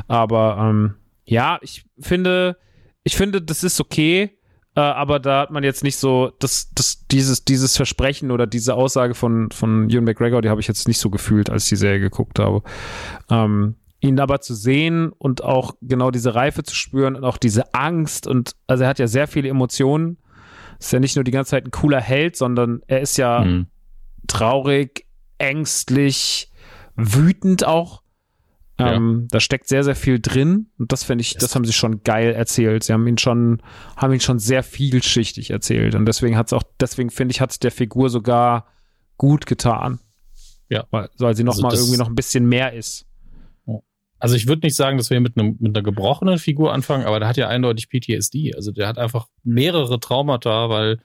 Aber ähm, ja, ich finde, ich finde, das ist okay äh, aber da hat man jetzt nicht so, das, das, dieses, dieses Versprechen oder diese Aussage von, von Ewan McGregor, die habe ich jetzt nicht so gefühlt, als ich die Serie geguckt habe. Ähm, ihn aber zu sehen und auch genau diese Reife zu spüren und auch diese Angst und, also er hat ja sehr viele Emotionen. Ist ja nicht nur die ganze Zeit ein cooler Held, sondern er ist ja mhm. traurig, ängstlich, wütend auch. Ähm, Da steckt sehr, sehr viel drin und das finde ich, das haben sie schon geil erzählt. Sie haben ihn schon, haben ihn schon sehr vielschichtig erzählt und deswegen hat es auch, deswegen finde ich, hat es der Figur sogar gut getan. Ja. Weil, weil sie nochmal also irgendwie noch ein bisschen mehr ist. Also ich würde nicht sagen, dass wir mit, einem, mit einer gebrochenen Figur anfangen, aber der hat ja eindeutig PTSD. Also der hat einfach mehrere Traumata, weil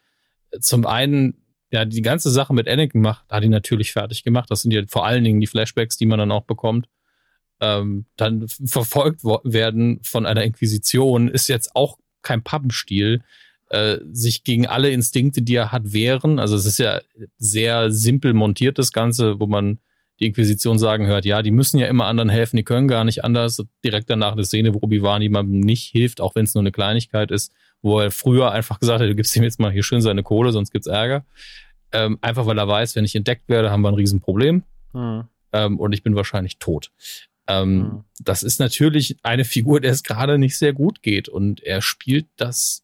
zum einen ja die ganze Sache mit Anakin macht, hat ihn natürlich fertig gemacht. Das sind ja vor allen Dingen die Flashbacks, die man dann auch bekommt ähm, dann verfolgt werden von einer Inquisition, ist jetzt auch kein Pappenstiel. Äh, sich gegen alle Instinkte, die er hat, wehren. Also es ist ja sehr simpel montiert, das Ganze, wo man die Inquisition sagen hört, ja, die müssen ja immer anderen helfen, die können gar nicht anders. Direkt danach eine Szene, wo Obi-Wan jemandem nicht hilft, auch wenn es nur eine Kleinigkeit ist, wo er früher einfach gesagt hat, du gibst ihm jetzt mal hier schön seine Kohle, sonst gibt's Ärger. Ähm, einfach weil er weiß, wenn ich entdeckt werde, haben wir ein Riesenproblem. Hm. Ähm, und ich bin wahrscheinlich tot. Ähm, mhm. Das ist natürlich eine Figur, der es gerade nicht sehr gut geht und er spielt das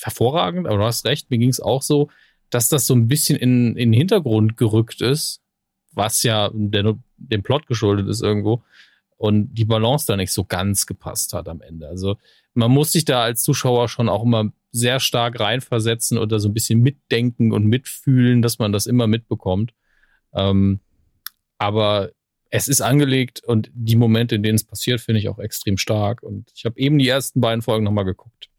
hervorragend, aber du hast recht, mir ging es auch so, dass das so ein bisschen in, in den Hintergrund gerückt ist, was ja der, dem Plot geschuldet ist irgendwo. und die Balance da nicht so ganz gepasst hat am Ende. Also man muss sich da als Zuschauer schon auch immer sehr stark reinversetzen oder so ein bisschen mitdenken und mitfühlen, dass man das immer mitbekommt. Ähm, aber es ist angelegt und die Momente, in denen es passiert, finde ich auch extrem stark. Und ich habe eben die ersten beiden Folgen nochmal geguckt.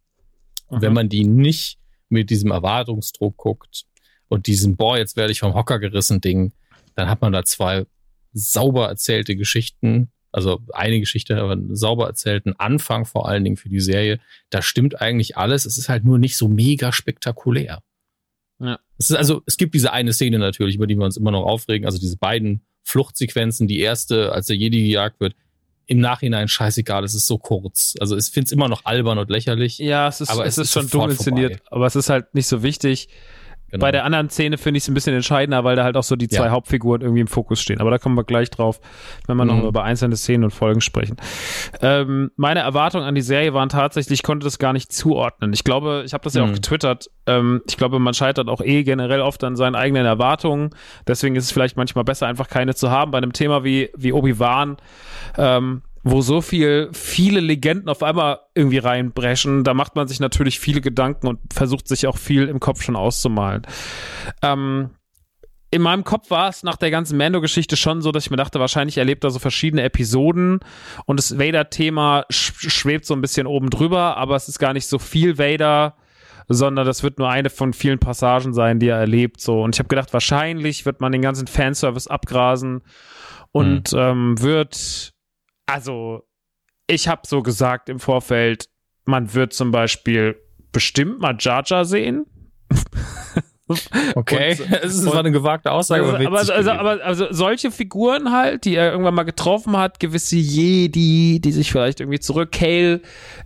Und wenn man die nicht mit diesem Erwartungsdruck guckt und diesem, boah, jetzt werde ich vom Hocker gerissen Ding, dann hat man da zwei sauber erzählte Geschichten, also eine Geschichte, aber einen sauber erzählten Anfang vor allen Dingen für die Serie. Da stimmt eigentlich alles. Es ist halt nur nicht so mega spektakulär. Ja. Es ist also, es gibt diese eine Szene natürlich, über die wir uns immer noch aufregen, also diese beiden Fluchtsequenzen. Die erste, als der Jedi gejagt wird, im Nachhinein scheißegal, es ist so kurz. Also ich finde es immer noch albern und lächerlich. Ja, es ist, aber es, es ist, ist schon dumm inszeniert, aber es ist halt nicht so wichtig. Genau. Bei der anderen Szene finde ich es ein bisschen entscheidender, weil da halt auch so die zwei ja. Hauptfiguren irgendwie im Fokus stehen. Aber da kommen wir gleich drauf, wenn wir mhm. noch über einzelne Szenen und Folgen sprechen. Ähm, meine Erwartungen an die Serie waren tatsächlich, ich konnte das gar nicht zuordnen. Ich glaube, ich habe das ja auch mhm. getwittert. Ähm, ich glaube, man scheitert auch eh generell oft an seinen eigenen Erwartungen. Deswegen ist es vielleicht manchmal besser, einfach keine zu haben. Bei einem Thema wie, wie Obi-Wan, ähm, wo so viel, viele Legenden auf einmal irgendwie reinbrechen, da macht man sich natürlich viele Gedanken und versucht sich auch viel im Kopf schon auszumalen. Ähm, in meinem Kopf war es nach der ganzen Mando-Geschichte schon so, dass ich mir dachte, wahrscheinlich erlebt er so verschiedene Episoden und das Vader-Thema sch schwebt so ein bisschen oben drüber, aber es ist gar nicht so viel Vader, sondern das wird nur eine von vielen Passagen sein, die er erlebt. So und ich habe gedacht, wahrscheinlich wird man den ganzen Fanservice abgrasen und mhm. ähm, wird also ich habe so gesagt im Vorfeld, man wird zum Beispiel bestimmt mal Jar sehen. Okay, es ist zwar eine gewagte Aussage, also, aber, also, aber also solche Figuren halt, die er irgendwann mal getroffen hat, gewisse Jedi, die sich vielleicht irgendwie zurück, Kale,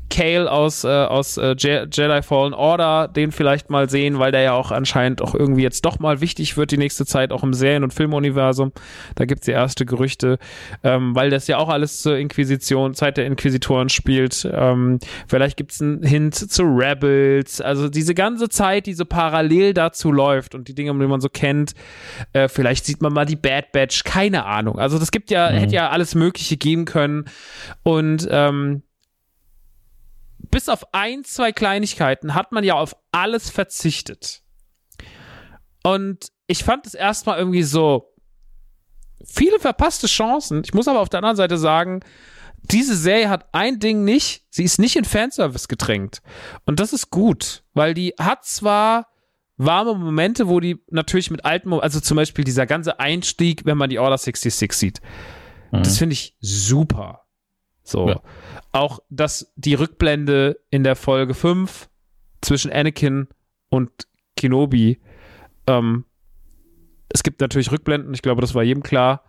Kale aus, äh, aus äh, Jedi Fallen Order, den vielleicht mal sehen, weil der ja auch anscheinend auch irgendwie jetzt doch mal wichtig wird die nächste Zeit, auch im Serien- und Filmuniversum. Da gibt's die erste Gerüchte, ähm, weil das ja auch alles zur Inquisition, Zeit der Inquisitoren spielt. Ähm, vielleicht gibt's einen Hint zu Rebels. Also diese ganze Zeit, die so parallel dazu läuft und die Dinge, die man so kennt. Äh, vielleicht sieht man mal die Bad Batch, keine Ahnung. Also das gibt ja, mhm. hätte ja alles Mögliche geben können. Und ähm, bis auf ein, zwei Kleinigkeiten hat man ja auf alles verzichtet. Und ich fand es erstmal irgendwie so viele verpasste Chancen. Ich muss aber auf der anderen Seite sagen, diese Serie hat ein Ding nicht, sie ist nicht in Fanservice gedrängt. Und das ist gut, weil die hat zwar warme Momente, wo die natürlich mit alten, also zum Beispiel dieser ganze Einstieg, wenn man die Order 66 sieht. Mhm. Das finde ich super. So. Ja. Auch, dass die Rückblende in der Folge 5 zwischen Anakin und Kenobi, ähm, es gibt natürlich Rückblenden, ich glaube, das war jedem klar.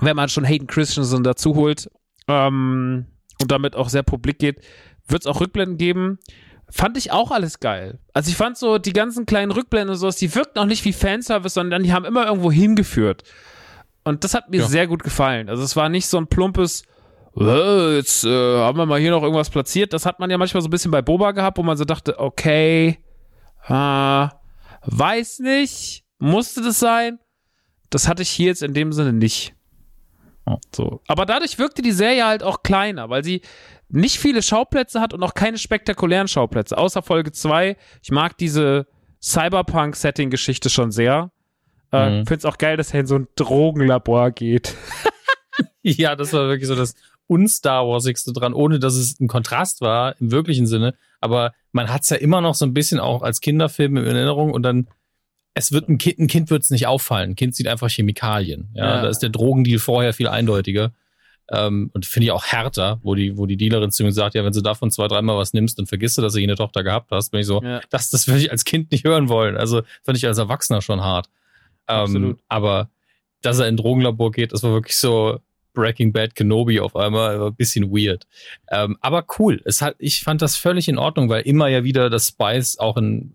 Wenn man schon Hayden Christensen dazu holt ähm, und damit auch sehr publik geht, wird es auch Rückblenden geben. Fand ich auch alles geil. Also ich fand so die ganzen kleinen Rückblenden und sowas, die wirkten auch nicht wie Fanservice, sondern die haben immer irgendwo hingeführt. Und das hat mir ja. sehr gut gefallen. Also es war nicht so ein plumpes, äh, jetzt äh, haben wir mal hier noch irgendwas platziert. Das hat man ja manchmal so ein bisschen bei Boba gehabt, wo man so dachte, okay, äh, weiß nicht, musste das sein? Das hatte ich hier jetzt in dem Sinne nicht. So. Aber dadurch wirkte die Serie halt auch kleiner, weil sie nicht viele Schauplätze hat und auch keine spektakulären Schauplätze, außer Folge 2. Ich mag diese Cyberpunk-Setting-Geschichte schon sehr. Äh, mhm. Finde es auch geil, dass er in so ein Drogenlabor geht. ja, das war wirklich so das un-Star Warsigste dran, ohne dass es ein Kontrast war im wirklichen Sinne. Aber man hat es ja immer noch so ein bisschen auch als Kinderfilm in Erinnerung und dann es wird ein Kind, ein Kind wird es nicht auffallen. Ein Kind sieht einfach Chemikalien. Ja, ja, da ist der Drogendeal vorher viel eindeutiger. Ähm, und finde ich auch härter, wo die, wo die Dealerin zu mir sagt, ja, wenn du davon zwei, dreimal was nimmst, dann vergisst du, dass du eine Tochter gehabt hast. Bin ich so, ja. das, das würde ich als Kind nicht hören wollen. Also fand ich als Erwachsener schon hart. Ähm, Absolut. Aber dass er in ein Drogenlabor geht, das war wirklich so Breaking Bad Kenobi auf einmal, war ein bisschen weird. Ähm, aber cool. Es hat, ich fand das völlig in Ordnung, weil immer ja wieder das Spice auch in,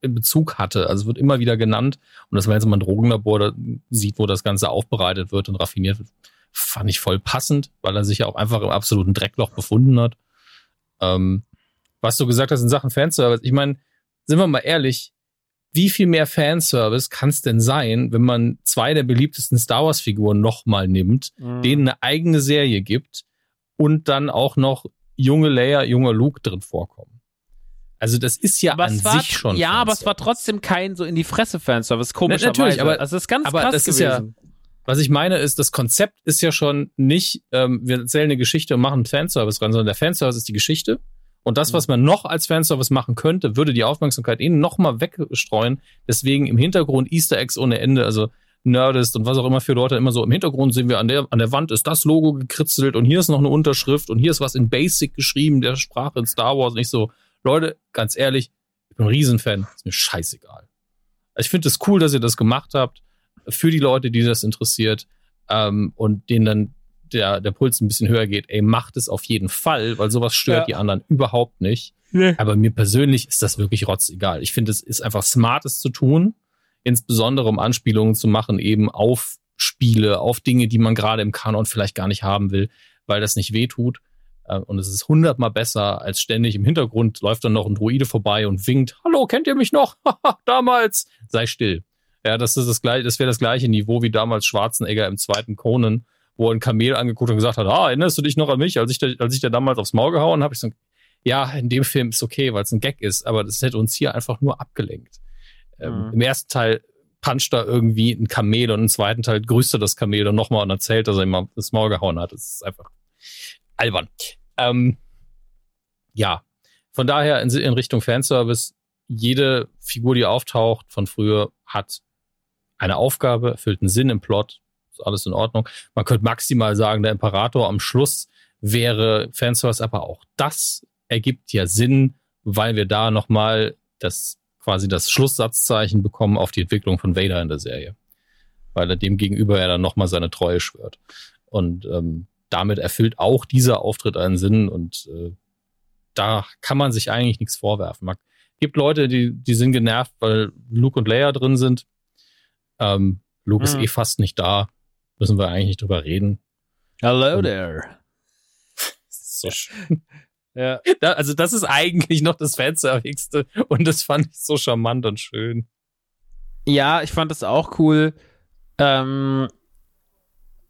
in Bezug hatte. Also wird immer wieder genannt. Und dass man jetzt mal ein Drogenlabor da sieht, wo das Ganze aufbereitet wird und raffiniert wird, fand ich voll passend, weil er sich ja auch einfach im absoluten Dreckloch befunden hat. Ähm, was du gesagt hast in Sachen Fanservice, ich meine, sind wir mal ehrlich, wie viel mehr Fanservice kann es denn sein, wenn man zwei der beliebtesten Star Wars-Figuren nochmal nimmt, mhm. denen eine eigene Serie gibt und dann auch noch junge Leia, junger Luke drin vorkommen? Also das ist ja aber an war, sich schon. Ja, aber es war trotzdem kein so in die Fresse Fanservice, komischerweise. Na, natürlich, aber also das ist ganz aber krass das gewesen. Ist ja, was ich meine ist, das Konzept ist ja schon nicht, ähm, wir erzählen eine Geschichte und machen Fanservice ran, sondern der Fanservice ist die Geschichte. Und das, was man noch als Fanservice machen könnte, würde die Aufmerksamkeit ihnen noch mal wegstreuen. Deswegen im Hintergrund Easter Eggs ohne Ende, also Nerdist und was auch immer für Leute immer so im Hintergrund sehen wir an der, an der Wand ist das Logo gekritzelt und hier ist noch eine Unterschrift und hier ist was in Basic geschrieben, der Sprache in Star Wars. Nicht so, Leute, ganz ehrlich, ich bin ein Riesenfan, ist mir scheißegal. Ich finde es cool, dass ihr das gemacht habt für die Leute, die das interessiert ähm, und denen dann der, der Puls ein bisschen höher geht, ey, macht es auf jeden Fall, weil sowas stört ja. die anderen überhaupt nicht. Nee. Aber mir persönlich ist das wirklich rotzegal. Ich finde, es ist einfach smartes zu tun, insbesondere um Anspielungen zu machen, eben auf Spiele, auf Dinge, die man gerade im Kanon vielleicht gar nicht haben will, weil das nicht wehtut. Äh, und es ist hundertmal besser, als ständig im Hintergrund läuft dann noch ein Druide vorbei und winkt, hallo, kennt ihr mich noch? Damals! Sei still. Ja, das ist das gleiche, das wäre das gleiche Niveau wie damals Schwarzenegger im zweiten Conan, wo er ein Kamel angeguckt und gesagt hat, ah, erinnerst du dich noch an mich, als ich, da, als ich da damals aufs Maul gehauen habe? Ich so, ja, in dem Film ist okay, weil es ein Gag ist, aber das hätte uns hier einfach nur abgelenkt. Ähm, mhm. Im ersten Teil puncht da irgendwie ein Kamel und im zweiten Teil grüßt er das Kamel und nochmal und erzählt, dass er ihm das Maul gehauen hat. Das ist einfach albern. Ähm, ja, von daher in, in Richtung Fanservice, jede Figur, die auftaucht von früher, hat eine Aufgabe, erfüllt einen Sinn im Plot, ist alles in Ordnung. Man könnte maximal sagen, der Imperator am Schluss wäre Fanservice, aber auch das ergibt ja Sinn, weil wir da nochmal das quasi das Schlusssatzzeichen bekommen auf die Entwicklung von Vader in der Serie. Weil er dem gegenüber ja dann nochmal seine Treue schwört. Und ähm, damit erfüllt auch dieser Auftritt einen Sinn und äh, da kann man sich eigentlich nichts vorwerfen. Man gibt Leute, die, die sind genervt, weil Luke und Leia drin sind. Ähm, Luke ist eh fast nicht da. Müssen wir eigentlich nicht drüber reden. Hello und, there. so schön. ja. Da, also das ist eigentlich noch das Fanservigste und das fand ich so charmant und schön. Ja, ich fand das auch cool. Ähm,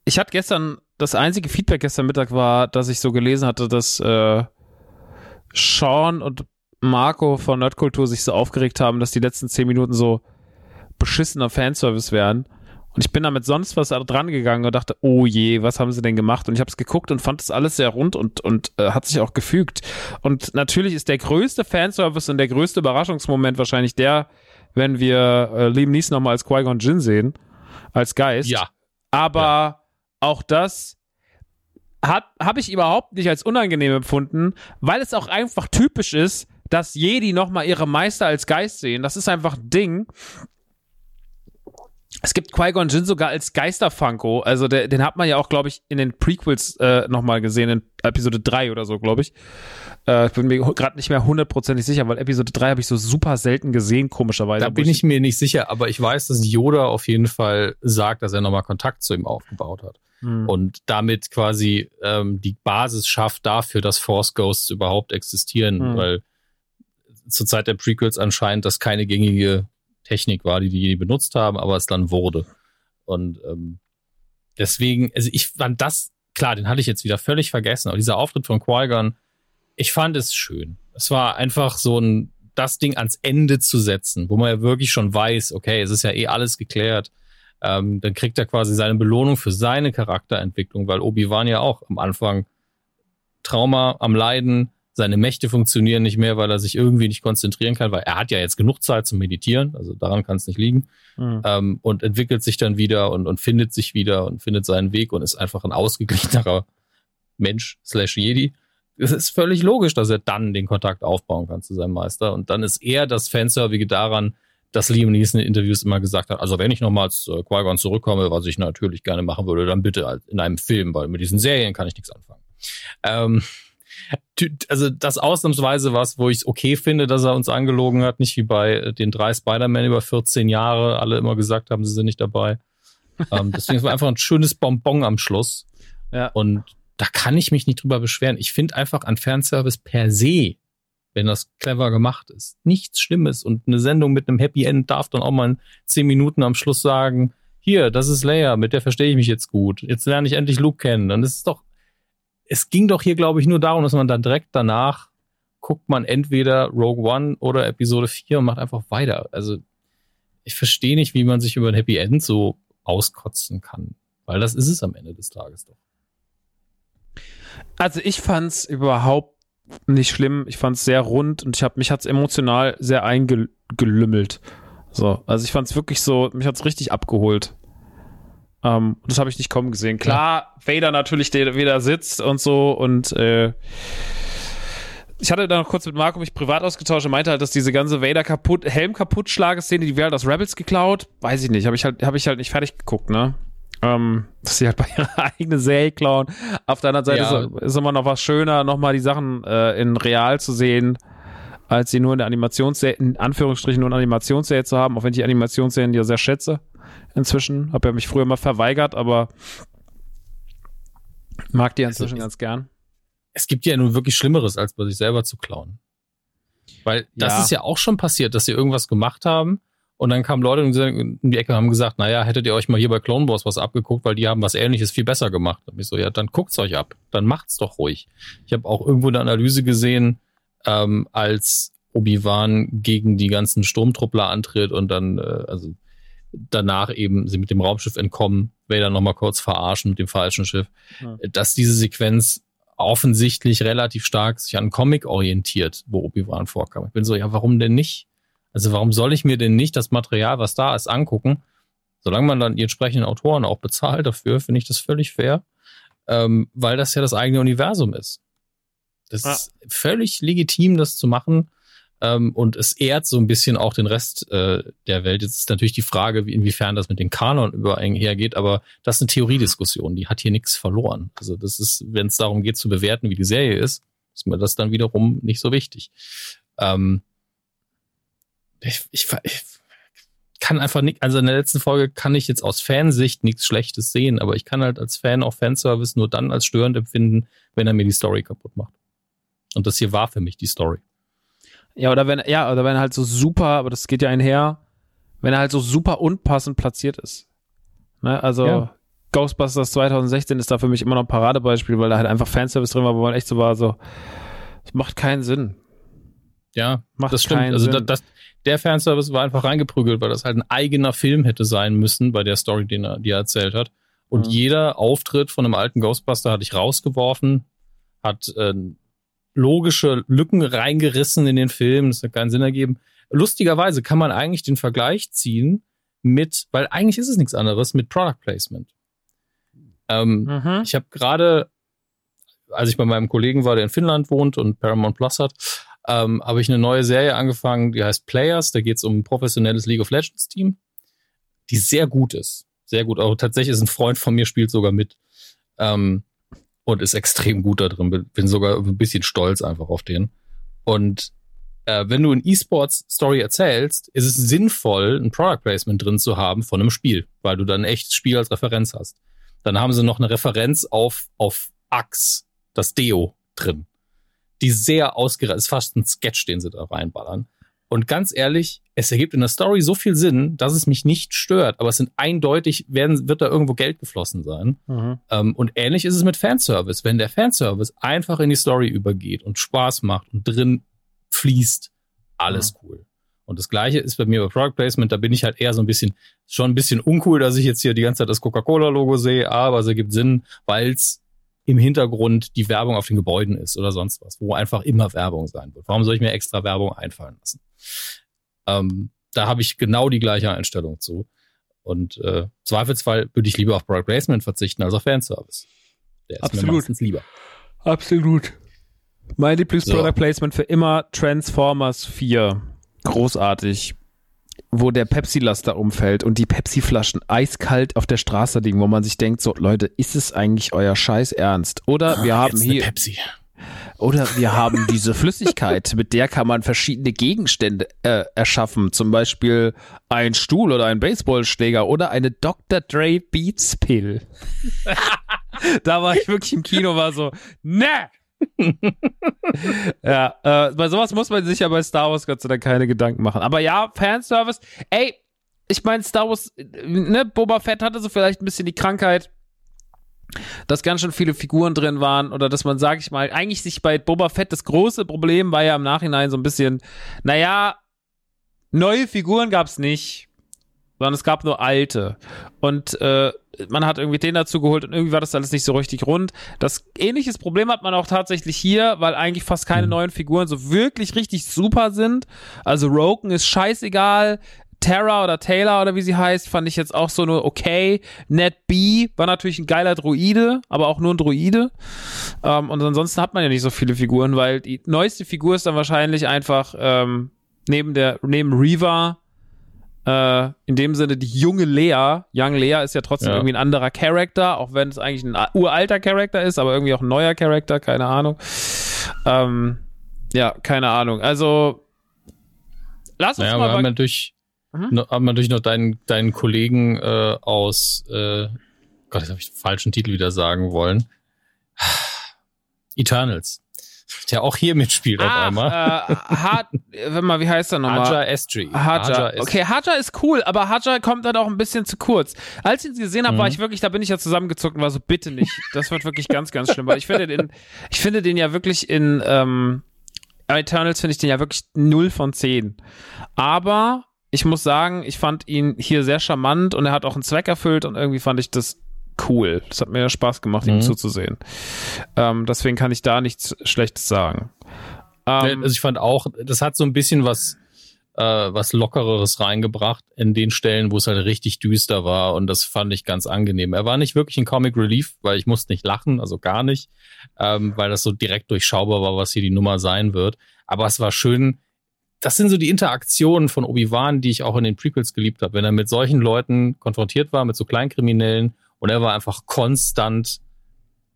ich hatte gestern, das einzige Feedback gestern Mittag war, dass ich so gelesen hatte, dass äh, Sean und Marco von Nerdkultur sich so aufgeregt haben, dass die letzten zehn Minuten so beschissener Fanservice wären. Und ich bin da mit sonst was dran gegangen und dachte, oh je, was haben sie denn gemacht? Und ich habe es geguckt und fand das alles sehr rund und, und äh, hat sich auch gefügt. Und natürlich ist der größte Fanservice und der größte Überraschungsmoment wahrscheinlich der, wenn wir äh, Liam Neeson nochmal als Qui-Gon Jinn sehen, als Geist. Ja. Aber ja. auch das habe ich überhaupt nicht als unangenehm empfunden, weil es auch einfach typisch ist, dass Jedi nochmal ihre Meister als Geist sehen. Das ist einfach ein Ding. Es gibt Qui-Gon Jinn sogar als Geisterfunko. Also der, den hat man ja auch, glaube ich, in den Prequels äh, nochmal gesehen, in Episode 3 oder so, glaube ich. Äh, ich bin mir gerade nicht mehr hundertprozentig sicher, weil Episode 3 habe ich so super selten gesehen, komischerweise. Da bin ich, ich mir nicht sicher, aber ich weiß, dass Yoda auf jeden Fall sagt, dass er nochmal Kontakt zu ihm aufgebaut hat. Hm. Und damit quasi ähm, die Basis schafft dafür, dass Force Ghosts überhaupt existieren, hm. weil zur Zeit der Prequels anscheinend das keine gängige Technik war, die die benutzt haben, aber es dann wurde. Und ähm, deswegen, also ich fand das, klar, den hatte ich jetzt wieder völlig vergessen, aber dieser Auftritt von Qui-Gon, ich fand es schön. Es war einfach so ein, das Ding ans Ende zu setzen, wo man ja wirklich schon weiß, okay, es ist ja eh alles geklärt. Ähm, dann kriegt er quasi seine Belohnung für seine Charakterentwicklung, weil Obi-Wan ja auch am Anfang Trauma am Leiden, seine Mächte funktionieren nicht mehr, weil er sich irgendwie nicht konzentrieren kann, weil er hat ja jetzt genug Zeit zum Meditieren, also daran kann es nicht liegen. Mhm. Ähm, und entwickelt sich dann wieder und, und findet sich wieder und findet seinen Weg und ist einfach ein ausgeglichenerer Mensch slash Jedi. Es ist völlig logisch, dass er dann den Kontakt aufbauen kann zu seinem Meister. Und dann ist eher das Fanservige daran, dass Liam Neeson in Interviews immer gesagt hat, also wenn ich nochmal zu Qui-Gon zurückkomme, was ich natürlich gerne machen würde, dann bitte halt in einem Film, weil mit diesen Serien kann ich nichts anfangen. Ähm, also das ausnahmsweise was, wo ich es okay finde, dass er uns angelogen hat, nicht wie bei äh, den drei Spider-Man über 14 Jahre, alle immer gesagt haben, sie sind nicht dabei. ähm, deswegen war einfach ein schönes Bonbon am Schluss. Ja. Und da kann ich mich nicht drüber beschweren. Ich finde einfach an Fanservice per se wenn das clever gemacht ist. Nichts Schlimmes und eine Sendung mit einem Happy End darf dann auch mal zehn Minuten am Schluss sagen, hier, das ist Leia, mit der verstehe ich mich jetzt gut. Jetzt lerne ich endlich Luke kennen. Dann ist es doch, es ging doch hier, glaube ich, nur darum, dass man dann direkt danach guckt man entweder Rogue One oder Episode 4 und macht einfach weiter. Also ich verstehe nicht, wie man sich über ein Happy End so auskotzen kann. Weil das ist es am Ende des Tages doch. Also ich fand's überhaupt nicht schlimm. Ich fand's sehr rund und ich habe mich hat's emotional sehr eingelümmelt. So, also ich fand's wirklich so, mich hat's richtig abgeholt. Um, ähm, das habe ich nicht kommen gesehen. Klar, ja. Vader natürlich, der wieder sitzt und so und äh, ich hatte da noch kurz mit Marco mich privat ausgetauscht und meinte halt, dass diese ganze Vader kaputt, Helm kaputt Szene, die wäre halt aus Rebels geklaut. Weiß ich nicht, habe ich halt, habe ich halt nicht fertig geguckt, ne? Ähm, dass sie halt bei ihrer eigenen Serie klauen. Auf der anderen Seite ja. ist, ist, immer noch was schöner, nochmal die Sachen äh, in real zu sehen, als sie nur in der Animationsserie, in Anführungsstrichen nur in Animationsserie zu haben, auch wenn ich die Animationsserien ja sehr schätze. Inzwischen. Habe ja mich früher mal verweigert, aber mag die inzwischen also, ganz gern es gibt ja nun wirklich Schlimmeres, als bei sich selber zu klauen. Weil das ja. ist ja auch schon passiert, dass sie irgendwas gemacht haben und dann kamen Leute in die Ecke und haben gesagt, naja, hättet ihr euch mal hier bei Clone Wars was abgeguckt, weil die haben was ähnliches viel besser gemacht. Und ich so, ja, dann guckt's euch ab. Dann macht's doch ruhig. Ich habe auch irgendwo eine Analyse gesehen, ähm, als Obi-Wan gegen die ganzen Sturmtruppler antritt und dann, äh, also danach eben sie mit dem Raumschiff entkommen, Vader nochmal kurz verarschen mit dem falschen Schiff, ja. dass diese Sequenz offensichtlich relativ stark sich an Comic orientiert, wo Obi-Wan vorkam. Ich bin so, ja, warum denn nicht? Also warum soll ich mir denn nicht das Material, was da ist, angucken? Solange man dann die entsprechenden Autoren auch bezahlt dafür, finde ich das völlig fair, ähm, weil das ja das eigene Universum ist. Das ah. ist völlig legitim, das zu machen. Ähm, und es ehrt so ein bisschen auch den Rest äh, der Welt. Jetzt ist natürlich die Frage, wie, inwiefern das mit den Kanon überhergeht, aber das ist eine Theoriediskussion, die hat hier nichts verloren. Also das ist, wenn es darum geht zu bewerten, wie die Serie ist, ist mir das dann wiederum nicht so wichtig. Ähm, ich, ich, ich kann einfach nicht, also in der letzten Folge kann ich jetzt aus Fansicht nichts Schlechtes sehen, aber ich kann halt als Fan auch Fanservice nur dann als störend empfinden, wenn er mir die Story kaputt macht. Und das hier war für mich die Story. Ja, oder wenn, ja, oder wenn er halt so super, aber das geht ja einher, wenn er halt so super unpassend platziert ist. Ne? Also ja. Ghostbusters 2016 ist da für mich immer noch ein Paradebeispiel, weil da halt einfach Fanservice drin war, wo man echt so war, so, das macht keinen Sinn. Ja, macht das stimmt. Also das, das, der Fanservice war einfach reingeprügelt, weil das halt ein eigener Film hätte sein müssen bei der Story, die er, die er erzählt hat. Und mhm. jeder Auftritt von einem alten Ghostbuster hatte ich rausgeworfen, hat äh, logische Lücken reingerissen in den Film. Das hat keinen Sinn ergeben. Lustigerweise kann man eigentlich den Vergleich ziehen mit, weil eigentlich ist es nichts anderes, mit Product Placement. Ähm, mhm. Ich habe gerade, als ich bei meinem Kollegen war, der in Finnland wohnt und Paramount Plus hat, ähm, habe ich eine neue Serie angefangen, die heißt Players. Da geht es um ein professionelles League of Legends Team, die sehr gut ist. Sehr gut. Auch tatsächlich ist ein Freund von mir, spielt sogar mit. Ähm, und ist extrem gut da drin. Bin sogar ein bisschen stolz einfach auf den. Und äh, wenn du ein E-Sports-Story erzählst, ist es sinnvoll, ein Product Placement drin zu haben von einem Spiel, weil du dann ein echtes Spiel als Referenz hast. Dann haben sie noch eine Referenz auf, auf Axe, das Deo drin. Die sehr ausgereizt ist, fast ein Sketch, den sie da reinballern. Und ganz ehrlich, es ergibt in der Story so viel Sinn, dass es mich nicht stört. Aber es sind eindeutig, werden, wird da irgendwo Geld geflossen sein. Mhm. Ähm, und ähnlich ist es mit Fanservice. Wenn der Fanservice einfach in die Story übergeht und Spaß macht und drin fließt, alles mhm. cool. Und das gleiche ist bei mir bei Product Placement, da bin ich halt eher so ein bisschen, schon ein bisschen uncool, dass ich jetzt hier die ganze Zeit das Coca-Cola-Logo sehe, aber es ergibt Sinn, weil es im Hintergrund die Werbung auf den Gebäuden ist oder sonst was, wo einfach immer Werbung sein wird. Warum soll ich mir extra Werbung einfallen lassen? Ähm, da habe ich genau die gleiche Einstellung zu. Und äh, Zweifelsfall würde ich lieber auf Product Placement verzichten als auf Fanservice. Der ist Absolut. mir meistens lieber. Absolut. Mein Lieblings-Product so. Placement für immer Transformers 4. Großartig wo der Pepsi-Laster umfällt und die Pepsi-Flaschen eiskalt auf der Straße liegen, wo man sich denkt, so Leute, ist es eigentlich euer Scheiß Ernst? Oder ah, wir haben hier Pepsi. Oder wir haben diese Flüssigkeit, mit der kann man verschiedene Gegenstände äh, erschaffen, zum Beispiel ein Stuhl oder ein Baseballschläger oder eine Dr. Dre Beats Pill. da war ich wirklich im Kino, war so, ne, ja, äh, bei sowas muss man sich ja bei Star Wars Gott sei Dank keine Gedanken machen. Aber ja, Fanservice, ey, ich meine, Star Wars, ne, Boba Fett hatte so vielleicht ein bisschen die Krankheit, dass ganz schön viele Figuren drin waren oder dass man, sag ich mal, eigentlich sich bei Boba Fett das große Problem war ja im Nachhinein so ein bisschen, naja, neue Figuren gab's nicht, sondern es gab nur alte. Und äh, man hat irgendwie den dazu geholt und irgendwie war das alles nicht so richtig rund. Das ähnliches Problem hat man auch tatsächlich hier, weil eigentlich fast keine mhm. neuen Figuren so wirklich richtig super sind. Also Roken ist scheißegal, Tara oder Taylor oder wie sie heißt, fand ich jetzt auch so nur okay. Ned B war natürlich ein geiler Druide, aber auch nur ein Druide. Ähm, und ansonsten hat man ja nicht so viele Figuren, weil die neueste Figur ist dann wahrscheinlich einfach ähm, neben der neben Reva äh, in dem Sinne die junge Lea. Young Lea ist ja trotzdem ja. irgendwie ein anderer Charakter, auch wenn es eigentlich ein uralter Charakter ist, aber irgendwie auch ein neuer Charakter, keine Ahnung. Ähm, ja, keine Ahnung. Also lass uns naja, mal. Wir haben natürlich Mhm. Haben wir natürlich noch deinen, deinen Kollegen äh, aus, äh, Gott, jetzt habe ich den falschen Titel wieder sagen wollen. Eternals. Der auch hier mitspielt Ach, auf einmal. Äh, Hard, wenn mal, wie heißt er nochmal? Haja Estri. Haja. Okay, Haja ist cool, aber Haja kommt dann auch ein bisschen zu kurz. Als ich ihn gesehen habe, mhm. war ich wirklich, da bin ich ja zusammengezuckt und war so, bitte nicht. Das wird wirklich ganz, ganz schlimm, weil ich finde den, ich finde den ja wirklich in, ähm, Eternals finde ich den ja wirklich 0 von 10. Aber ich muss sagen, ich fand ihn hier sehr charmant und er hat auch einen Zweck erfüllt und irgendwie fand ich das cool. Das hat mir Spaß gemacht, mhm. ihm zuzusehen. Ähm, deswegen kann ich da nichts Schlechtes sagen. Ähm, also ich fand auch, das hat so ein bisschen was, äh, was Lockereres reingebracht in den Stellen, wo es halt richtig düster war und das fand ich ganz angenehm. Er war nicht wirklich ein Comic Relief, weil ich musste nicht lachen, also gar nicht, ähm, weil das so direkt durchschaubar war, was hier die Nummer sein wird. Aber es war schön, das sind so die Interaktionen von Obi-Wan, die ich auch in den Prequels geliebt habe. Wenn er mit solchen Leuten konfrontiert war, mit so Kleinkriminellen und er war einfach konstant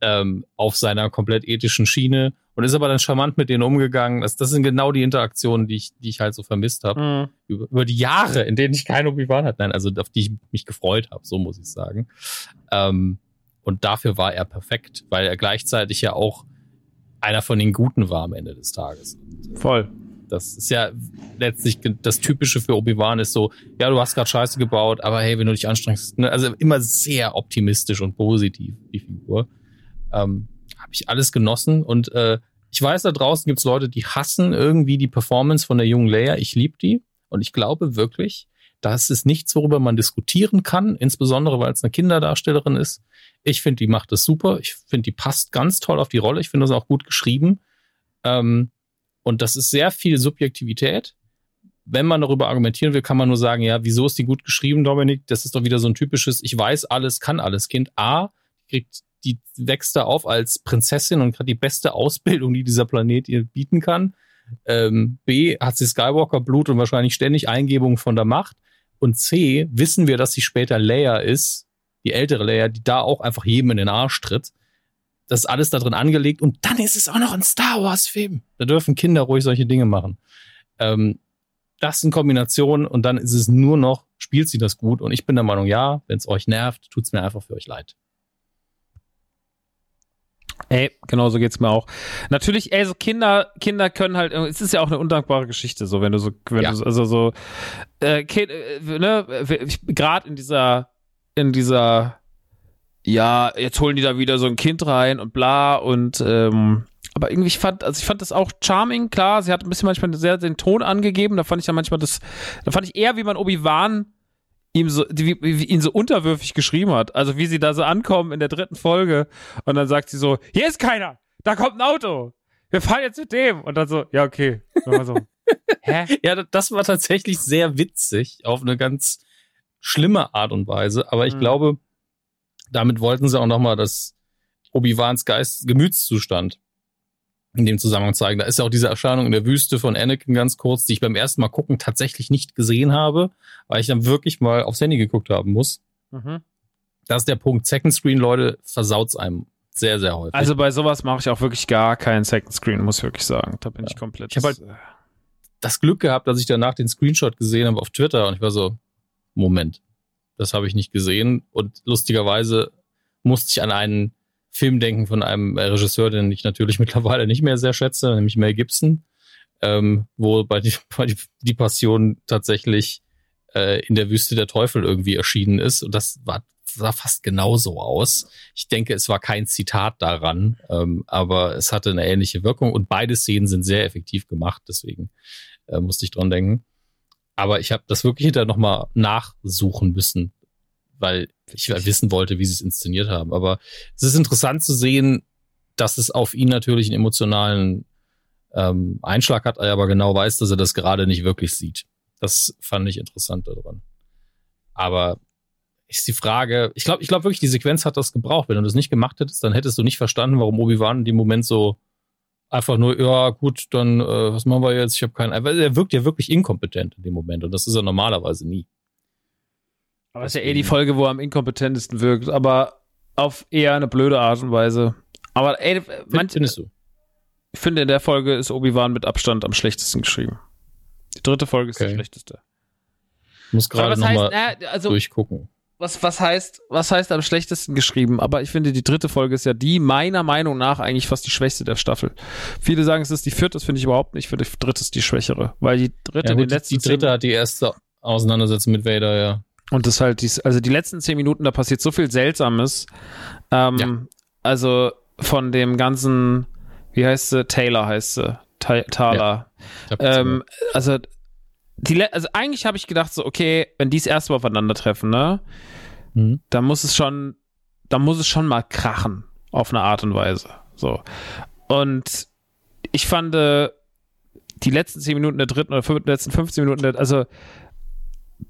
ähm, auf seiner komplett ethischen Schiene und ist aber dann charmant mit denen umgegangen. Das, das sind genau die Interaktionen, die ich, die ich halt so vermisst habe. Mhm. Über, über, die Jahre, in denen ich kein Obi-Wan hatte. Nein, also auf die ich mich gefreut habe, so muss ich sagen. Ähm, und dafür war er perfekt, weil er gleichzeitig ja auch einer von den Guten war am Ende des Tages. Voll. Das ist ja letztlich das Typische für Obi-Wan ist so, ja, du hast gerade Scheiße gebaut, aber hey, wenn du dich anstrengst, ne? also immer sehr optimistisch und positiv, die Figur. Ähm, Habe ich alles genossen und äh, ich weiß, da draußen gibt's Leute, die hassen irgendwie die Performance von der jungen Leia. Ich liebe die und ich glaube wirklich, das ist nichts, worüber man diskutieren kann, insbesondere weil es eine Kinderdarstellerin ist. Ich finde, die macht das super. Ich finde, die passt ganz toll auf die Rolle. Ich finde das auch gut geschrieben. Ähm, und das ist sehr viel Subjektivität. Wenn man darüber argumentieren will, kann man nur sagen, ja, wieso ist die gut geschrieben, Dominik? Das ist doch wieder so ein typisches, ich weiß alles, kann alles Kind. A, kriegt, die wächst da auf als Prinzessin und hat die beste Ausbildung, die dieser Planet ihr bieten kann. Ähm, B, hat sie Skywalker-Blut und wahrscheinlich ständig Eingebungen von der Macht. Und C, wissen wir, dass sie später Leia ist, die ältere Leia, die da auch einfach jedem in den Arsch tritt. Das ist alles da drin angelegt und dann ist es auch noch ein Star Wars-Film. Da dürfen Kinder ruhig solche Dinge machen. Ähm, das in Kombination und dann ist es nur noch, spielt sie das gut und ich bin der Meinung, ja, wenn es euch nervt, tut's mir einfach für euch leid. Ey, genau so geht's mir auch. Natürlich, ey, so Kinder, Kinder können halt, es ist ja auch eine undankbare Geschichte, so wenn du so, wenn ja. du also so, äh, kind, äh, ne, gerade in dieser, in dieser ja, jetzt holen die da wieder so ein Kind rein und bla und ähm, aber irgendwie ich fand, also ich fand das auch charming, klar, sie hat ein bisschen manchmal sehr den Ton angegeben, da fand ich ja manchmal das, da fand ich eher, wie man Obi-Wan ihm so, wie, wie ihn so unterwürfig geschrieben hat. Also wie sie da so ankommen in der dritten Folge und dann sagt sie so, hier ist keiner, da kommt ein Auto, wir fahren jetzt mit dem und dann so, ja okay, so, hä? Ja, das war tatsächlich sehr witzig auf eine ganz schlimme Art und Weise, aber ich mhm. glaube, damit wollten sie auch nochmal das Obi-Wans Geist, Gemütszustand in dem Zusammenhang zeigen. Da ist ja auch diese Erscheinung in der Wüste von Anakin ganz kurz, die ich beim ersten Mal gucken tatsächlich nicht gesehen habe, weil ich dann wirklich mal aufs Handy geguckt haben muss. Mhm. Das ist der Punkt. Second Screen, Leute, versaut's einem sehr, sehr häufig. Also bei sowas mache ich auch wirklich gar keinen Second Screen, muss ich wirklich sagen. Da bin ja. ich komplett. Ich habe halt das Glück gehabt, dass ich danach den Screenshot gesehen habe auf Twitter und ich war so, Moment, das habe ich nicht gesehen. Und lustigerweise musste ich an einen Film denken von einem Regisseur, den ich natürlich mittlerweile nicht mehr sehr schätze, nämlich Mel Gibson, ähm, wo bei die, bei die, Passion tatsächlich äh, in der Wüste der Teufel irgendwie erschienen ist. Und das war, sah fast genauso aus. Ich denke, es war kein Zitat daran, ähm, aber es hatte eine ähnliche Wirkung und beide Szenen sind sehr effektiv gemacht, deswegen äh, musste ich dran denken. Aber ich habe das wirklich hinterher nochmal nachsuchen müssen, weil ich wissen wollte, wie sie es inszeniert haben. Aber es ist interessant zu sehen, dass es auf ihn natürlich einen emotionalen ähm, Einschlag hat, er aber genau weiß, dass er das gerade nicht wirklich sieht. Das fand ich interessant daran. Aber ist die Frage, ich glaube, ich glaube wirklich, die Sequenz hat das gebraucht. Wenn du das nicht gemacht hättest, dann hättest du nicht verstanden, warum Obi-Wan in dem Moment so einfach nur, ja, gut, dann, äh, was machen wir jetzt? Ich habe keinen. Er wirkt ja wirklich inkompetent in dem Moment und das ist er normalerweise nie. Aber es ist ja eh die Folge, wo er am inkompetentesten wirkt, aber auf eher eine blöde Art und Weise. Aber ey, manch, findest du? Ich finde, in der Folge ist Obi-Wan mit Abstand am schlechtesten geschrieben. Die dritte Folge ist okay. die schlechteste. Ich muss gerade nochmal also, durchgucken. Was, was heißt, was heißt am schlechtesten geschrieben? Aber ich finde, die dritte Folge ist ja die, meiner Meinung nach, eigentlich fast die schwächste der Staffel. Viele sagen, es ist die vierte, das finde ich überhaupt nicht. Ich finde, die dritte ist die schwächere. Weil die dritte, ja, gut, die, die dritte hat die erste Auseinandersetzung mit Vader, ja. Und das halt, dies, also die letzten zehn Minuten, da passiert so viel Seltsames. Ähm, ja. Also von dem ganzen, wie heißt sie? Taylor heißt sie. Thaler. Ja, ähm, also, die, also eigentlich habe ich gedacht so, okay, wenn die das erste Mal aufeinandertreffen, ne, mhm. dann muss es schon, dann muss es schon mal krachen auf eine Art und Weise. So. Und ich fand äh, die letzten zehn Minuten der dritten oder fünf, letzten 15 Minuten, der, also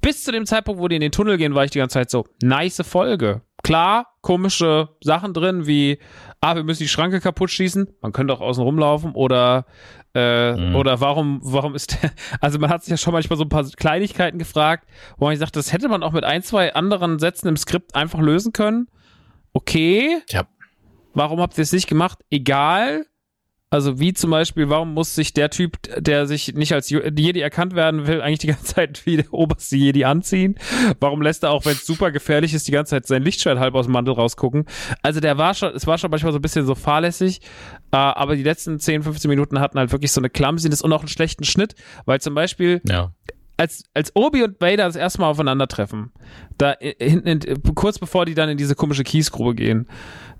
bis zu dem Zeitpunkt, wo die in den Tunnel gehen, war ich die ganze Zeit so, nice Folge. Klar, komische Sachen drin, wie, ah, wir müssen die Schranke kaputt schießen, man könnte auch außen rumlaufen oder, äh, mhm. oder warum, warum ist der, also man hat sich ja schon manchmal so ein paar Kleinigkeiten gefragt, wo man sagt, das hätte man auch mit ein, zwei anderen Sätzen im Skript einfach lösen können. Okay. Ja. Warum habt ihr es nicht gemacht? Egal. Also wie zum Beispiel, warum muss sich der Typ, der sich nicht als Jedi erkannt werden will, eigentlich die ganze Zeit wie der oberste Jedi anziehen? Warum lässt er auch, wenn es super gefährlich ist, die ganze Zeit sein Lichtschwert halb aus dem Mantel rausgucken? Also der war schon, es war schon manchmal so ein bisschen so fahrlässig, äh, aber die letzten 10, 15 Minuten hatten halt wirklich so eine Clumsiness und auch einen schlechten Schnitt, weil zum Beispiel ja als, als Obi und Vader das erste Mal aufeinandertreffen, da hinten, kurz bevor die dann in diese komische Kiesgrube gehen,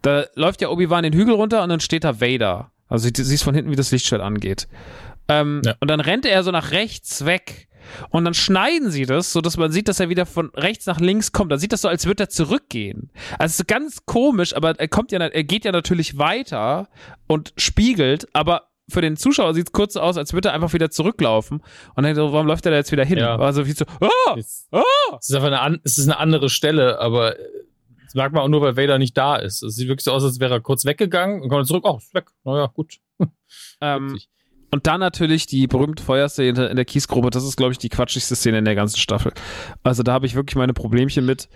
da läuft ja Obi-Wan den Hügel runter und dann steht da Vader. Also du siehst von hinten, wie das Lichtschwert angeht. Ähm, ja. Und dann rennt er so nach rechts weg. Und dann schneiden sie das, so dass man sieht, dass er wieder von rechts nach links kommt. Dann sieht das so, als würde er zurückgehen. Also ganz komisch, aber er kommt ja, er geht ja natürlich weiter und spiegelt, aber für den Zuschauer sieht es kurz aus, als würde er einfach wieder zurücklaufen. Und dann, warum läuft er da jetzt wieder hin? Ja. Also wie so, ah, ah. Es ist einfach eine, es ist eine andere Stelle, aber das merkt man auch nur, weil Vader nicht da ist. Es sieht wirklich so aus, als wäre er kurz weggegangen und kommt zurück. Oh, ist weg. Naja, gut. Ähm, und dann natürlich die berühmte Feuerszene in der Kiesgrube. Das ist, glaube ich, die quatschigste Szene in der ganzen Staffel. Also da habe ich wirklich meine Problemchen mit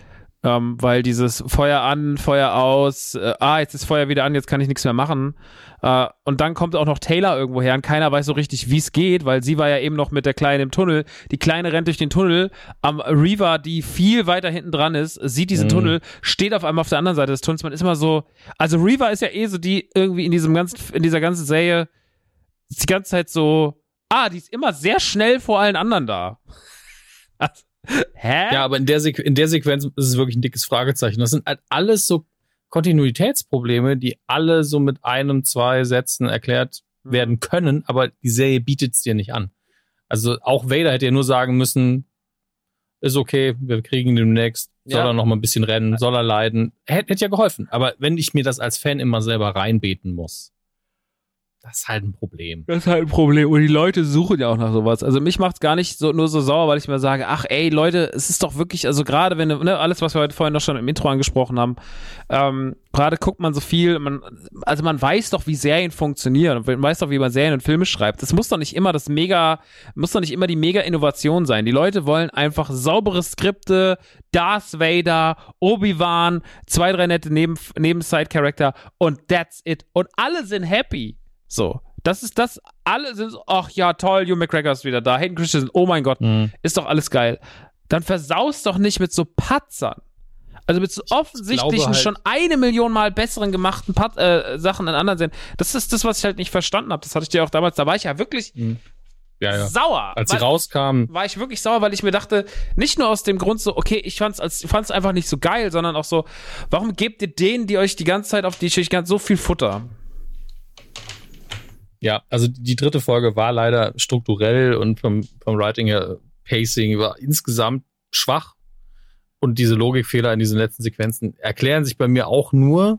ähm, weil dieses Feuer an, Feuer aus, äh, ah, jetzt ist Feuer wieder an, jetzt kann ich nichts mehr machen. Äh, und dann kommt auch noch Taylor irgendwo her und keiner weiß so richtig, wie es geht, weil sie war ja eben noch mit der Kleinen im Tunnel. Die Kleine rennt durch den Tunnel. Am Reaver, die viel weiter hinten dran ist, sieht diesen mhm. Tunnel, steht auf einmal auf der anderen Seite des Tunnels. Man ist immer so, also Reaver ist ja eh so die irgendwie in diesem ganzen, in dieser ganzen Serie die ganze Zeit so, ah, die ist immer sehr schnell vor allen anderen da. Also, Hä? Ja, aber in der, in der Sequenz ist es wirklich ein dickes Fragezeichen. Das sind halt alles so Kontinuitätsprobleme, die alle so mit einem, zwei Sätzen erklärt mhm. werden können, aber die Serie bietet es dir nicht an. Also auch Vader hätte ja nur sagen müssen, ist okay, wir kriegen demnächst, soll ja. er noch mal ein bisschen rennen, soll er leiden. Hätte, hätte ja geholfen. Aber wenn ich mir das als Fan immer selber reinbeten muss, das ist halt ein Problem. Das ist halt ein Problem. Und die Leute suchen ja auch nach sowas. Also mich macht's gar nicht so, nur so sauer, weil ich mir sage, ach ey, Leute, es ist doch wirklich, also gerade wenn, ne, alles, was wir heute vorhin noch schon im Intro angesprochen haben, ähm, gerade guckt man so viel, man, also man weiß doch, wie Serien funktionieren und man weiß doch, wie man Serien und Filme schreibt. Das muss doch nicht immer das mega, muss doch nicht immer die mega Innovation sein. Die Leute wollen einfach saubere Skripte, Darth Vader, Obi-Wan, zwei, drei nette Neben, Neben-Side-Charakter und that's it. Und alle sind happy. So. Das ist das, alle sind so, ach ja, toll, Hugh McGregor ist wieder da, Hayden Christensen, oh mein Gott, mhm. ist doch alles geil. Dann versaust doch nicht mit so Patzern. Also mit so offensichtlichen, halt, schon eine Million Mal besseren gemachten Part, äh, Sachen in anderen Serien. Das ist das, was ich halt nicht verstanden habe. Das hatte ich dir auch damals, da war ich ja wirklich Mhm. ja, ja. sauer. Als sie rauskamen, war ich wirklich sauer, weil ich mir dachte, nicht nur aus dem Grund so, okay, ich fand's als fand's einfach nicht so geil, sondern auch so, warum gebt ihr denen, die euch die ganze Zeit auf die Schicht so viel Futter? Ja, also die dritte Folge war leider strukturell und vom, vom Writing her, Pacing war insgesamt schwach. Und diese Logikfehler in diesen letzten Sequenzen erklären sich bei mir auch nur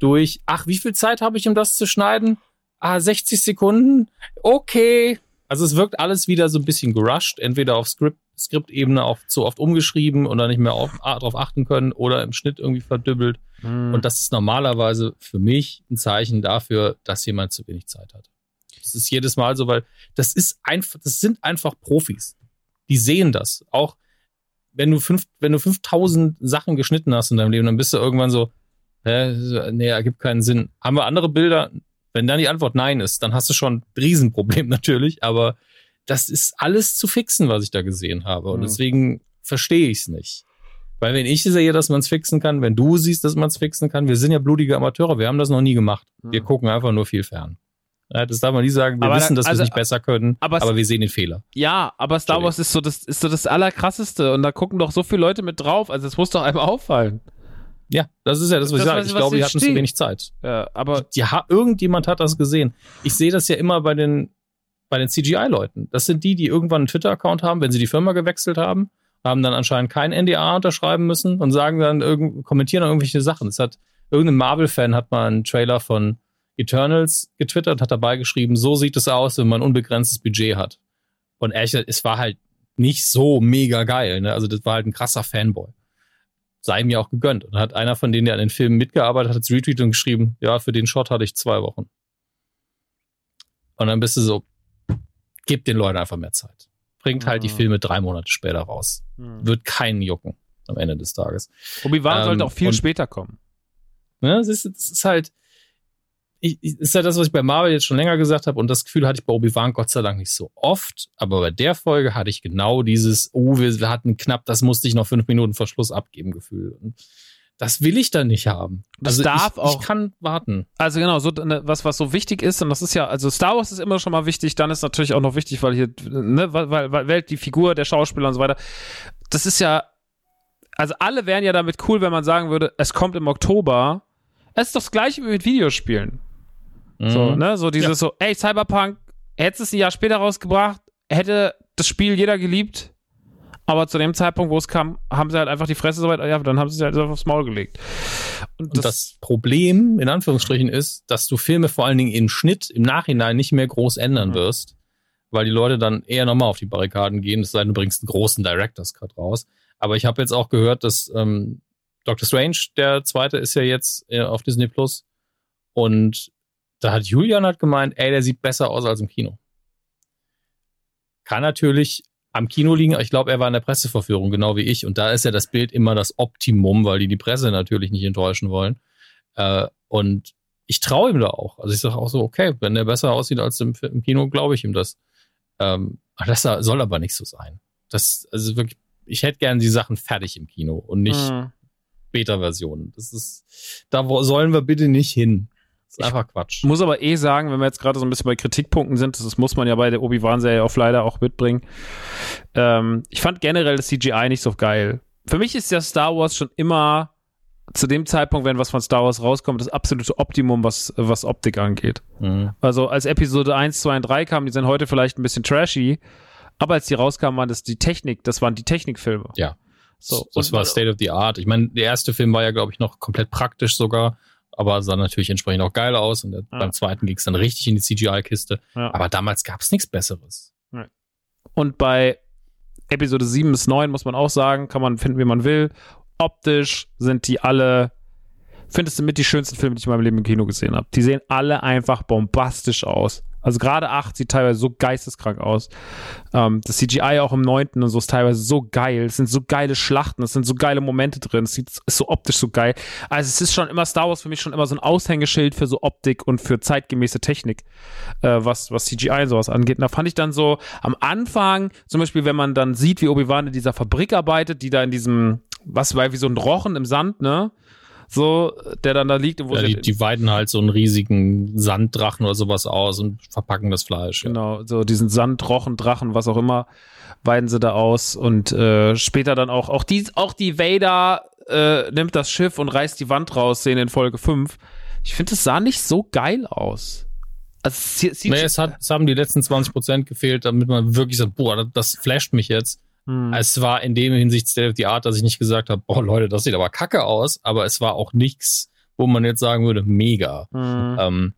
durch, ach, wie viel Zeit habe ich, um das zu schneiden? Ah, 60 Sekunden? Okay. Also es wirkt alles wieder so ein bisschen gerusht, entweder auf Skript, Skriptebene auch zu oft umgeschrieben und dann nicht mehr auf, darauf achten können oder im Schnitt irgendwie verdübbelt. Und das ist normalerweise für mich ein Zeichen dafür, dass jemand zu wenig Zeit hat. Das ist jedes Mal so, weil das ist einfach, das sind einfach Profis. Die sehen das. Auch wenn du fünf, wenn du 5000 Sachen geschnitten hast in deinem Leben, dann bist du irgendwann so, so, nee, ergibt keinen Sinn. Haben wir andere Bilder? Wenn dann die Antwort nein ist, dann hast du schon ein Riesenproblem natürlich, aber das ist alles zu fixen, was ich da gesehen habe. Und deswegen verstehe ich es nicht. Weil wenn ich sehe, dass man es fixen kann, wenn du siehst, dass man es fixen kann, wir sind ja blutige Amateure, wir haben das noch nie gemacht. Wir gucken einfach nur viel fern. Das darf man nie sagen, wir Aber wissen, da- dass wir also- es nicht besser können, aber aber, wir sehen den Fehler. Ja, aber Star Wars ist so das ist so das allerkrasseste und da gucken doch so viele Leute mit drauf, also es muss doch einem auffallen. Ja, das ist ja das, was Das, ich sage. Ich glaube, die hatten zu wenig Zeit. Ja, aber Ja, irgendjemand hat das gesehen. Ich sehe das ja immer bei den, bei den CGI-Leuten. Das sind die, die irgendwann einen Twitter-Account haben, wenn sie die Firma gewechselt haben, haben dann anscheinend kein NDA unterschreiben müssen und sagen dann irgend, kommentieren dann irgendwelche Sachen. Es hat, irgendein Marvel-Fan hat mal einen Trailer von Eternals getwittert, hat dabei geschrieben, so sieht es aus, wenn man ein unbegrenztes Budget hat. Und ehrlich gesagt, es war halt nicht so mega geil, ne? Also das war halt ein krasser Fanboy. Sei mir auch gegönnt. Und dann hat einer von denen, der an den Filmen mitgearbeitet hat, hat retweetet und geschrieben, ja, für den Shot hatte ich zwei Wochen. Und dann bist du so, gib den Leuten einfach mehr Zeit. Bringt halt die Mhm. Filme drei Monate später raus. hm. Wird keinen jucken am Ende des Tages. Obi-Wan Ähm, sollte auch viel später kommen. Ne? Das, ist, das ist halt, ich, ist halt das, was ich bei Marvel jetzt schon länger gesagt habe. Und das Gefühl hatte ich bei Obi-Wan Gott sei Dank nicht so oft. Aber bei der Folge hatte ich genau dieses, oh, wir, hatten knapp, das musste ich noch fünf Minuten vor Schluss abgeben, Gefühl. Und das will ich dann nicht haben. Das also darf ich, auch- Ich kann warten. Also genau, so ne, was was so wichtig ist und das ist ja also Star Wars ist immer schon mal wichtig, dann ist natürlich auch noch wichtig, weil hier ne, weil, weil, weil Welt die Figur der Schauspieler und so weiter. Das ist ja also alle wären ja damit cool, wenn man sagen würde, es kommt im Oktober. Es ist doch das gleiche wie mit Videospielen. So, Mhm. ne, so dieses so, ey, Cyberpunk, hättest es ein Jahr später rausgebracht, hätte das Spiel jeder geliebt, aber zu dem Zeitpunkt, wo es kam, haben sie halt einfach die Fresse so weit, ja, dann haben sie es halt aufs Maul gelegt. Und, Und das, Problem, in Anführungsstrichen, ist, dass du Filme vor allen Dingen im Schnitt im Nachhinein nicht mehr groß ändern Mhm. wirst, weil die Leute dann eher nochmal auf die Barrikaden gehen, es sei denn, du bringst einen großen Director's Cut raus. Aber ich habe jetzt auch gehört, dass ähm, Doctor Strange, der zweite, ist ja jetzt äh, auf Disney Plus. Und da hat Julian halt gemeint, ey, der sieht besser aus als im Kino. Kann natürlich am Kino liegen. Ich glaube, er war in der Presseverführung, genau wie ich. Und da ist ja das Bild immer das Optimum, weil die die Presse natürlich nicht enttäuschen wollen. Äh, und ich traue ihm da auch. Also ich sage auch so, okay, wenn der besser aussieht als im, im Kino, glaube ich ihm das. Ähm, das soll aber nicht so sein. Das, also wirklich, ich hätte gern die Sachen fertig im Kino und nicht Mhm. Beta-Versionen. Das ist, da sollen wir bitte nicht hin. Das ist einfach Quatsch. muss aber eh sagen, wenn wir jetzt gerade so ein bisschen bei Kritikpunkten sind, das muss man ja bei der Obi-Wan-Serie auch leider auch mitbringen. Ähm, ich fand generell das CGI nicht so geil. Für mich ist ja Star Wars schon immer zu dem Zeitpunkt, wenn was von Star Wars rauskommt, das absolute Optimum, was, was Optik angeht. Mhm. Also als Episode 1, 2 und 3 kamen, die sind heute vielleicht ein bisschen trashy, aber als die rauskamen, waren das die Technik, das waren die Technikfilme. Ja. So, das war State of the Art. Ich meine, der erste Film war ja, glaube ich, noch komplett praktisch sogar, aber sah natürlich entsprechend auch geil aus. Und Ja. beim zweiten ging es dann richtig in die CGI-Kiste. Ja. Aber damals gab es nichts Besseres. Und bei Episode 7 bis 9 muss man auch sagen, kann man finden, wie man will. Optisch sind die alle, findest du mit die schönsten Filme, die ich in meinem Leben im Kino gesehen habe. Die sehen alle einfach bombastisch aus. Also gerade 8 sieht teilweise so geisteskrank aus. Ähm, das CGI auch im 9. und so ist teilweise so geil. Es sind so geile Schlachten, es sind so geile Momente drin. Es sieht, ist so optisch so geil. Also es ist schon immer Star Wars für mich schon immer so ein Aushängeschild für so Optik und für zeitgemäße Technik, äh, was, was CGI und sowas angeht. Und da fand ich dann so am Anfang, zum Beispiel, wenn man dann sieht, wie Obi-Wan in dieser Fabrik arbeitet, die da in diesem was war wie so ein Rochen im Sand, ne? So, der dann da liegt. Wo ja, die, die weiden halt so einen riesigen Sanddrachen oder sowas aus und verpacken das Fleisch. Genau, ja. so diesen Sandrochen, Drachen, was auch immer, weiden sie da aus und äh, später dann auch, auch die, auch die Vader äh, nimmt das Schiff und reißt die Wand raus, sehen in Folge 5. Ich finde, es sah nicht so geil aus. Also, es, nee, es, hat, es haben die letzten 20 Prozent gefehlt, damit man wirklich sagt, boah, das, das flasht mich jetzt. Hm. Es war in dem Hinsicht State of the Art, dass ich nicht gesagt habe, boah Leute, das sieht aber kacke aus, aber es war auch nichts, wo man jetzt sagen würde, mega. Hm. Ähm,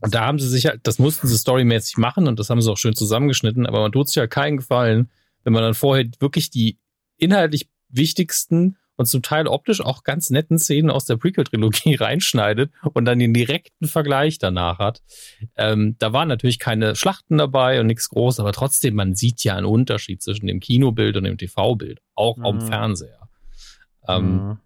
und da haben sie sich halt, das mussten sie storymäßig machen und das haben sie auch schön zusammengeschnitten, aber man tut sich halt keinen Gefallen, wenn man dann vorher wirklich die inhaltlich wichtigsten und zum Teil optisch auch ganz netten Szenen aus der Prequel-Trilogie reinschneidet und dann den direkten Vergleich danach hat. Ähm, da waren natürlich keine Schlachten dabei und nichts groß, aber trotzdem, man sieht ja einen Unterschied zwischen dem Kinobild und dem TV-Bild, auch mhm. am Fernseher. Ähm, mhm.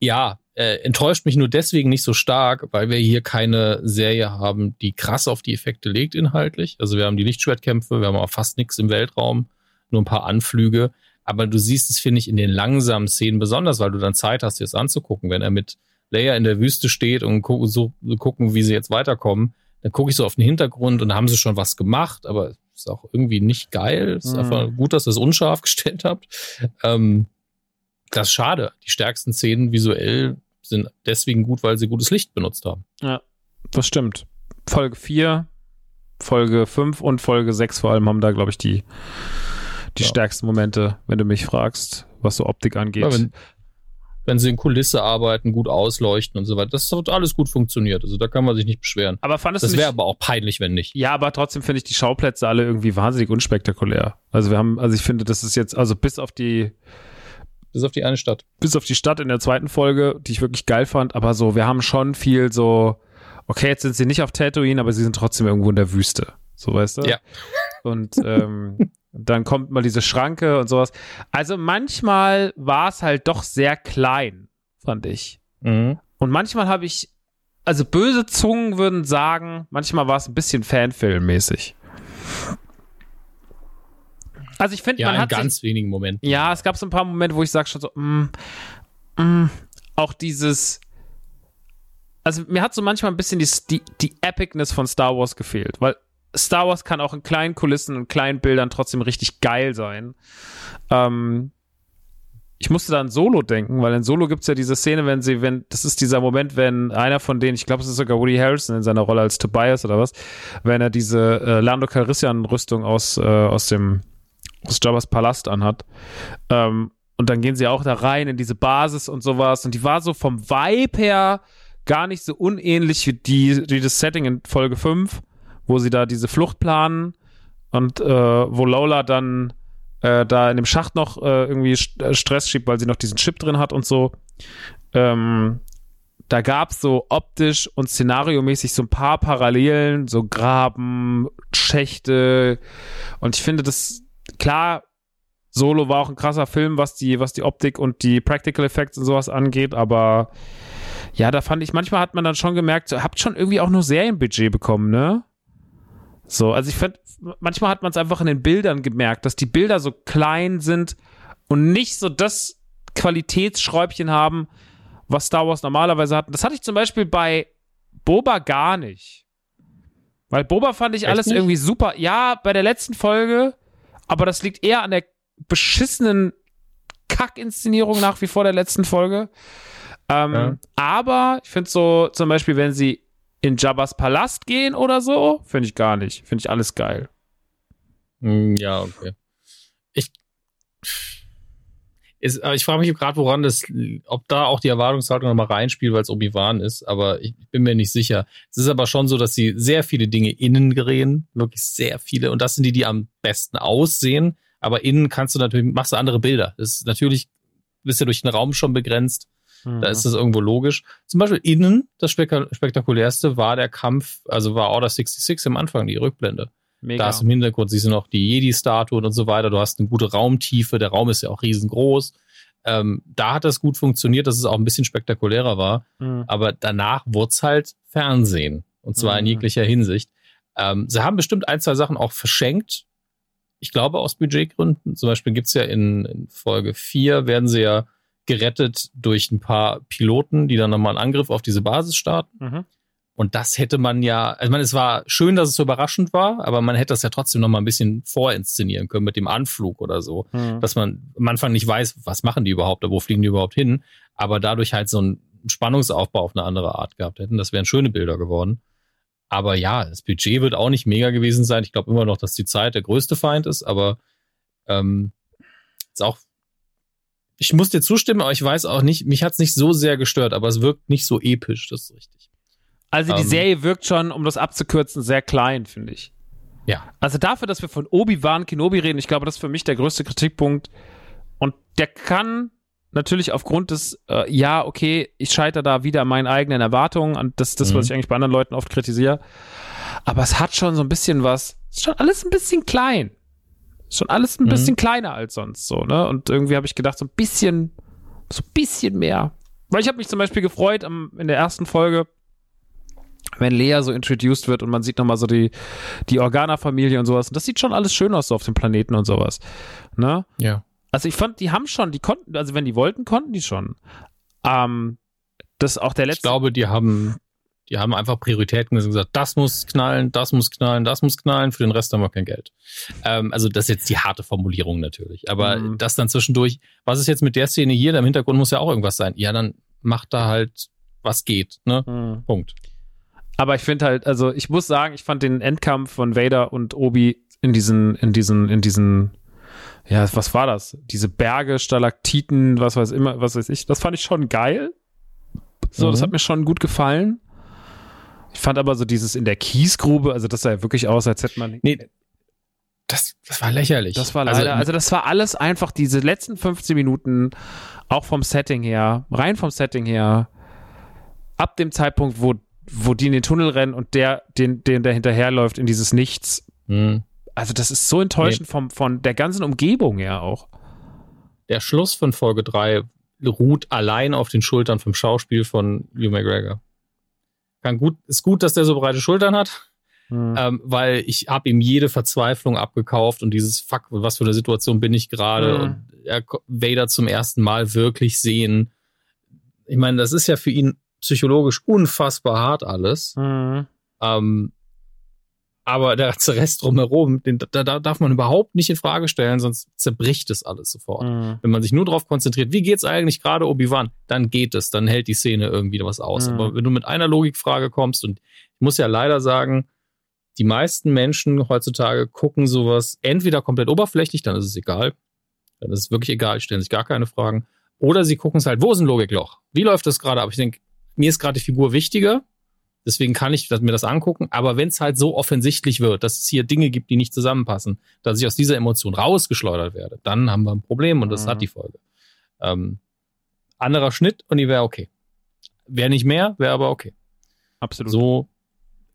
Ja, äh, enttäuscht mich nur deswegen nicht so stark, weil wir hier keine Serie haben, die krass auf die Effekte legt inhaltlich. Also wir haben die Lichtschwertkämpfe, wir haben auch fast nichts im Weltraum, nur ein paar Anflüge. Aber du siehst es, finde ich, in den langsamen Szenen besonders, weil du dann Zeit hast, dir das anzugucken. Wenn er mit Leia in der Wüste steht und gu so gucken, wie sie jetzt weiterkommen, dann gucke ich so auf den Hintergrund und haben sie schon was gemacht, aber ist auch irgendwie nicht geil. Ist mhm. einfach gut, dass ihr es unscharf gestellt habt. Ähm, das ist schade. Die stärksten Szenen visuell sind deswegen gut, weil sie gutes Licht benutzt haben. Ja, das stimmt. Folge 4, Folge 5 und Folge 6 vor allem haben da, glaube ich, die die ja. stärksten Momente, wenn du mich fragst, was so Optik angeht. Ja, wenn, wenn sie in Kulisse arbeiten, gut ausleuchten und so weiter. Das hat alles gut funktioniert. Also da kann man sich nicht beschweren. Aber fandest das wäre aber auch peinlich, wenn nicht. Ja, aber trotzdem finde ich die Schauplätze alle irgendwie wahnsinnig unspektakulär. Also wir haben, also ich finde, das ist jetzt, also bis auf die bis auf die eine Stadt. Bis auf die Stadt in der zweiten Folge, die ich wirklich geil fand, aber so, wir haben schon viel so, okay, jetzt sind sie nicht auf Tatooine, aber sie sind trotzdem irgendwo in der Wüste. So weißt du? Ja. Und ähm, dann kommt mal diese Schranke und sowas. Also manchmal war es halt doch sehr klein, fand ich. Mhm. Und manchmal habe ich, also böse Zungen würden sagen, manchmal war es ein bisschen Fanfilmmäßig. Also ich finde, ja, man hat ganz sich, wenigen Momenten. Ja, es gab so ein paar Momente, wo ich sage schon so, mm, mm, auch dieses, also mir hat so manchmal ein bisschen die, die, die Epicness von Star Wars gefehlt, weil Star Wars kann auch in kleinen Kulissen und kleinen Bildern trotzdem richtig geil sein. Ähm, ich musste da an Solo denken, weil in Solo gibt es ja diese Szene, wenn sie, wenn, das ist dieser Moment, wenn einer von denen, ich glaube, es ist sogar Woody Harrison in seiner Rolle als Tobias oder was, wenn er diese äh, Lando Calrissian-Rüstung aus, äh, aus dem aus Jabba's Palast anhat. Ähm, und dann gehen sie auch da rein in diese Basis und sowas. Und die war so vom Vibe her gar nicht so unähnlich wie, die, wie das Setting in Folge 5 wo sie da diese Flucht planen und äh, wo Lola dann äh, da in dem Schacht noch äh, irgendwie äh, Stress schiebt, weil sie noch diesen Chip drin hat und so. Ähm, da gab es so optisch und szenariomäßig so ein paar Parallelen, so Graben, Schächte. Und ich finde das, klar, Solo war auch ein krasser Film, was die, was die Optik und die Practical Effects und sowas angeht, aber ja, da fand ich, manchmal hat man dann schon gemerkt, so, habt schon irgendwie auch nur Serienbudget bekommen, ne? So, also ich finde, manchmal hat man es einfach in den Bildern gemerkt, dass die Bilder so klein sind und nicht so das Qualitätsschräubchen haben, was Star Wars normalerweise hat. Das hatte ich zum Beispiel bei Boba gar nicht. Weil Boba fand ich Echt alles nicht? irgendwie super. Ja, bei der letzten Folge, aber das liegt eher an der beschissenen Kackinszenierung nach wie vor der letzten Folge. Ähm, ja. Aber ich finde so, zum Beispiel, wenn sie in Jabba's Palast gehen oder so, finde ich gar nicht. Finde ich alles geil. Hm, ja, okay. Ich, ist, ich frage mich gerade, woran das, ob da auch die Erwartungshaltung nochmal reinspielt, weil es Obi-Wan ist, aber ich bin mir nicht sicher. Es ist aber schon so, dass sie sehr viele Dinge innen drehen, wirklich sehr viele, und das sind die, die am besten aussehen. Aber innen kannst du natürlich, machst du andere Bilder. Das ist natürlich, bist ja durch den Raum schon begrenzt. Mhm. Da ist das irgendwo logisch. Zum Beispiel innen, das spektakulärste war der Kampf, also war Order 66 am Anfang, die Rückblende. Mega. Da ist im Hintergrund, siehst du noch die Jedi-Statuen und so weiter. Du hast eine gute Raumtiefe, der Raum ist ja auch riesengroß. Ähm, da hat das gut funktioniert, dass es auch ein bisschen spektakulärer war. Mhm. Aber danach wurde es halt Fernsehen. Und zwar mhm. in jeglicher Hinsicht. Ähm, sie haben bestimmt ein, zwei Sachen auch verschenkt, ich glaube aus Budgetgründen. Zum Beispiel gibt's ja in, in Folge 4 werden sie ja gerettet durch ein paar Piloten, die dann nochmal einen Angriff auf diese Basis starten. Mhm. Und das hätte man ja, also ich meine, es war schön, dass es so überraschend war, aber man hätte das ja trotzdem noch mal ein bisschen vorinszenieren können mit dem Anflug oder so, Mhm. dass man am Anfang nicht weiß, was machen die überhaupt, wo fliegen die überhaupt hin, aber dadurch halt so einen Spannungsaufbau auf eine andere Art gehabt hätten. Das wären schöne Bilder geworden. Aber ja, das Budget wird auch nicht mega gewesen sein. Ich glaube immer noch, dass die Zeit der größte Feind ist, aber ähm, ist auch. Ich muss dir zustimmen, aber ich weiß auch nicht, mich hat's nicht so sehr gestört, aber es wirkt nicht so episch, das ist richtig. Also die Ähm. Serie wirkt schon, um das abzukürzen, sehr klein, finde ich. Ja. Also dafür, dass wir von Obi-Wan Kenobi reden, ich glaube, das ist für mich der größte Kritikpunkt. Und der kann natürlich aufgrund des, äh, ja, okay, ich scheitere da wieder an meinen eigenen Erwartungen, an das, das, was Mhm. ich eigentlich bei anderen Leuten oft kritisiere. Aber es hat schon so ein bisschen was, ist schon alles ein bisschen klein. Schon alles ein Mhm. bisschen kleiner als sonst so, ne? Und irgendwie habe ich gedacht, so ein bisschen, so ein bisschen mehr. Weil ich habe mich zum Beispiel gefreut am, in der ersten Folge, wenn Lea so introduced wird und man sieht nochmal so die, die Organa-Familie und sowas. Und das sieht schon alles schön aus so auf dem Planeten und sowas. Ne? Ja. Also ich fand, die haben schon, die konnten, also wenn die wollten, konnten die schon. Ähm, das ist auch der Ich letzte. glaube, die haben, die haben einfach Prioritäten gesagt, das muss knallen, das muss knallen, das muss knallen, für den Rest haben wir kein Geld. Ähm, also das ist jetzt die harte Formulierung natürlich. Aber Mhm. das dann zwischendurch, was ist jetzt mit der Szene hier? Im Hintergrund muss ja auch irgendwas sein. Ja, dann macht da halt, was geht, ne? Hm. Punkt. Aber ich finde halt, also ich muss sagen, ich fand den Endkampf von Vader und Obi in diesen, in diesen, in diesen, ja, was war das? Diese Berge, Stalaktiten, was weiß immer, was weiß ich, das fand ich schon geil. So, das Mhm. hat mir schon gut gefallen. Ich fand aber so dieses in der Kiesgrube, also das sah ja wirklich aus, als hätte man. Nee, das, das war lächerlich. Das war leider, also, das war alles einfach diese letzten 15 Minuten, auch vom Setting her, rein vom Setting her, ab dem Zeitpunkt, wo, wo die in den Tunnel rennen und der, den, den der hinterherläuft in dieses Nichts. Hm. Also, das ist so enttäuschend vom, von der ganzen Umgebung her auch. Der Schluss von Folge 3 ruht allein auf den Schultern vom Schauspiel von Hugh McGregor. Kann gut, ist gut, dass der so breite Schultern hat, Hm. ähm, weil ich habe ihm jede Verzweiflung abgekauft und dieses Fuck, was für eine Situation bin ich gerade Mhm. und er, Vader zum ersten Mal wirklich sehen. Ich meine, das ist ja für ihn psychologisch unfassbar hart alles. Hm. Ähm, aber der Rest drumherum, den, da, da darf man überhaupt nicht in Frage stellen, sonst zerbricht es alles sofort. Hm. Wenn man sich nur darauf konzentriert, wie geht's eigentlich gerade Obi-Wan, dann geht es, dann hält die Szene irgendwie was aus. Mhm. Aber wenn du mit einer Logikfrage kommst, und ich muss ja leider sagen, die meisten Menschen heutzutage gucken sowas entweder komplett oberflächlich, dann ist es egal, dann ist es wirklich egal, stellen sich gar keine Fragen, oder sie gucken es halt, wo ist ein Logikloch? Wie läuft das gerade ab? Ich denke, mir ist gerade die Figur wichtiger, deswegen kann ich mir das angucken, aber wenn es halt so offensichtlich wird, dass es hier Dinge gibt, die nicht zusammenpassen, dass ich aus dieser Emotion rausgeschleudert werde, dann haben wir ein Problem und das Mhm. hat die Folge. Ähm, anderer Schnitt und die wäre okay. Wäre nicht mehr, wäre aber okay. Absolut. So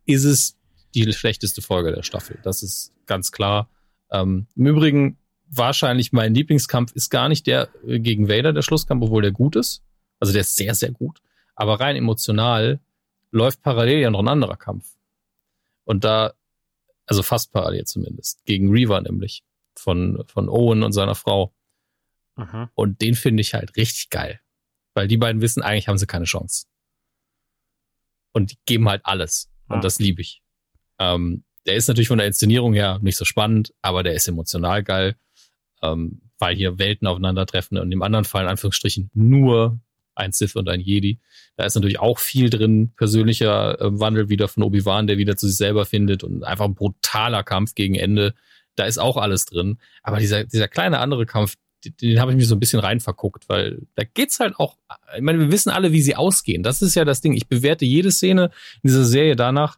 ist es die schlechteste Folge der Staffel. Das ist ganz klar. Ähm, Im Übrigen, wahrscheinlich mein Lieblingskampf ist gar nicht der äh, gegen Vader, der Schlusskampf, obwohl der gut ist. Also der ist sehr, sehr gut. Aber rein emotional läuft parallel ja noch ein anderer Kampf. Und da, also fast parallel zumindest, gegen Reaver nämlich, von, von Owen und seiner Frau. Mhm. Und den finde ich halt richtig geil. Weil die beiden wissen, eigentlich haben sie keine Chance. Und die geben halt alles. Und Ah. das liebe ich. Ähm, der ist natürlich von der Inszenierung her nicht so spannend, aber der ist emotional geil, ähm, weil hier Welten aufeinandertreffen und im anderen Fall in Anführungsstrichen nur ein Sith und ein Jedi. Da ist natürlich auch viel drin, persönlicher äh, Wandel wieder von Obi-Wan, der wieder zu sich selber findet und einfach ein brutaler Kampf gegen Ende. Da ist auch alles drin. Aber dieser, dieser kleine andere Kampf, den, den habe ich mir so ein bisschen rein verguckt, weil da geht's halt auch, ich meine, wir wissen alle, wie sie ausgehen. Das ist ja das Ding. Ich bewerte jede Szene in dieser Serie danach,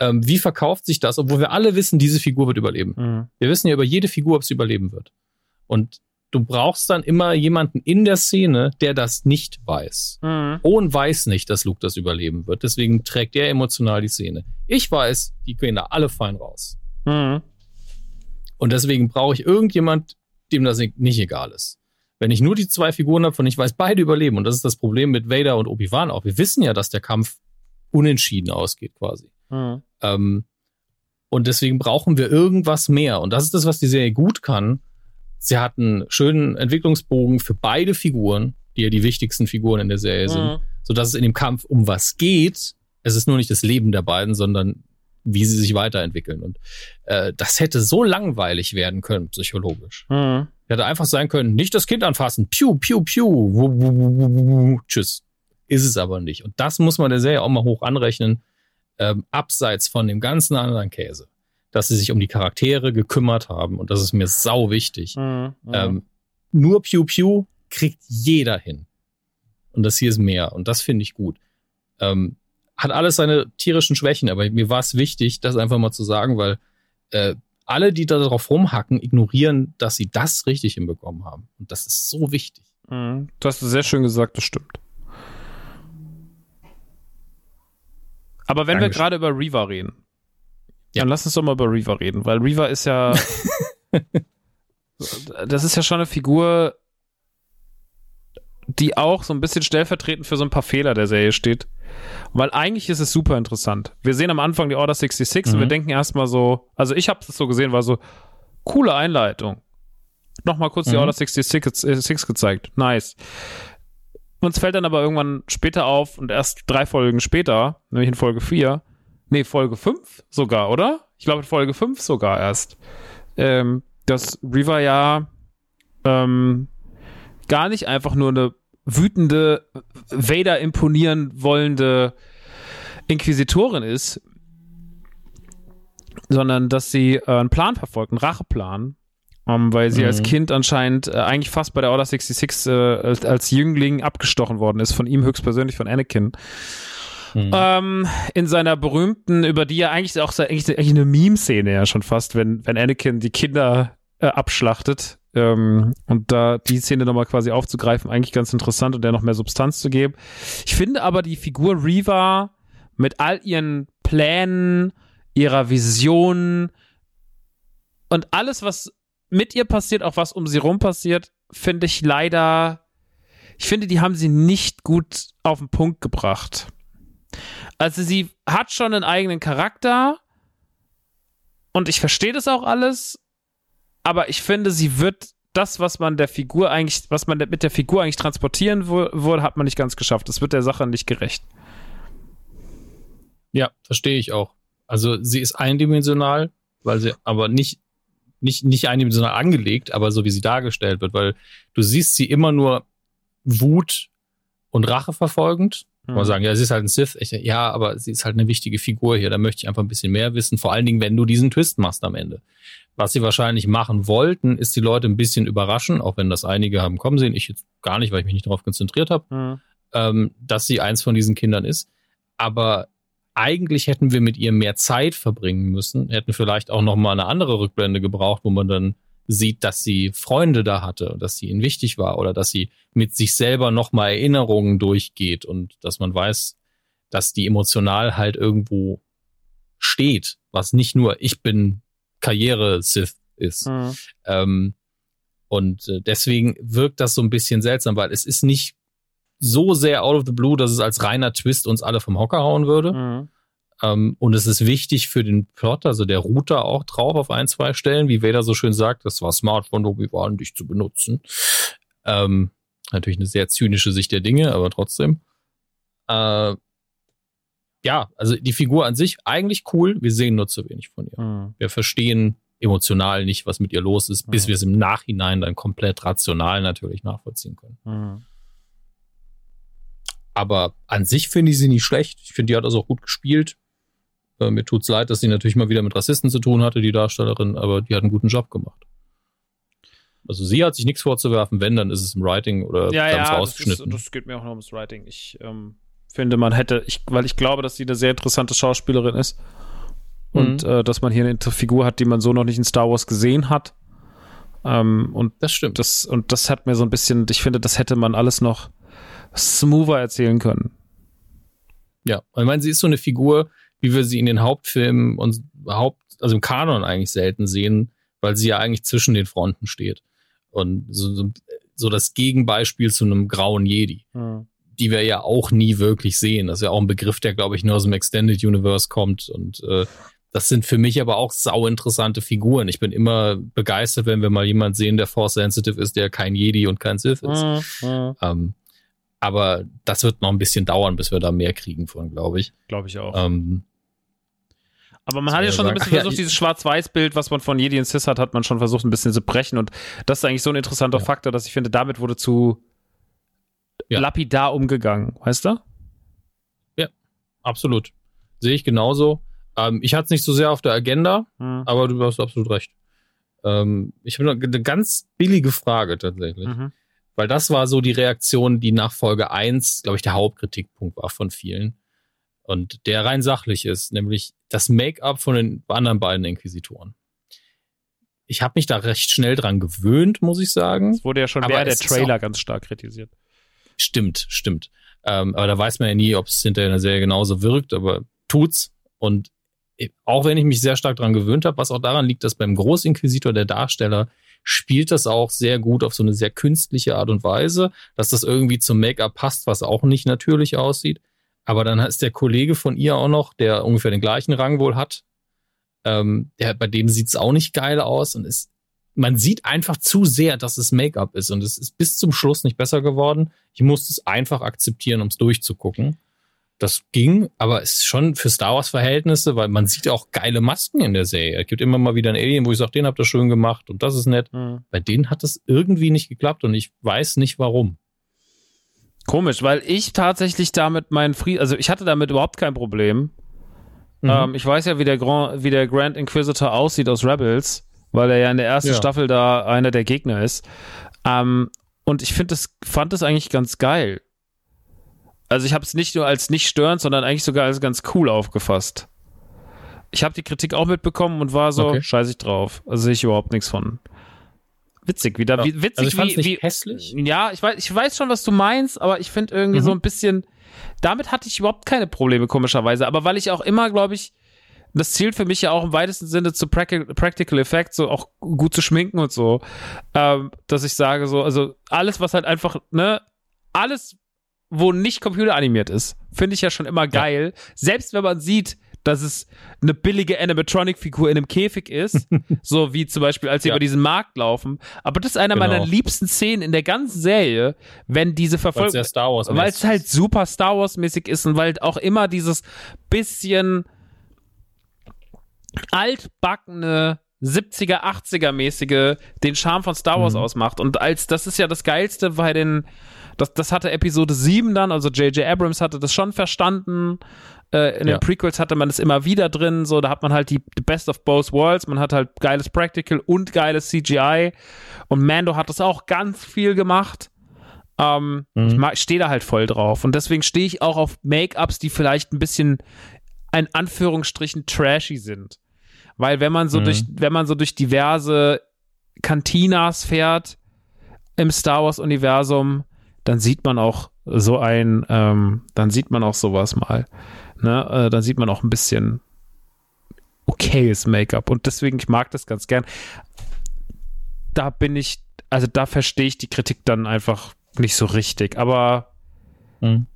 ähm, wie verkauft sich das, obwohl wir alle wissen, diese Figur wird überleben. Mhm. Wir wissen ja über jede Figur, ob sie überleben wird. Und du brauchst dann immer jemanden in der Szene, der das nicht weiß. Mhm. Owen weiß nicht, dass Luke das überleben wird. Deswegen trägt er emotional die Szene. Ich weiß, die gehen da alle fein raus. Mhm. Und deswegen brauche ich irgendjemand, dem das nicht egal ist. Wenn ich nur die zwei Figuren habe, von ich weiß, beide überleben. Und das ist das Problem mit Vader und Obi-Wan auch. Wir wissen ja, dass der Kampf unentschieden ausgeht quasi. Mhm. Ähm, Und deswegen brauchen wir irgendwas mehr. Und das ist das, was die Serie gut kann. Sie hat einen schönen Entwicklungsbogen für beide Figuren, die ja die wichtigsten Figuren in der Serie sind, mhm. sodass es in dem Kampf um was geht. Es ist nur nicht das Leben der beiden, sondern wie sie sich weiterentwickeln. Und äh, das hätte so langweilig werden können, psychologisch. Mhm. Hätte einfach sein können, nicht das Kind anfassen, piu, piu, piu, tschüss. Ist es aber nicht. Und das muss man der Serie auch mal hoch anrechnen, ähm, abseits von dem ganzen anderen Käse. Dass sie sich um die Charaktere gekümmert haben und das ist mir sau wichtig. Mhm, mhm. ähm, nur Piu Piu kriegt jeder hin. Und das hier ist mehr und das finde ich gut. Ähm, hat alles seine tierischen Schwächen, aber mir war es wichtig, das einfach mal zu sagen, weil äh, alle, die da drauf rumhacken, ignorieren, dass sie das richtig hinbekommen haben. Und das ist so wichtig. Mhm. Du hast es sehr schön gesagt, das stimmt. Aber wenn Dankeschön. wir gerade über Reaver reden, ja. dann lass uns doch mal über Reaver reden, weil Reaver ist ja. das ist ja schon eine Figur, die auch so ein bisschen stellvertretend für so ein paar Fehler der Serie steht. Weil eigentlich ist es super interessant. Wir sehen am Anfang die Order 66 mhm. und wir mhm. denken erstmal so, also ich habe es so gesehen, war so, coole Einleitung. Nochmal kurz mhm. die Order 66 äh, gezeigt. Nice. Uns fällt dann aber irgendwann später auf und erst drei Folgen später, nämlich in Folge 4, nee, Folge 5 sogar, oder? Ich glaube, Folge 5 sogar erst, ähm, dass Riva ja ähm, gar nicht einfach nur eine wütende, Vader imponieren wollende Inquisitorin ist, sondern dass sie äh, einen Plan verfolgt, einen Racheplan, ähm, weil sie mhm. als Kind anscheinend äh, eigentlich fast bei der Order 66 äh, als, als, Jüngling abgestochen worden ist, von ihm höchstpersönlich, von Anakin. Mhm. Ähm, in seiner berühmten, über die ja eigentlich auch eigentlich, eigentlich eine Meme-Szene ja schon fast, wenn, wenn Anakin die Kinder äh, abschlachtet. Ähm, und da die Szene nochmal quasi aufzugreifen, eigentlich ganz interessant und der noch mehr Substanz zu geben. Ich finde aber die Figur Reva mit all ihren Plänen, ihrer Vision und alles, was mit ihr passiert, auch was um sie rum passiert, finde ich leider, ich finde, die haben sie nicht gut auf den Punkt gebracht. Also sie hat schon einen eigenen Charakter und ich verstehe das auch alles, aber ich finde, sie wird das, was man der Figur eigentlich, was man mit der Figur eigentlich transportieren wurde, hat man nicht ganz geschafft. Das wird der Sache nicht gerecht. Ja, verstehe ich auch. Also sie ist eindimensional, weil sie aber nicht nicht, nicht eindimensional angelegt, aber so wie sie dargestellt wird, weil du siehst sie immer nur Wut und Rache verfolgend. Mhm. Man sagen, ja, sie ist halt ein Sith. Ich, ja, aber sie ist halt eine wichtige Figur hier. Da möchte ich einfach ein bisschen mehr wissen. Vor allen Dingen, wenn du diesen Twist machst am Ende. Was sie wahrscheinlich machen wollten, ist die Leute ein bisschen überraschen, auch wenn das einige haben kommen sehen. Ich jetzt gar nicht, weil ich mich nicht darauf konzentriert habe, mhm. ähm, dass sie eins von diesen Kindern ist. Aber eigentlich hätten wir mit ihr mehr Zeit verbringen müssen, hätten vielleicht auch noch mal eine andere Rückblende gebraucht, wo man dann sieht, dass sie Freunde da hatte, dass sie ihnen wichtig war oder dass sie mit sich selber noch mal Erinnerungen durchgeht und dass man weiß, dass die emotional halt irgendwo steht, was nicht nur ich bin Karriere-Sith ist. Mhm. Ähm, und äh, deswegen wirkt das so ein bisschen seltsam, weil es ist nicht so sehr out of the blue, dass es als reiner Twist uns alle vom Hocker hauen würde. Mhm. Ähm, und es ist wichtig für den Plot, also der Router auch drauf auf ein, zwei Stellen, wie Vader so schön sagt, das war smart von Obi-Wan, dich zu benutzen. Ähm, natürlich eine sehr zynische Sicht der Dinge, aber trotzdem. Äh, ja, also die Figur an sich eigentlich cool, wir sehen nur zu wenig von ihr. Mhm. Wir verstehen emotional nicht, was mit ihr los ist, bis mhm. wir es im Nachhinein dann komplett rational natürlich nachvollziehen können. Mhm. Aber an sich finde ich sie nicht schlecht. Ich finde, die hat das auch gut gespielt. Äh, mir tut's leid, dass sie natürlich mal wieder mit Rassisten zu tun hatte, die Darstellerin, aber die hat einen guten Job gemacht. Also sie hat sich nichts vorzuwerfen, wenn, dann ist es im Writing oder ja, ganz ja, rausgeschnitten. Das, ist, das geht mir auch noch ums Writing. Ich ähm, finde, man hätte, ich, weil ich glaube, dass sie eine sehr interessante Schauspielerin ist und mhm. äh, dass man hier eine Figur hat, die man so noch nicht in Star Wars gesehen hat. Ähm, und das stimmt. Das, und das hat mir so ein bisschen, ich finde, das hätte man alles noch smoother erzählen können. Ja, ich meine, sie ist so eine Figur, wie wir sie in den Hauptfilmen und Haupt, also im Kanon eigentlich selten sehen, weil sie ja eigentlich zwischen den Fronten steht. Und so, so, so das Gegenbeispiel zu einem grauen Jedi, mhm. die wir ja auch nie wirklich sehen. Das ist ja auch ein Begriff, der, glaube ich, nur aus dem Extended Universe kommt und äh, das sind für mich aber auch sau interessante Figuren. Ich bin immer begeistert, wenn wir mal jemand sehen, der Force Sensitive ist, der kein Jedi und kein Sith ist. Mhm. Ähm, aber das wird noch ein bisschen dauern, bis wir da mehr kriegen von, glaube ich. Glaube ich auch. Ähm, aber man hat ja schon so ein bisschen versucht, ja, dieses Schwarz-Weiß-Bild, was man von Jedi und Sis hat, hat man schon versucht, ein bisschen zu brechen. Und das ist eigentlich so ein interessanter ja. Faktor, dass ich finde, damit wurde zu ja. lapidar umgegangen, weißt du? Ja, absolut. Sehe ich genauso. Ähm, ich hatte es nicht so sehr auf der Agenda, hm. aber du hast absolut recht. Ähm, ich habe eine ganz billige Frage tatsächlich. Mhm. Weil das war so die Reaktion, die nach Folge 1, glaube ich, der Hauptkritikpunkt war von vielen. Und der rein sachlich ist, nämlich das Make-up von den anderen beiden Inquisitoren. Ich habe mich da recht schnell dran gewöhnt, muss ich sagen. Es wurde ja schon während der Trailer ganz stark kritisiert. Stimmt, stimmt. Ähm, aber da weiß man ja nie, ob es hinterher in der Serie genauso wirkt, aber tut's. Und auch wenn ich mich sehr stark dran gewöhnt habe, was auch daran liegt, dass beim Großinquisitor der Darsteller spielt das auch sehr gut auf so eine sehr künstliche Art und Weise, dass das irgendwie zum Make-up passt, was auch nicht natürlich aussieht. Aber dann ist der Kollege von ihr auch noch, der ungefähr den gleichen Rang wohl hat, ähm, der, bei dem sieht's auch nicht geil aus und ist, man sieht einfach zu sehr, dass es Make-up ist und es ist bis zum Schluss nicht besser geworden. Ich musste es einfach akzeptieren, um es durchzugucken das ging, aber es ist schon für Star Wars Verhältnisse, weil man sieht auch geile Masken in der Serie. Es gibt immer mal wieder einen Alien, wo ich sage, den habt ihr schön gemacht und das ist nett. Mhm. Bei denen hat das irgendwie nicht geklappt und ich weiß nicht warum. Komisch, weil ich tatsächlich damit meinen Frieden, also ich hatte damit überhaupt kein Problem. Mhm. Ähm, ich weiß ja, wie der, Grand, wie der Grand Inquisitor aussieht aus Rebels, weil er ja in der ersten ja. Staffel da einer der Gegner ist. Ähm, und ich finde das, fand das eigentlich ganz geil. Also ich habe es nicht nur als nicht störend, sondern eigentlich sogar als ganz cool aufgefasst. Ich habe die Kritik auch mitbekommen und war so, okay. scheiß ich drauf. Also sehe ich überhaupt nichts von. Witzig, wieder. Ja. Wie, witzig, also ich wie, wie hässlich. Ja, ich weiß, ich weiß schon, was du meinst, aber ich finde irgendwie mhm. so ein bisschen. Damit hatte ich überhaupt keine Probleme, komischerweise. Aber weil ich auch immer, glaube ich, das zielt für mich ja auch im weitesten Sinne zu Practical Effect, so auch gut zu schminken und so, ähm, dass ich sage so, also alles, was halt einfach, ne, alles, wo nicht computeranimiert ist, finde ich ja schon immer geil. Ja. Selbst wenn man sieht, dass es eine billige Animatronic-Figur in einem Käfig ist, so wie zum Beispiel, als sie ja. über diesen Markt laufen. Aber das ist einer genau. meiner liebsten Szenen in der ganzen Serie, wenn diese Verfolgung, weil es halt super Star Wars-mäßig ist und weil auch immer dieses bisschen altbackene 70er, 80er mäßige den Charme von Star Wars mhm. ausmacht. Und als das ist ja das Geilste bei den das, das hatte Episode 7 dann, also J.J. Abrams hatte das schon verstanden. Äh, in ja. den Prequels hatte man es immer wieder drin, so, da hat man halt die, die Best of Both Worlds, man hat halt geiles Practical und geiles CGI. Und Mando hat das auch ganz viel gemacht. Ähm, mhm. Ich stehe da halt voll drauf. Und deswegen stehe ich auch auf Make-ups, die vielleicht ein bisschen, in Anführungsstrichen, trashy sind. Weil wenn man so mhm. durch, wenn man so durch diverse Cantinas fährt im Star Wars Universum, dann sieht man auch so ein, ähm, dann sieht man auch sowas mal. Ne? Äh, dann sieht man auch ein bisschen okayes Make-up. Und deswegen, ich mag das ganz gern. Da bin ich, also da verstehe ich die Kritik dann einfach nicht so richtig. Aber mhm.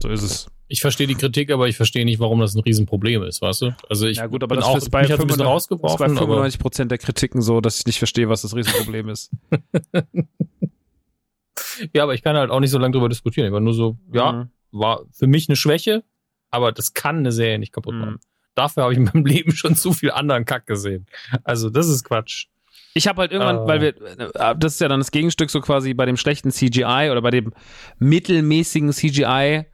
so ist es. Ich verstehe die Kritik, aber ich verstehe nicht, warum das ein Riesenproblem ist, weißt du? Also ich ja gut, aber das auch, ist bei, 95, ist bei 95 Prozent der Kritiken so, dass ich nicht verstehe, was das Riesenproblem ist. Ja, aber ich kann halt auch nicht so lange drüber diskutieren. Ich war nur so, ja, mhm. war für mich eine Schwäche, aber das kann eine Serie nicht kaputt machen. Mhm. Dafür habe ich in meinem Leben schon zu viel anderen Kack gesehen. Also, das ist Quatsch. Ich habe halt irgendwann, uh. weil wir, äh, das ist ja dann das Gegenstück so quasi bei dem schlechten CGI oder bei dem mittelmäßigen CGI,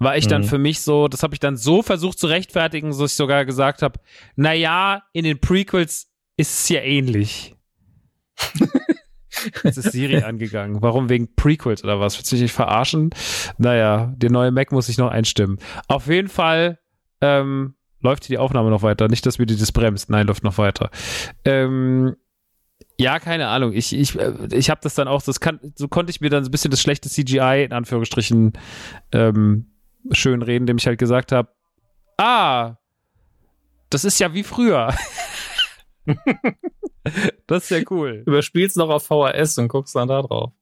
war ich dann mhm. für mich so, das habe ich dann so versucht zu rechtfertigen, dass ich sogar gesagt habe, na ja, in den Prequels ist es ja ähnlich. Jetzt ist Siri angegangen. Warum? Wegen Prequels oder was? Willst du mich verarschen? Naja, der neue Mac muss ich noch einstimmen. Auf jeden Fall ähm, läuft hier die Aufnahme noch weiter. Nicht, dass mir die das bremst. Nein, läuft noch weiter. Ähm, ja, keine Ahnung. Ich, ich, äh, ich habe das dann auch, das kann, so konnte ich mir dann so ein bisschen das schlechte CGI in Anführungsstrichen ähm, schön reden, indem ich halt gesagt habe, ah, das ist ja wie früher. das ist ja cool. Überspielst noch auf VHS und guckst dann da drauf.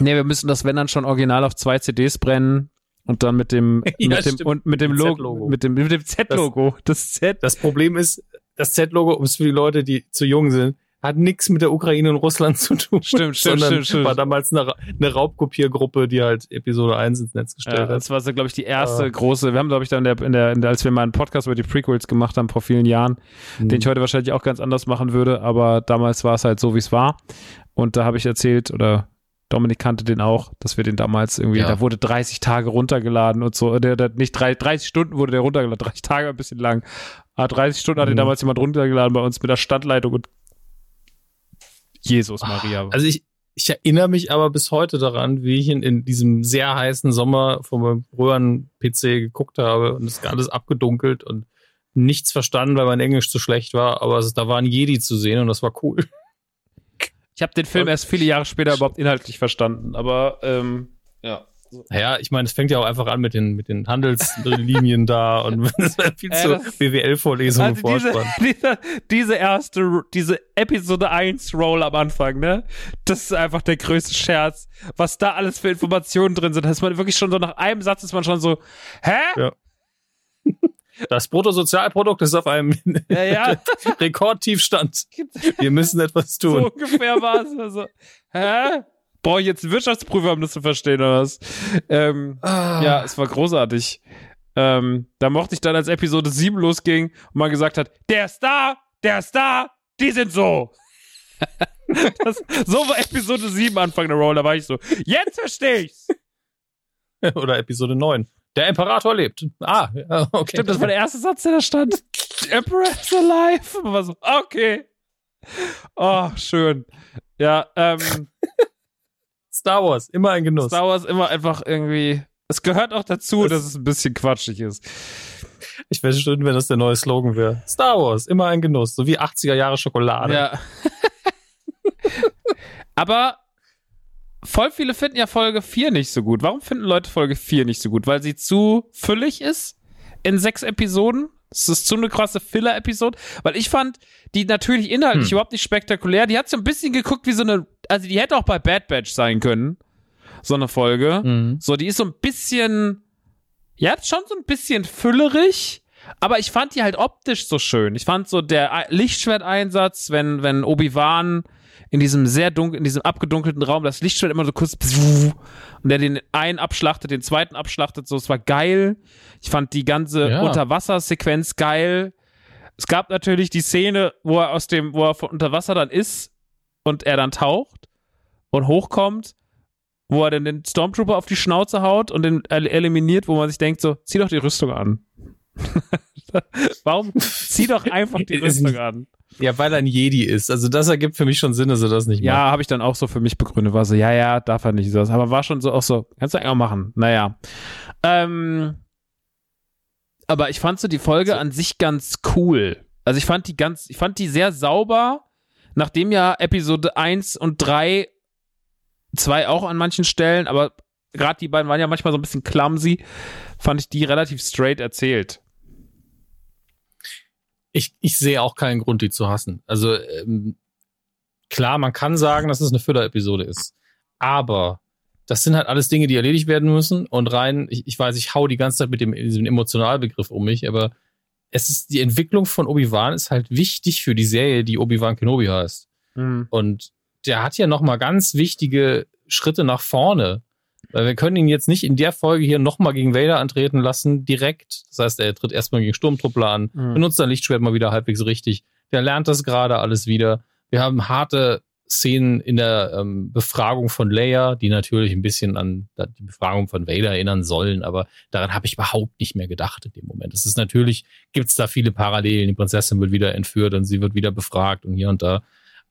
Nee, wir müssen das, wenn dann schon original auf zwei CDs brennen Und dann mit dem, Ja, mit dem, und mit dem Logo, Z-Logo. mit dem, mit dem Z-Logo. Das Z. Das Problem ist, das Z-Logo, ist für die Leute, die zu jung sind, hat nichts mit der Ukraine und Russland zu tun. Stimmt, stimmt, sondern stimmt, stimmt. war damals eine, eine Raubkopiergruppe, die halt Episode 1 ins Netz gestellt Ja, hat. das war so, glaube ich, die erste Ah. große. Wir haben, glaube ich, dann in der, in der, in der, als wir mal einen Podcast über die Prequels gemacht haben vor vielen Jahren, Mhm. den ich heute wahrscheinlich auch ganz anders machen würde, aber damals war es halt so, wie es war. Und da habe ich erzählt, oder Dominik kannte den auch, dass wir den damals irgendwie, Ja. da wurde 30 Tage runtergeladen und so. Der, der, nicht drei, 30 Stunden wurde der runtergeladen, 30 Tage ein bisschen lang. Aber 30 Stunden hat den Mhm. damals jemand runtergeladen bei uns mit der Standleitung und Jesus Maria. Also ich, ich erinnere mich aber bis heute daran, wie ich in, in diesem sehr heißen Sommer von meinem Röhren-PC geguckt habe und es ist alles abgedunkelt und nichts verstanden, weil mein Englisch zu schlecht war, aber es, da war ein Jedi zu sehen und das war cool. ich habe den Film erst viele Jahre später überhaupt inhaltlich verstanden, aber ähm, ja. Naja, ich meine, es fängt ja auch einfach an mit den, mit den Handelslinien da und das war viel Äh, zu das- BWL-Vorlesung im Also diese, diese, diese erste, diese Episode 1 Roll am Anfang, ne? Das ist einfach der größte Scherz. Was da alles für Informationen drin sind, da ist man wirklich schon so nach einem Satz ist man schon so, hä? Ja. Das Bruttosozialprodukt ist auf einem Ja, ja. Rekordtiefstand. Wir müssen etwas So tun. ungefähr war es. Also, hä? Brauche ich jetzt einen Wirtschaftsprüfer, um das zu verstehen, oder was? Ähm, Ah. ja, es war großartig. Ähm, da mochte ich dann, als Episode 7 losging und man gesagt hat, der ist da, der ist da, die sind so. das, so war Episode 7 Anfang der Roll, da war ich so, jetzt verstehe ich's. Oder Episode 9. Der Imperator lebt. Ah, ja, okay. Stimmt, das war der erste Satz, der da stand. The Emperor is alive. Und war so, okay. Oh, schön. Ja, ähm, Star Wars, immer ein Genuss. Star Wars immer einfach irgendwie. Es gehört auch dazu, Das- dass es ein bisschen quatschig ist. Ich wäre schön, wenn das der neue Slogan wäre. Star Wars, immer ein Genuss. So wie 80er Jahre Schokolade. Ja. Aber voll viele finden ja Folge 4 nicht so gut. Warum finden Leute Folge 4 nicht so gut? Weil sie zu füllig ist in sechs Episoden? Es ist zu eine krasse Filler-Episode, weil ich fand die natürlich inhaltlich Hm. überhaupt nicht spektakulär. Die hat so ein bisschen geguckt wie so eine, also die hätte auch bei Bad Batch sein können, so eine Folge. Mhm. So, die ist so ein bisschen, ja, schon so ein bisschen füllerig, aber ich fand die halt optisch so schön. Ich fand so der Ei- Lichtschwerteinsatz, wenn, wenn Obi-Wan in diesem sehr dunkel, in diesem abgedunkelten Raum das Lichtschwert immer so kurz und der den einen abschlachtet, den zweiten abschlachtet, so, es war geil. Ich fand die ganze Ja. Unterwassersequenz geil. Es gab natürlich die Szene, wo er aus dem, wo er von unter Wasser dann ist und er dann taucht und hochkommt wo er dann den Stormtrooper auf die Schnauze haut und den el- eliminiert, wo man sich denkt, so, zieh doch die Rüstung an. Warum? Zieh doch einfach die Rüstung an. Ja, weil er ein Jedi ist. Also das ergibt für mich schon Sinn, dass er das nicht macht. Ja, habe ich dann auch so für mich begründet. War so, ja, ja, darf er nicht so. Aber war schon so auch so, kannst du eigentlich auch machen. Naja. Ähm, aber ich fand so die Folge an sich ganz cool. Also ich fand die ganz, ich fand die sehr sauber, nachdem ja Episode 1 und 3, 2 auch an manchen Stellen, aber gerade die beiden waren ja manchmal so ein bisschen clumsy, fand ich die relativ straight erzählt. Ich, ich sehe auch keinen Grund, die zu hassen. Also ähm, klar, man kann sagen, dass es eine Füller-Episode ist. Aber das sind halt alles Dinge, die erledigt werden müssen. Und rein, ich, ich weiß, ich hau die ganze Zeit mit dem, diesem Emotionalbegriff um mich, aber es ist, die Entwicklung von Obi-Wan ist halt wichtig für die Serie, die Obi-Wan Kenobi heißt. Mhm. Und der hat ja noch mal ganz wichtige Schritte nach vorne. Weil wir können ihn jetzt nicht in der Folge hier noch mal gegen Vader antreten lassen, direkt. Das heißt, er tritt erstmal gegen Sturmtruppler an, Mhm. benutzt sein Lichtschwert mal wieder halbwegs richtig. Der lernt das gerade alles wieder. Wir haben harte Szenen in der ähm, Befragung von Leia, die natürlich ein bisschen an die Befragung von Vader erinnern sollen, aber daran habe ich überhaupt nicht mehr gedacht in dem Moment. Es ist natürlich, gibt es da viele Parallelen. Die Prinzessin wird wieder entführt und sie wird wieder befragt und hier und da.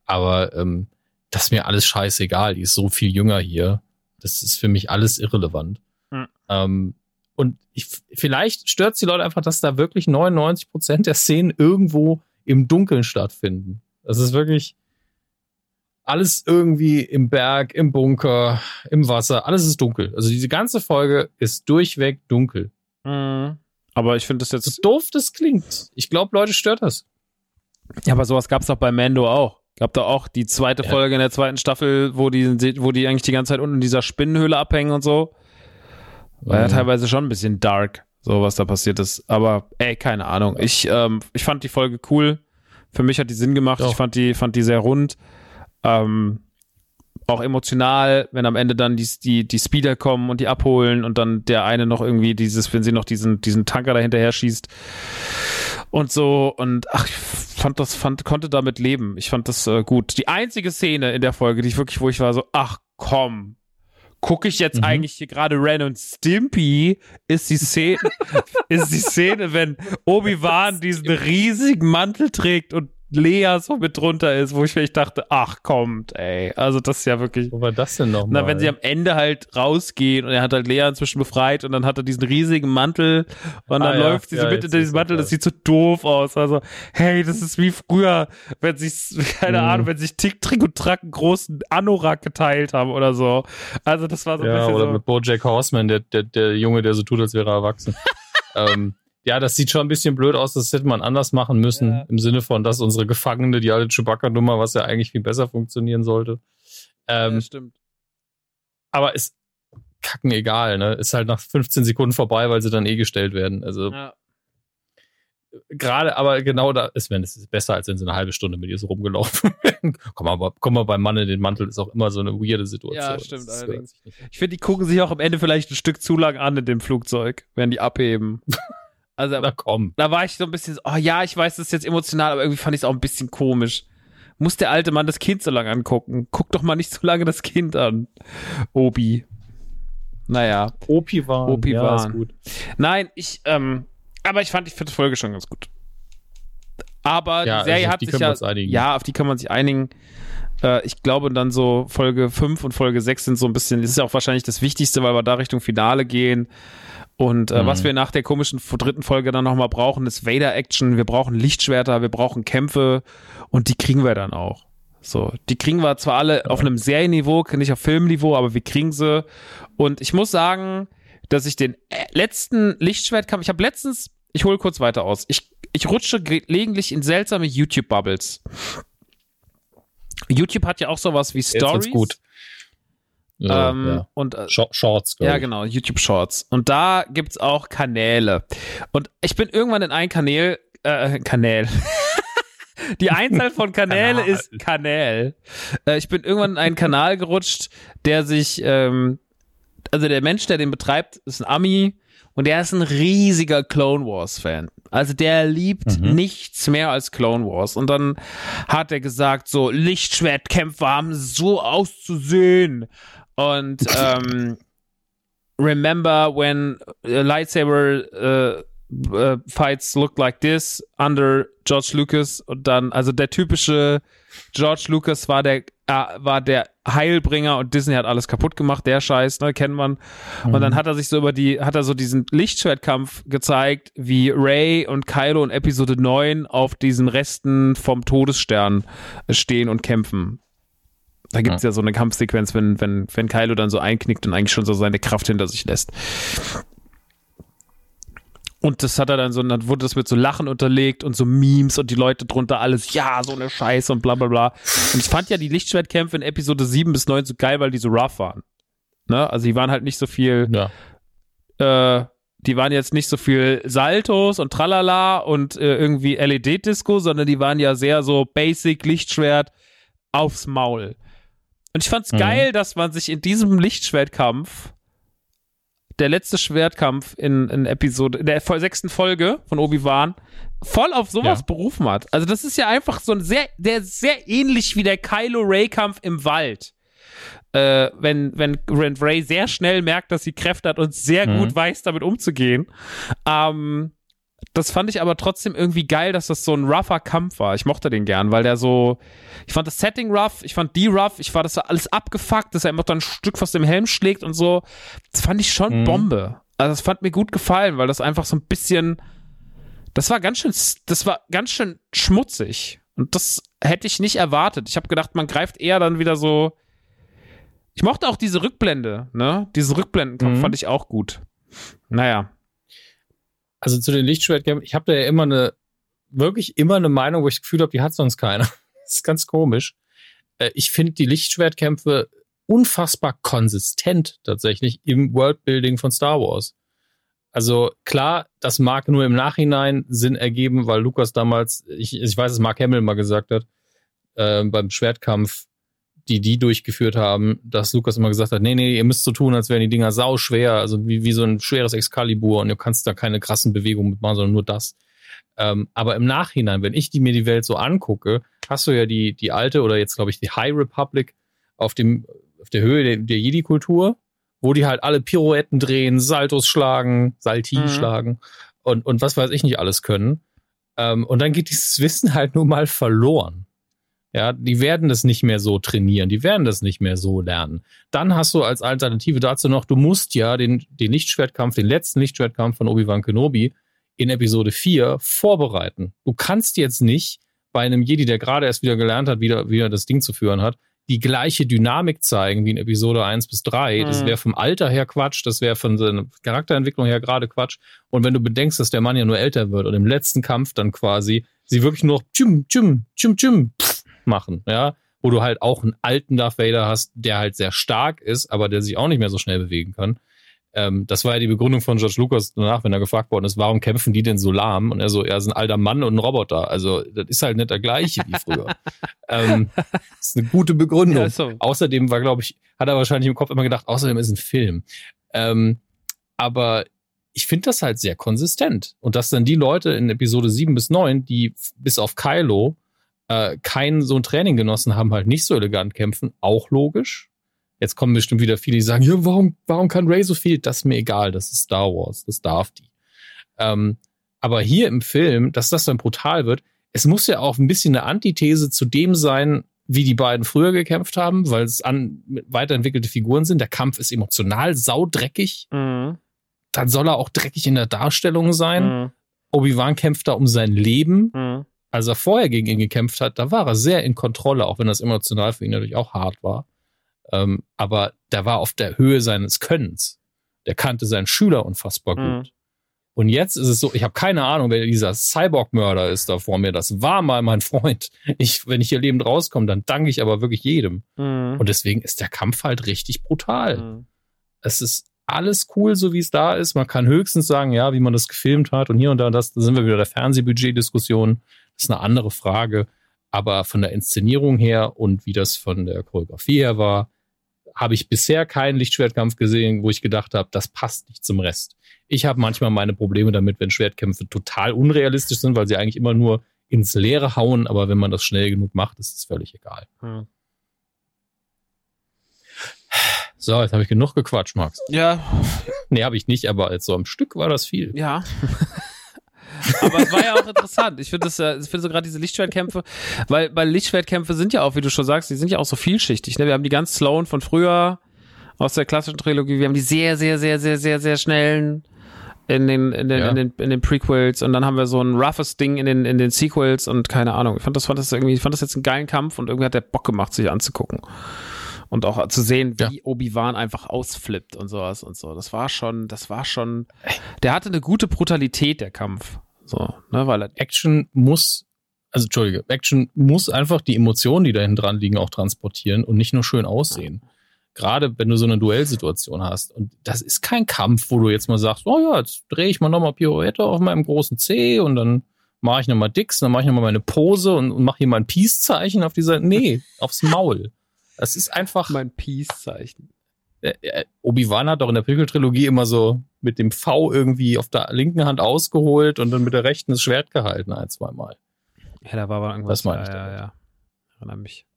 Aber ähm, das ist mir alles scheißegal. Die ist so viel jünger hier. Das ist für mich alles irrelevant. Hm. Ähm, und ich, vielleicht stört die Leute einfach, dass da wirklich 99 Prozent der Szenen irgendwo im Dunkeln stattfinden. Das ist wirklich alles irgendwie im Berg, im Bunker, im Wasser. Alles ist dunkel. Also diese ganze Folge ist durchweg dunkel. Mhm. Aber ich finde das So jetzt doof das klingt. Ich glaube, Leute stört das. Ja, aber sowas gab's doch bei Mando auch. Gab da auch die zweite Ja. Folge in der zweiten Staffel, wo die, wo die eigentlich die ganze Zeit unten in dieser Spinnenhöhle abhängen und so. War ja teilweise schon ein bisschen dark, so was da passiert ist. Aber ey, keine Ahnung. Ich, ähm, ich fand die Folge cool. Für mich hat die Sinn gemacht. Doch. Ich fand die, fand die sehr rund. Ähm, auch emotional, wenn am Ende dann die, die, die Speeder kommen und die abholen und dann der eine noch irgendwie dieses, wenn sie noch diesen, diesen Tanker da hinterher schießt und so und ach, ich fand das, fand, konnte damit leben. Ich fand das äh, gut. Die einzige Szene in der Folge, die ich wirklich, wo ich war so, ach komm, gucke ich jetzt Mhm. eigentlich hier gerade Ren und Stimpy, ist die Szene, ist die Szene, wenn Obi-Wan diesen riesigen Mantel trägt und Lea so mit drunter ist, wo ich wirklich dachte, ach kommt, ey. Also das ist ja wirklich. Wo war das denn nochmal? Na, wenn sie am Ende halt rausgehen und er hat halt Lea inzwischen befreit und dann hat er diesen riesigen Mantel und dann Ah, ja. läuft sie so Ja, mit jetzt in diesen ist Mantel, das sieht so doof aus. Also, hey, das ist wie früher, wenn sich, keine Mhm. Ahnung, wenn sich Tick, Trick und Track einen großen Anorak geteilt haben oder so. Also das war so ein ja, bisschen oder so. mit Bojack Horseman, der, der, der Junge, der so tut, als wäre er erwachsen. ähm, ja, das sieht schon ein bisschen blöd aus. Das hätte man anders machen müssen. Ja. Im Sinne von, dass unsere Gefangene, die alte Chewbacca-Nummer, was ja eigentlich viel besser funktionieren sollte. Ähm, ja, stimmt. aber ist kacken egal, ne? Ist halt nach 15 Sekunden vorbei, weil sie dann eh gestellt werden. Also Ja. gerade, aber genau da ist, wenn es ist besser, als wenn sie eine halbe Stunde mit ihr so rumgelaufen wären. komm mal, komm mal beim Mann in den Mantel, ist auch immer so eine weirde Situation. Ja, stimmt, Das ist, allerdings. äh, nicht- Ich finde, die gucken sich auch am Ende vielleicht ein Stück zu lang an in dem Flugzeug, wenn die abheben. Also, Na komm. da war ich so ein bisschen so, oh ja, ich weiß, das ist jetzt emotional, aber irgendwie fand ich es auch ein bisschen komisch. Muss der alte Mann das Kind so lange angucken? Guck doch mal nicht so lange das Kind an. Obi. Naja. Opi-Wan. Opi-Wan. Ja, ist gut. Nein, ich, ähm, aber ich fand die vierte Folge schon ganz gut. Aber Ja, die Serie also hat die sich ja, ja, auf die kann man sich einigen. Äh, ich glaube dann so Folge 5 und Folge 6 sind so ein bisschen, das ist ja auch wahrscheinlich das Wichtigste, weil wir da Richtung Finale gehen. Und äh, Mhm. was wir nach der komischen dritten Folge dann nochmal brauchen, ist Vader-Action. Wir brauchen Lichtschwerter, wir brauchen Kämpfe und die kriegen wir dann auch. So, die kriegen wir zwar alle auf einem Serienniveau, nicht auf Filmniveau, aber wir kriegen sie. Und ich muss sagen, dass ich den äh, letzten Lichtschwertkampf, ich habe letztens, ich hole kurz weiter aus, ich, ich rutsche gelegentlich in seltsame YouTube-Bubbles. YouTube hat ja auch sowas wie Jetzt Stories. wird's gut. Ja, Ähm, ja. Und äh, Sh- Shorts, ja, ich. genau, YouTube Shorts. Und da gibt's auch Kanäle. Und ich bin irgendwann in ein Kanal, äh, Kanal. Die Einzahl von Kanäle Kanal. ist Kanal. Äh, ich bin irgendwann in einen Kanal gerutscht, der sich, ähm, also der Mensch, der den betreibt, ist ein Ami und der ist ein riesiger Clone Wars Fan. Also der liebt Mhm. nichts mehr als Clone Wars. Und dann hat er gesagt, so Lichtschwertkämpfer haben so auszusehen. Und ähm, remember when lightsaber uh, uh, fights looked like this under George Lucas und dann also der typische George Lucas war der äh, war der Heilbringer und Disney hat alles kaputt gemacht, der Scheiß, ne, kennt man. Und dann hat er sich so über die, hat er so diesen Lichtschwertkampf gezeigt, wie Ray und Kylo in Episode 9 auf diesen Resten vom Todesstern stehen und kämpfen. Da gibt's ja. so eine Kampfsequenz, wenn, wenn, wenn Kylo dann so einknickt und eigentlich schon so seine Kraft hinter sich lässt. Und das hat er dann so, dann wurde das mit so Lachen unterlegt und so Memes und die Leute drunter alles, ja, so eine Scheiße und bla bla bla. Und ich fand ja die Lichtschwertkämpfe in Episode 7 bis 9 so geil, weil die so rough waren. Ne? Also die waren halt nicht so viel, Ja. äh, die waren jetzt nicht so viel Saltos und Tralala und äh, irgendwie LED-Disco, sondern die waren ja sehr so basic Lichtschwert aufs Maul. Und ich fand's Mhm. geil, dass man sich in diesem Lichtschwertkampf, der letzte Schwertkampf in, in Episode, in der sechsten Folge von Obi-Wan, voll auf sowas Ja. berufen hat. Also das ist ja einfach so ein sehr, der ist sehr ähnlich wie der Kylo Ray-Kampf im Wald äh, wenn, wenn, wenn Ray sehr schnell merkt, dass sie Kräfte hat und sehr Mhm. gut weiß, damit umzugehen. Ähm, das fand ich aber trotzdem irgendwie geil, dass das so ein rougher Kampf war. Ich mochte den gern, weil der so, ich fand das Setting rough, ich fand die rough, ich war das alles abgefuckt, dass er immer dann ein Stück was dem Helm schlägt und so. Das fand ich schon Mhm. Bombe. Also das fand mir gut gefallen, weil das einfach so ein bisschen, das war ganz schön, das war ganz schön schmutzig. Und das hätte ich nicht erwartet. Ich habe gedacht, man greift eher dann wieder so. Ich mochte auch diese Rückblende, ne? Diese Rückblendenkampf Mhm. fand ich auch gut. Naja. Also zu den Lichtschwertkämpfen, ich habe da ja immer eine, wirklich immer eine Meinung, wo ich das Gefühl habe, die hat sonst keiner. Das ist ganz komisch. Äh, Ich finde die Lichtschwertkämpfe unfassbar konsistent tatsächlich im Worldbuilding von Star Wars. Also klar, das mag nur im Nachhinein Sinn ergeben, weil Lukas damals, ich, ich weiß, es Mark Hamill mal gesagt hat, äh, beim Schwertkampf, die die durchgeführt haben, dass Lukas immer gesagt hat, nee, nee, ihr müsst so tun, als wären die Dinger sau schwer, also wie, wie so ein schweres Excalibur und du kannst da keine krassen Bewegungen mitmachen, sondern nur das. Ähm, aber im Nachhinein, wenn ich die, mir die Welt so angucke, hast du ja die, die alte oder jetzt glaube ich die High Republic auf dem, auf der Höhe der, der Jedi-Kultur, wo die halt alle Pirouetten drehen, Saltos schlagen, Salti mhm. schlagen und, und was weiß ich nicht alles können. Ähm, und dann geht dieses Wissen halt nur mal verloren. Ja, die werden das nicht mehr so trainieren, die werden das nicht mehr so lernen. Dann hast du als Alternative dazu noch, du musst ja den, den Lichtschwertkampf, den letzten Lichtschwertkampf von Obi-Wan Kenobi in Episode 4 vorbereiten. Du kannst jetzt nicht bei einem Jedi, der gerade erst wieder gelernt hat, wieder, wieder das Ding zu führen hat, die gleiche Dynamik zeigen wie in Episode 1 bis 3. Mhm. Das wäre vom Alter her Quatsch, das wäre von seiner Charakterentwicklung her gerade Quatsch. Und wenn du bedenkst, dass der Mann ja nur älter wird und im letzten Kampf dann quasi sie wirklich nur tschum, tschum, tschum, tschum, pff, machen, ja, wo du halt auch einen alten Darth Vader hast, der halt sehr stark ist, aber der sich auch nicht mehr so schnell bewegen kann. Ähm, das war ja die Begründung von George Lucas danach, wenn er gefragt worden ist, warum kämpfen die denn so lahm? Und er so, er ist ein alter Mann und ein Roboter. Also, das ist halt nicht der gleiche wie früher. ähm, das ist eine gute Begründung. Ja, so. Außerdem war, glaube ich, hat er wahrscheinlich im Kopf immer gedacht, außerdem ist ein Film. Ähm, aber ich finde das halt sehr konsistent. Und dass dann die Leute in Episode 7 bis 9, die bis auf Kylo äh, kein so ein Training genossen haben, halt nicht so elegant kämpfen, auch logisch. Jetzt kommen bestimmt wieder viele, die sagen, ja, warum, warum kann Ray so viel? Das ist mir egal, das ist Star Wars, das darf die. Ähm, aber hier im Film, dass das dann brutal wird, es muss ja auch ein bisschen eine Antithese zu dem sein, wie die beiden früher gekämpft haben, weil es an weiterentwickelte Figuren sind. Der Kampf ist emotional saudreckig. Mhm. Dann soll er auch dreckig in der Darstellung sein. Mhm. Obi-Wan kämpft da um sein Leben. Mhm als er vorher gegen ihn gekämpft hat, da war er sehr in Kontrolle, auch wenn das emotional für ihn natürlich auch hart war. Ähm, aber der war auf der Höhe seines Könnens. Der kannte seinen Schüler unfassbar mhm. gut. Und jetzt ist es so, ich habe keine Ahnung, wer dieser Cyborg-Mörder ist da vor mir. Das war mal mein Freund. Ich, wenn ich hier lebend rauskomme, dann danke ich aber wirklich jedem. Mhm. Und deswegen ist der Kampf halt richtig brutal. Mhm. Es ist alles cool, so wie es da ist. Man kann höchstens sagen, ja, wie man das gefilmt hat und hier und da, das, da sind wir wieder der Fernsehbudget-Diskussion. Das ist eine andere Frage. Aber von der Inszenierung her und wie das von der Choreografie her war, habe ich bisher keinen Lichtschwertkampf gesehen, wo ich gedacht habe, das passt nicht zum Rest. Ich habe manchmal meine Probleme damit, wenn Schwertkämpfe total unrealistisch sind, weil sie eigentlich immer nur ins Leere hauen, aber wenn man das schnell genug macht, ist es völlig egal. Hm. So, jetzt habe ich genug gequatscht, Max. Ja. Nee, habe ich nicht, aber jetzt so am Stück war das viel. Ja. Aber es war ja auch interessant. Ich finde das, ich finde so gerade diese Lichtschwertkämpfe, weil, weil Lichtschwertkämpfe sind ja auch, wie du schon sagst, die sind ja auch so vielschichtig. Ne? Wir haben die ganz slowen von früher aus der klassischen Trilogie. Wir haben die sehr, sehr, sehr, sehr, sehr, sehr schnellen in den, in den, ja. in den, in den Prequels und dann haben wir so ein roughes Ding in den, in den Sequels und keine Ahnung. Ich fand das, fand das irgendwie, ich fand das jetzt einen geilen Kampf und irgendwie hat der Bock gemacht, sich anzugucken. Und auch zu sehen, wie ja. Obi-Wan einfach ausflippt und sowas und so. Das war schon, das war schon, der hatte eine gute Brutalität, der Kampf. So, ne, weil Action muss, also Entschuldige, Action muss einfach die Emotionen, die da hinten dran liegen, auch transportieren und nicht nur schön aussehen. Gerade wenn du so eine Duellsituation hast. Und das ist kein Kampf, wo du jetzt mal sagst, oh ja, jetzt drehe ich mal nochmal Pirouette auf meinem großen C und dann mache ich nochmal Dicks, dann mache ich nochmal meine Pose und, und mache hier mal ein Peace-Zeichen auf dieser, nee, aufs Maul. Das ist einfach. Mein Peace-Zeichen. Äh, äh, Obi-Wan hat doch in der Prequel-Trilogie immer so mit dem V irgendwie auf der linken Hand ausgeholt und dann mit der rechten das Schwert gehalten, ein, zwei Mal. Ja, da war aber irgendwas. Das meine ich. Ja, ja, ja. Erinnere mich.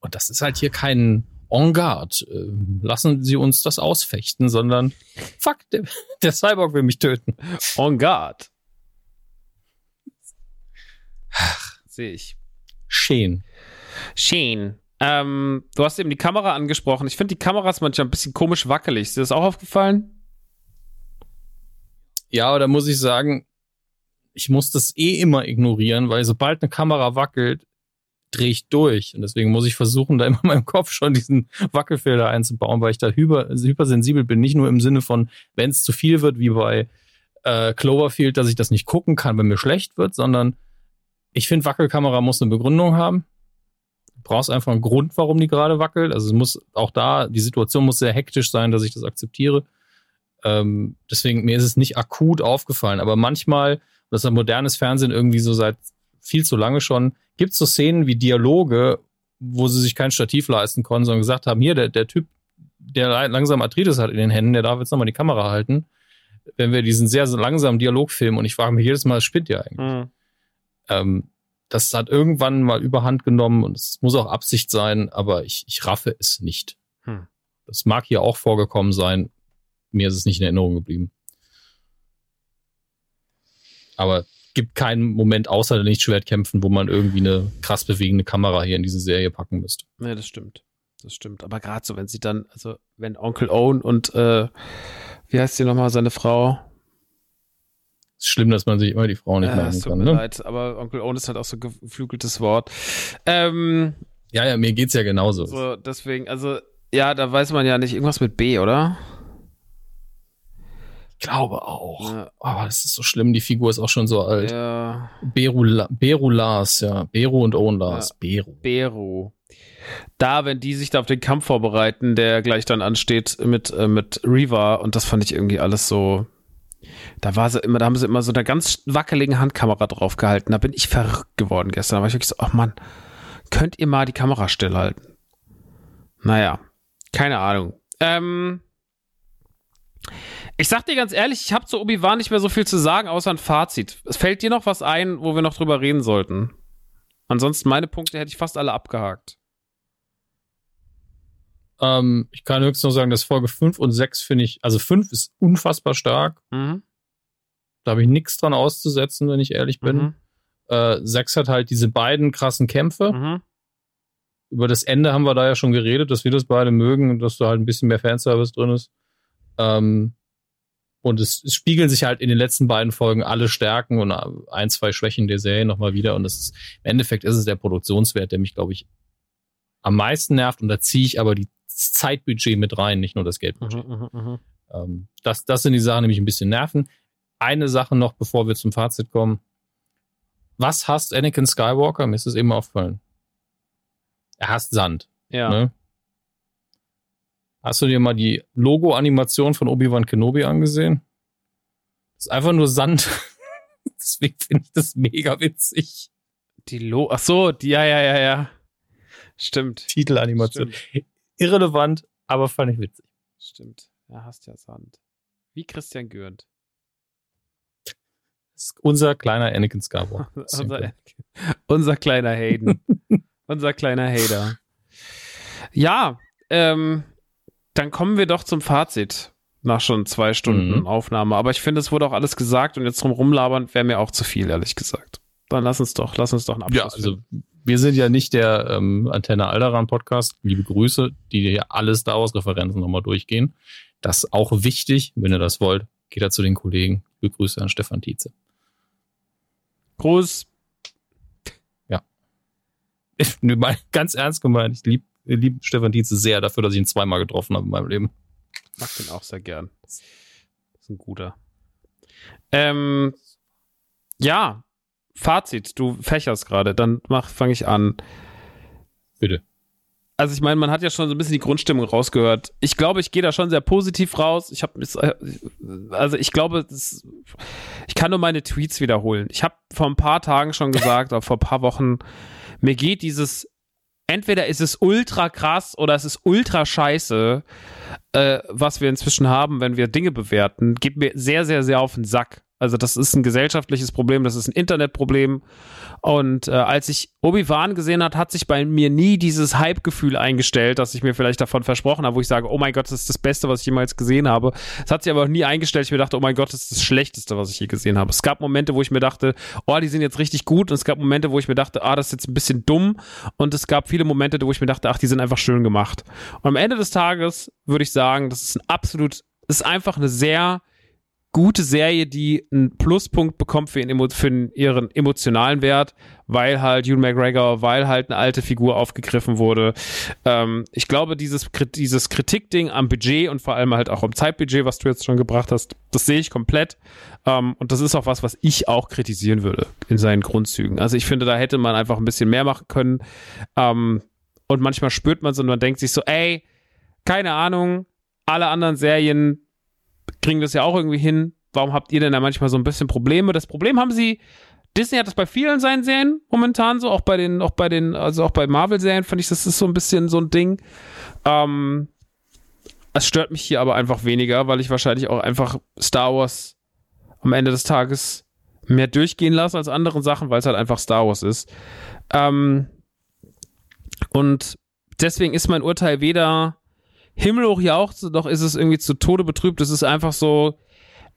Und das ist halt hier kein En garde. Ähm, lassen Sie uns das ausfechten, sondern fuck, der, der Cyborg will mich töten. En garde. Sehe ich. Schön. Schön. Ähm, du hast eben die Kamera angesprochen. Ich finde die Kamera ist manchmal ein bisschen komisch wackelig. Ist dir das auch aufgefallen? Ja, aber da muss ich sagen, ich muss das eh immer ignorieren, weil sobald eine Kamera wackelt, drehe ich durch. Und deswegen muss ich versuchen, da immer in meinem Kopf schon diesen Wackelfilter einzubauen, weil ich da hyper, hypersensibel bin. Nicht nur im Sinne von, wenn es zu viel wird, wie bei äh, Cloverfield, dass ich das nicht gucken kann, wenn mir schlecht wird, sondern ich finde, Wackelkamera muss eine Begründung haben brauchst einfach einen Grund, warum die gerade wackelt. Also es muss auch da, die Situation muss sehr hektisch sein, dass ich das akzeptiere. Ähm, deswegen, mir ist es nicht akut aufgefallen. Aber manchmal, das ist ein modernes Fernsehen irgendwie so seit viel zu lange schon, gibt es so Szenen wie Dialoge, wo sie sich kein Stativ leisten konnten, sondern gesagt haben, hier, der, der Typ, der langsam Arthritis hat in den Händen, der darf jetzt nochmal die Kamera halten. Wenn wir diesen sehr, sehr langsamen Dialog filmen und ich frage mich jedes Mal, spinnt ja eigentlich. Mhm. Ähm, das hat irgendwann mal überhand genommen und es muss auch Absicht sein, aber ich, ich raffe es nicht. Hm. Das mag hier auch vorgekommen sein. Mir ist es nicht in Erinnerung geblieben. Aber gibt keinen Moment außer der Lichtschwertkämpfen, wo man irgendwie eine krass bewegende Kamera hier in diese Serie packen müsste. Ja, das stimmt. Das stimmt. Aber gerade so, wenn sie dann, also wenn Onkel Owen und äh, wie heißt sie nochmal, seine Frau? Ist schlimm, dass man sich immer die Frau nicht ja, merken kann. Mir ne? leid, aber Onkel Owen ist halt auch so geflügeltes Wort. Ähm, ja, ja, mir geht's ja genauso. So, deswegen, also, ja, da weiß man ja nicht, irgendwas mit B, oder? glaube auch. Ja. Aber das ist so schlimm, die Figur ist auch schon so alt. Ja. Beru, Beru Lars, ja. Beru und Owen Lars. Ja. Beru. Beru. Da, wenn die sich da auf den Kampf vorbereiten, der gleich dann ansteht mit, äh, mit Reva, und das fand ich irgendwie alles so. Da war sie immer, da haben sie immer so eine ganz wackeligen Handkamera drauf gehalten. Da bin ich verrückt geworden gestern. Da war ich wirklich so, ach Mann, könnt ihr mal die Kamera stillhalten? Naja, keine Ahnung. Ähm, ich sag dir ganz ehrlich, ich habe zu Obi-Wan nicht mehr so viel zu sagen, außer ein Fazit. Es fällt dir noch was ein, wo wir noch drüber reden sollten? Ansonsten meine Punkte hätte ich fast alle abgehakt. Ähm, ich kann höchstens noch sagen, dass Folge 5 und 6 finde ich, also 5 ist unfassbar stark. Mhm. Da habe ich nichts dran auszusetzen, wenn ich ehrlich bin. Mhm. Äh, 6 hat halt diese beiden krassen Kämpfe. Mhm. Über das Ende haben wir da ja schon geredet, dass wir das beide mögen und dass da halt ein bisschen mehr Fanservice drin ist. Ähm, und es, es, spiegeln sich halt in den letzten beiden Folgen alle Stärken und ein, zwei Schwächen der Serie nochmal wieder. Und das ist, im Endeffekt ist es der Produktionswert, der mich, glaube ich, am meisten nervt. Und da ziehe ich aber die Zeitbudget mit rein, nicht nur das Geldbudget. Mhm, mh, mh. Ähm, das, das sind die Sachen, die mich ein bisschen nerven. Eine Sache noch, bevor wir zum Fazit kommen. Was hasst Anakin Skywalker? Mir ist es eben aufgefallen. Er hasst Sand. Ja. Ne? Hast du dir mal die Logo-Animation von Obi-Wan Kenobi angesehen? Das ist einfach nur Sand. Deswegen finde ich das mega witzig. Die Lo, ach so, die, ja, ja, ja, ja. Stimmt. Titelanimation. Stimmt. Irrelevant, aber fand ich witzig. Stimmt. Er hasst ja Sand. Wie Christian Gürnt. Unser kleiner Anakin Skywalker. unser, unser kleiner Hayden. unser kleiner Hater. Ja, ähm, dann kommen wir doch zum Fazit nach schon zwei Stunden mhm. Aufnahme. Aber ich finde, es wurde auch alles gesagt und jetzt drum rumlabern wäre mir auch zu viel, ehrlich gesagt. Dann lass uns doch, lass uns doch einen Abschluss. Ja, also wir sind ja nicht der ähm, Antenne Alderan Podcast. Liebe Grüße, die hier alle Star Wars Referenzen nochmal durchgehen. Das ist auch wichtig. Wenn ihr das wollt, geht da zu den Kollegen. Liebe Grüße an Stefan Tietze. Gruß. Ja. Ich, ganz ernst gemeint. Ich liebe liebe Stefan Tietze sehr dafür, dass ich ihn zweimal getroffen habe in meinem Leben. Mag den auch sehr gern. Das ist ein guter. Ähm, ja, Fazit, du fächerst gerade, dann mach, fange ich an. Bitte. Also ich meine, man hat ja schon so ein bisschen die Grundstimmung rausgehört. Ich glaube, ich gehe da schon sehr positiv raus. Ich habe also ich glaube, das, ich kann nur meine Tweets wiederholen. Ich habe vor ein paar Tagen schon gesagt, oder vor ein paar Wochen, mir geht dieses entweder ist es ultra krass oder es ist ultra scheiße, äh, was wir inzwischen haben, wenn wir Dinge bewerten, geht mir sehr, sehr, sehr auf den Sack. Also das ist ein gesellschaftliches Problem, das ist ein Internetproblem. Und äh, als ich Obi-Wan gesehen hat, hat sich bei mir nie dieses Hype-Gefühl eingestellt, das ich mir vielleicht davon versprochen habe, wo ich sage, oh mein Gott, das ist das Beste, was ich jemals gesehen habe. Es hat sich aber auch nie eingestellt. Ich mir dachte, oh mein Gott, das ist das Schlechteste, was ich je gesehen habe. Es gab Momente, wo ich mir dachte, oh, die sind jetzt richtig gut. Und es gab Momente, wo ich mir dachte, ah, das ist jetzt ein bisschen dumm. Und es gab viele Momente, wo ich mir dachte, ach, die sind einfach schön gemacht. Und am Ende des Tages würde ich sagen, das ist ein absolut, ist einfach eine sehr gute Serie, die einen Pluspunkt bekommt für, ihren, für ihren emotionalen Wert, weil halt Ewan McGregor, weil halt eine alte Figur aufgegriffen wurde. Ähm, ich glaube, dieses, dieses Kritikding am Budget und vor allem halt auch am Zeitbudget, was du jetzt schon gebracht hast, das sehe ich komplett. Ähm, und das ist auch was, was ich auch kritisieren würde in seinen Grundzügen. Also ich finde, da hätte man einfach ein bisschen mehr machen können. Ähm, Und manchmal spürt man es und man denkt sich so, ey, keine Ahnung, alle anderen Serien kriegen das ja auch irgendwie hin. Warum habt ihr denn da manchmal so ein bisschen Probleme? Das Problem haben sie, Disney hat das bei vielen seinen Serien momentan so, auch bei den, auch bei den, also auch bei Marvel-Serien fand ich, das ist so ein bisschen so ein Ding. Ähm, es stört mich hier aber einfach weniger, weil ich wahrscheinlich auch einfach Star Wars am Ende des Tages mehr durchgehen lasse als andere Sachen, weil es halt einfach Star Wars ist. Ähm, und deswegen ist mein Urteil weder himmelhoch jauchzt, noch ist es irgendwie zu Tode betrübt. Es ist einfach so,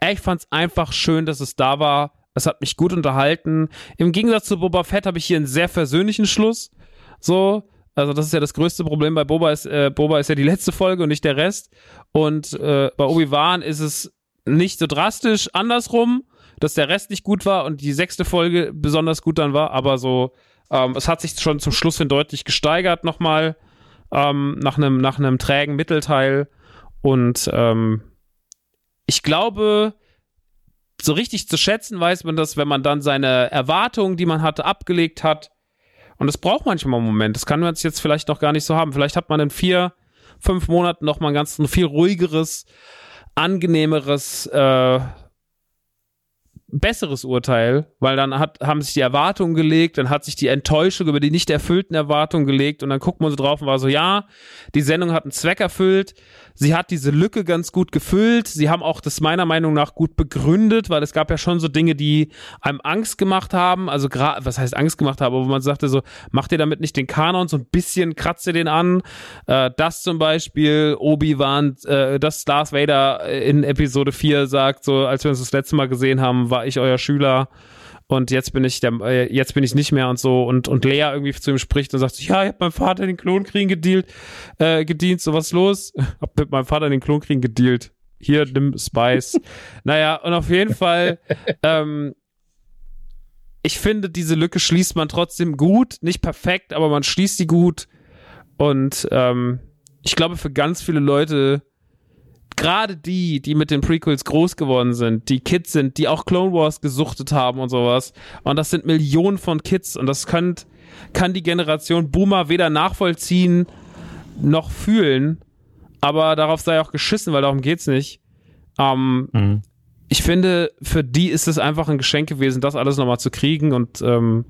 ich fand es einfach schön, dass es da war. Es hat mich gut unterhalten. Im Gegensatz zu Boba Fett habe ich hier einen sehr versöhnlichen Schluss. So, also das ist ja das größte Problem bei Boba ist, äh, Boba ist ja die letzte Folge und nicht der Rest. Und äh, bei Obi-Wan ist es nicht so drastisch andersrum, dass der Rest nicht gut war und die sechste Folge besonders gut dann war, aber so, ähm, es hat sich schon zum Schluss hin deutlich gesteigert nochmal ähm, nach einem nach einem trägen Mittelteil und ähm, ich glaube, so richtig zu schätzen weiß man das, wenn man dann seine Erwartungen, die man hatte, abgelegt hat. Und das braucht manchmal einen Moment. Das kann man jetzt vielleicht noch gar nicht so haben. Vielleicht hat man in vier, fünf Monaten noch mal ein ganz ein viel ruhigeres, angenehmeres äh, besseres Urteil, weil dann hat, haben sich die Erwartungen gelegt, dann hat sich die Enttäuschung über die nicht erfüllten Erwartungen gelegt und dann guckt man so drauf und war so, ja, die Sendung hat einen Zweck erfüllt, sie hat diese Lücke ganz gut gefüllt, sie haben auch das meiner Meinung nach gut begründet, weil es gab ja schon so Dinge, die einem Angst gemacht haben, also gerade, was heißt Angst gemacht haben, wo man sagte so, macht ihr damit nicht den Kanon, so ein bisschen kratzt ihr den an, äh, das zum Beispiel, Obi-Wan, äh, dass Darth Vader in Episode 4 sagt, so, als wir uns das letzte Mal gesehen haben, war ich euer Schüler und jetzt bin ich der, äh, jetzt bin ich nicht mehr und so und und Lea irgendwie zu ihm spricht und sagt, ja, ich hab meinem Vater den Klonkriegen gedealt, äh, gedient, so was los? Hab mit meinem Vater den Klonkriegen gedealt. Hier, nimm Spice. naja, und auf jeden Fall, ähm, ich finde, diese Lücke schließt man trotzdem gut, nicht perfekt, aber man schließt sie gut und ähm, ich glaube, für ganz viele Leute gerade die, die mit den Prequels groß geworden sind, die Kids sind, die auch Clone Wars gesuchtet haben und sowas. Und das sind Millionen von Kids und das könnt, kann die Generation Boomer weder nachvollziehen noch fühlen. Aber darauf sei auch geschissen, weil darum geht's nicht. Ähm, mhm. Ich finde, für die ist es einfach ein Geschenk gewesen, das alles nochmal zu kriegen und ähm,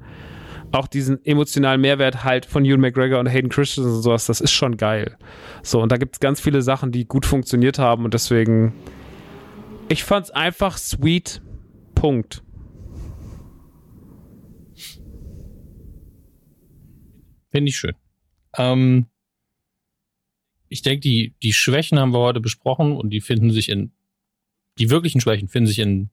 auch diesen emotionalen Mehrwert halt von Ewan McGregor und Hayden Christensen und sowas, das ist schon geil. So, und da gibt es ganz viele Sachen, die gut funktioniert haben und deswegen, ich fand's einfach sweet. Punkt. Finde ich schön. Ähm, ich denke, die, die Schwächen haben wir heute besprochen und die finden sich in, die wirklichen Schwächen finden sich in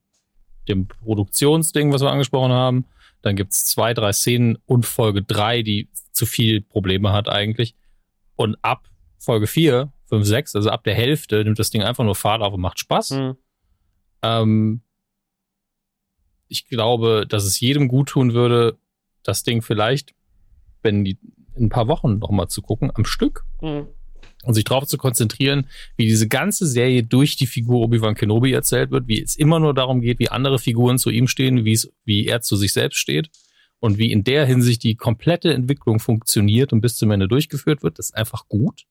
dem Produktionsding, was wir angesprochen haben. Dann gibt's zwei, drei Szenen und Folge drei, die zu viel Probleme hat eigentlich. Und ab Folge vier, fünf, sechs, also ab der Hälfte, nimmt das Ding einfach nur Fahrt auf und macht Spaß. Mhm. Ähm, ich glaube, dass es jedem gut tun würde, das Ding vielleicht, wenn die in ein paar Wochen noch mal zu gucken, am Stück. Mhm und sich darauf zu konzentrieren, wie diese ganze Serie durch die Figur Obi-Wan Kenobi erzählt wird, wie es immer nur darum geht, wie andere Figuren zu ihm stehen, wie es, wie er zu sich selbst steht und wie in der Hinsicht die komplette Entwicklung funktioniert und bis zum Ende durchgeführt wird, das ist einfach gut.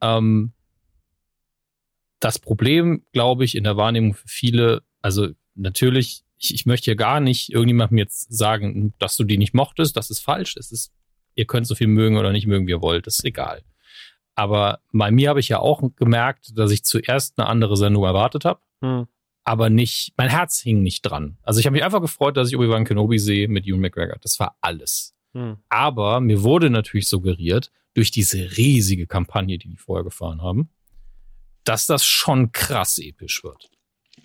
Ähm, das Problem, glaube ich, in der Wahrnehmung für viele, also natürlich, ich, ich möchte ja gar nicht irgendjemandem jetzt sagen, dass du die nicht mochtest, das ist falsch. Es ist, ihr könnt so viel mögen oder nicht mögen, wie ihr wollt, das ist egal. Aber bei mir habe ich ja auch gemerkt, dass ich zuerst eine andere Sendung erwartet habe. Hm. Aber nicht, mein Herz hing nicht dran. Also ich habe mich einfach gefreut, dass ich Obi-Wan Kenobi sehe mit Ewan McGregor. Das war alles. Hm. Aber mir wurde natürlich suggeriert, durch diese riesige Kampagne, die die vorher gefahren haben, dass das schon krass episch wird.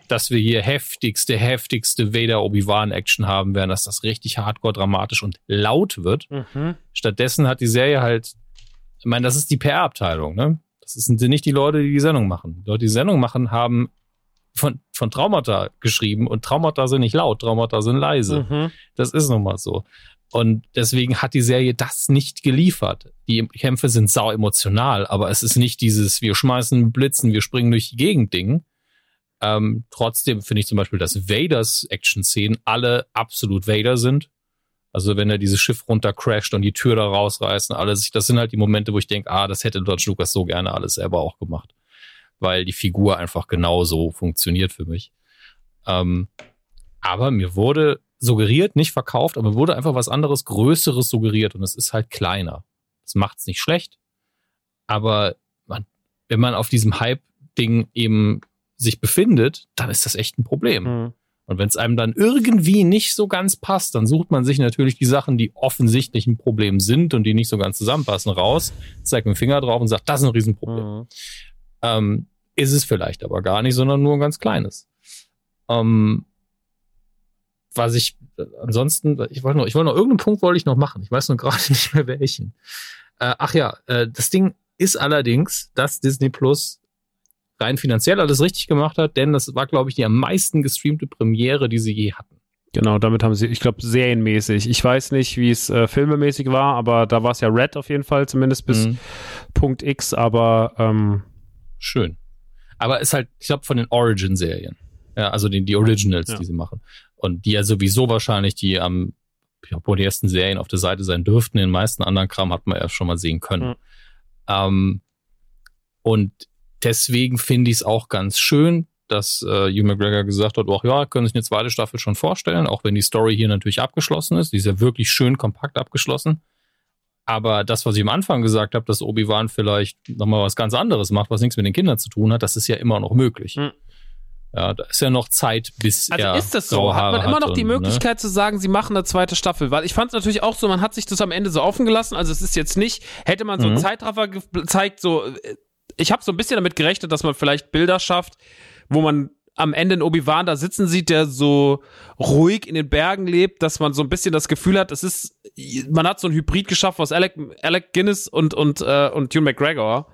Dass wir hier heftigste, heftigste Vader-Obi-Wan-Action haben werden, dass das richtig hardcore dramatisch und laut wird. Mhm. Stattdessen hat die Serie halt ich meine, das ist die PR-Abteilung, ne? Das sind nicht die Leute, die die Sendung machen. Die Leute, die die Sendung machen, haben von, von Traumata geschrieben und Traumata sind nicht laut, Traumata sind leise. Mhm. Das ist nun mal so. Und deswegen hat die Serie das nicht geliefert. Die Kämpfe sind sau emotional, aber es ist nicht dieses, wir schmeißen Blitzen, wir springen durch die Gegend Ding. Ähm, trotzdem finde ich zum Beispiel, dass Vaders Action-Szenen alle absolut Vader sind. Also wenn er dieses Schiff runtercrasht und die Tür da rausreißt und alles, das sind halt die Momente, wo ich denke, ah, das hätte George Lucas so gerne alles selber auch gemacht. Weil die Figur einfach genauso funktioniert für mich. Ähm, aber mir wurde suggeriert, nicht verkauft, aber mir wurde einfach was anderes, Größeres suggeriert und es ist halt kleiner. Das macht's nicht schlecht, aber man, wenn man auf diesem Hype-Ding eben sich befindet, dann ist das echt ein Problem. Mhm. Und wenn es einem dann irgendwie nicht so ganz passt, dann sucht man sich natürlich die Sachen, die offensichtlich ein Problem sind und die nicht so ganz zusammenpassen, raus, zeigt mit dem Finger drauf und sagt, das ist ein Riesenproblem. Mhm. Ähm, ist es vielleicht aber gar nicht, sondern nur ein ganz kleines. Ähm, was ich ansonsten, ich wollte noch, ich wollte noch irgendeinen Punkt wollte ich noch machen. Ich weiß nur gerade nicht mehr welchen. Äh, ach ja, äh, das Ding ist allerdings, dass Disney Plus rein finanziell alles richtig gemacht hat, denn das war, glaube ich, die am meisten gestreamte Premiere, die sie je hatten. Genau, damit haben sie, ich glaube, serienmäßig. Ich weiß nicht, wie es äh, filmemäßig war, aber da war es ja Red auf jeden Fall, zumindest bis mhm. Punkt X, aber ähm, schön. Aber ist halt, ich glaube, von den Origin-Serien. Ja, also die, die Originals, ja. die sie machen. Und die ja sowieso wahrscheinlich die am ja, die ersten Serien auf der Seite sein dürften. Den meisten anderen Kram hat man ja schon mal sehen können. Mhm. Ähm, und deswegen finde ich es auch ganz schön, dass äh, Hugh McGregor gesagt hat, ach ja, können sich eine zweite Staffel schon vorstellen, auch wenn die Story hier natürlich abgeschlossen ist. Die ist ja wirklich schön kompakt abgeschlossen. Aber das, was ich am Anfang gesagt habe, dass Obi-Wan vielleicht nochmal was ganz anderes macht, was nichts mit den Kindern zu tun hat, das ist ja immer noch möglich. Mhm. Ja, da ist ja noch Zeit, bis also er ist das so? Hat man immer noch die und, ne? Möglichkeit ne? zu sagen, sie machen eine zweite Staffel? Weil ich fand es natürlich auch so, man hat sich das am Ende so offen gelassen. Also es ist jetzt nicht, hätte man so mhm. einen Zeitraffer gezeigt, so äh, ich habe so ein bisschen damit gerechnet, dass man vielleicht Bilder schafft, wo man am Ende in Obi-Wan da sitzen sieht, der so ruhig in den Bergen lebt, dass man so ein bisschen das Gefühl hat, es ist, man hat so ein Hybrid geschafft aus Alec, Alec Guinness und, und, äh, und Hugh McGregor.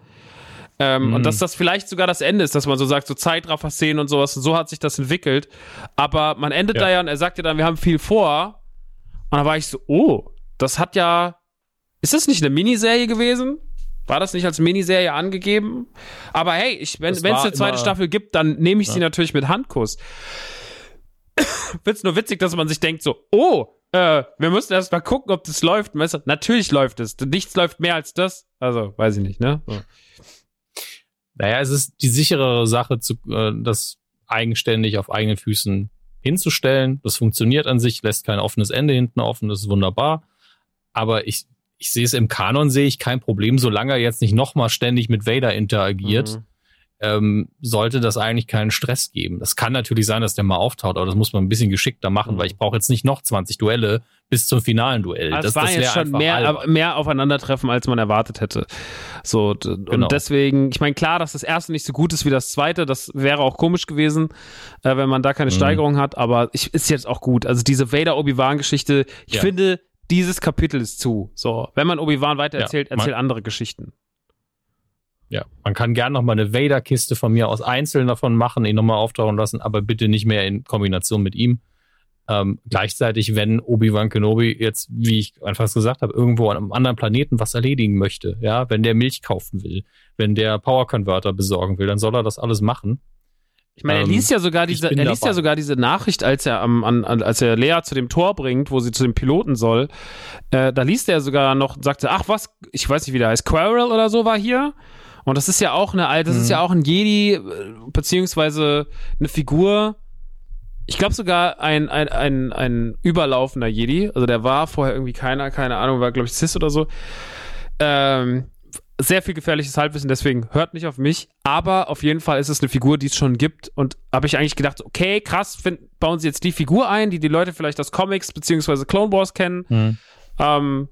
Ähm, mhm. Und dass das vielleicht sogar das Ende ist, dass man so sagt, so Zeitraffer-Szenen und sowas, und so hat sich das entwickelt. Aber man endet ja. da ja und er sagt ja dann, wir haben viel vor. Und da war ich so, oh, das hat ja, ist das nicht eine Miniserie gewesen? War das nicht als Miniserie angegeben? Aber hey, ich, wenn es eine zweite Staffel gibt, dann nehme ich ja. sie natürlich mit Handkuss. Find's nur witzig, dass man sich denkt so, oh, äh, wir müssen erst mal gucken, ob das läuft. Natürlich läuft es. Nichts läuft mehr als das. Also, weiß ich nicht, ne? So. Naja, es ist die sicherere Sache, zu, äh, das eigenständig auf eigenen Füßen hinzustellen. Das funktioniert an sich, lässt kein offenes Ende hinten offen, das ist wunderbar. Aber ich ich sehe es im Kanon, sehe ich kein Problem, solange er jetzt nicht nochmal ständig mit Vader interagiert. Mhm. Ähm, sollte das eigentlich keinen Stress geben. Das kann natürlich sein, dass der mal auftaucht, aber das muss man ein bisschen geschickter machen, mhm. weil ich brauche jetzt nicht noch 20 Duelle bis zum finalen Duell. Also das, war das jetzt schon mehr, mehr Aufeinandertreffen, als man erwartet hätte. So, genau. und deswegen, ich meine, klar, dass das erste nicht so gut ist wie das zweite, das wäre auch komisch gewesen, äh, wenn man da keine mhm. Steigerung hat, aber ich, ist jetzt auch gut. Also diese Vader-Obi-Wan-Geschichte, ich ja. finde, dieses Kapitel ist zu. So, wenn man Obi-Wan weiter erzählt, ja, erzähl andere Geschichten. Ja, man kann gerne noch mal eine Vader-Kiste von mir aus einzeln davon machen, ihn nochmal auftauchen lassen, aber bitte nicht mehr in Kombination mit ihm. Ähm, gleichzeitig, wenn Obi-Wan Kenobi jetzt, wie ich einfach gesagt habe, irgendwo an einem anderen Planeten was erledigen möchte, ja, wenn der Milch kaufen will, wenn der Power Converter besorgen will, dann soll er das alles machen. Ich meine, er liest ja sogar diese, er liest dabei. ja sogar diese Nachricht, als er am, an, als er Lea zu dem Tor bringt, wo sie zu dem Piloten soll. Äh, da liest er sogar noch sagte, ach was, ich weiß nicht, wie der heißt, Quarrel oder so war hier. Und das ist ja auch eine, das mhm. ist ja auch ein Jedi, beziehungsweise eine Figur. Ich glaube sogar ein, ein, ein, ein überlaufender Jedi. Also der war vorher irgendwie keiner, keine Ahnung, war glaube ich Cis oder so. Ähm, sehr viel gefährliches Halbwissen, deswegen hört nicht auf mich. Aber auf jeden Fall ist es eine Figur, die es schon gibt. Und habe ich eigentlich gedacht, okay, krass, find, bauen sie jetzt die Figur ein, die die Leute vielleicht aus Comics beziehungsweise Clone Wars kennen. Mhm. Ähm,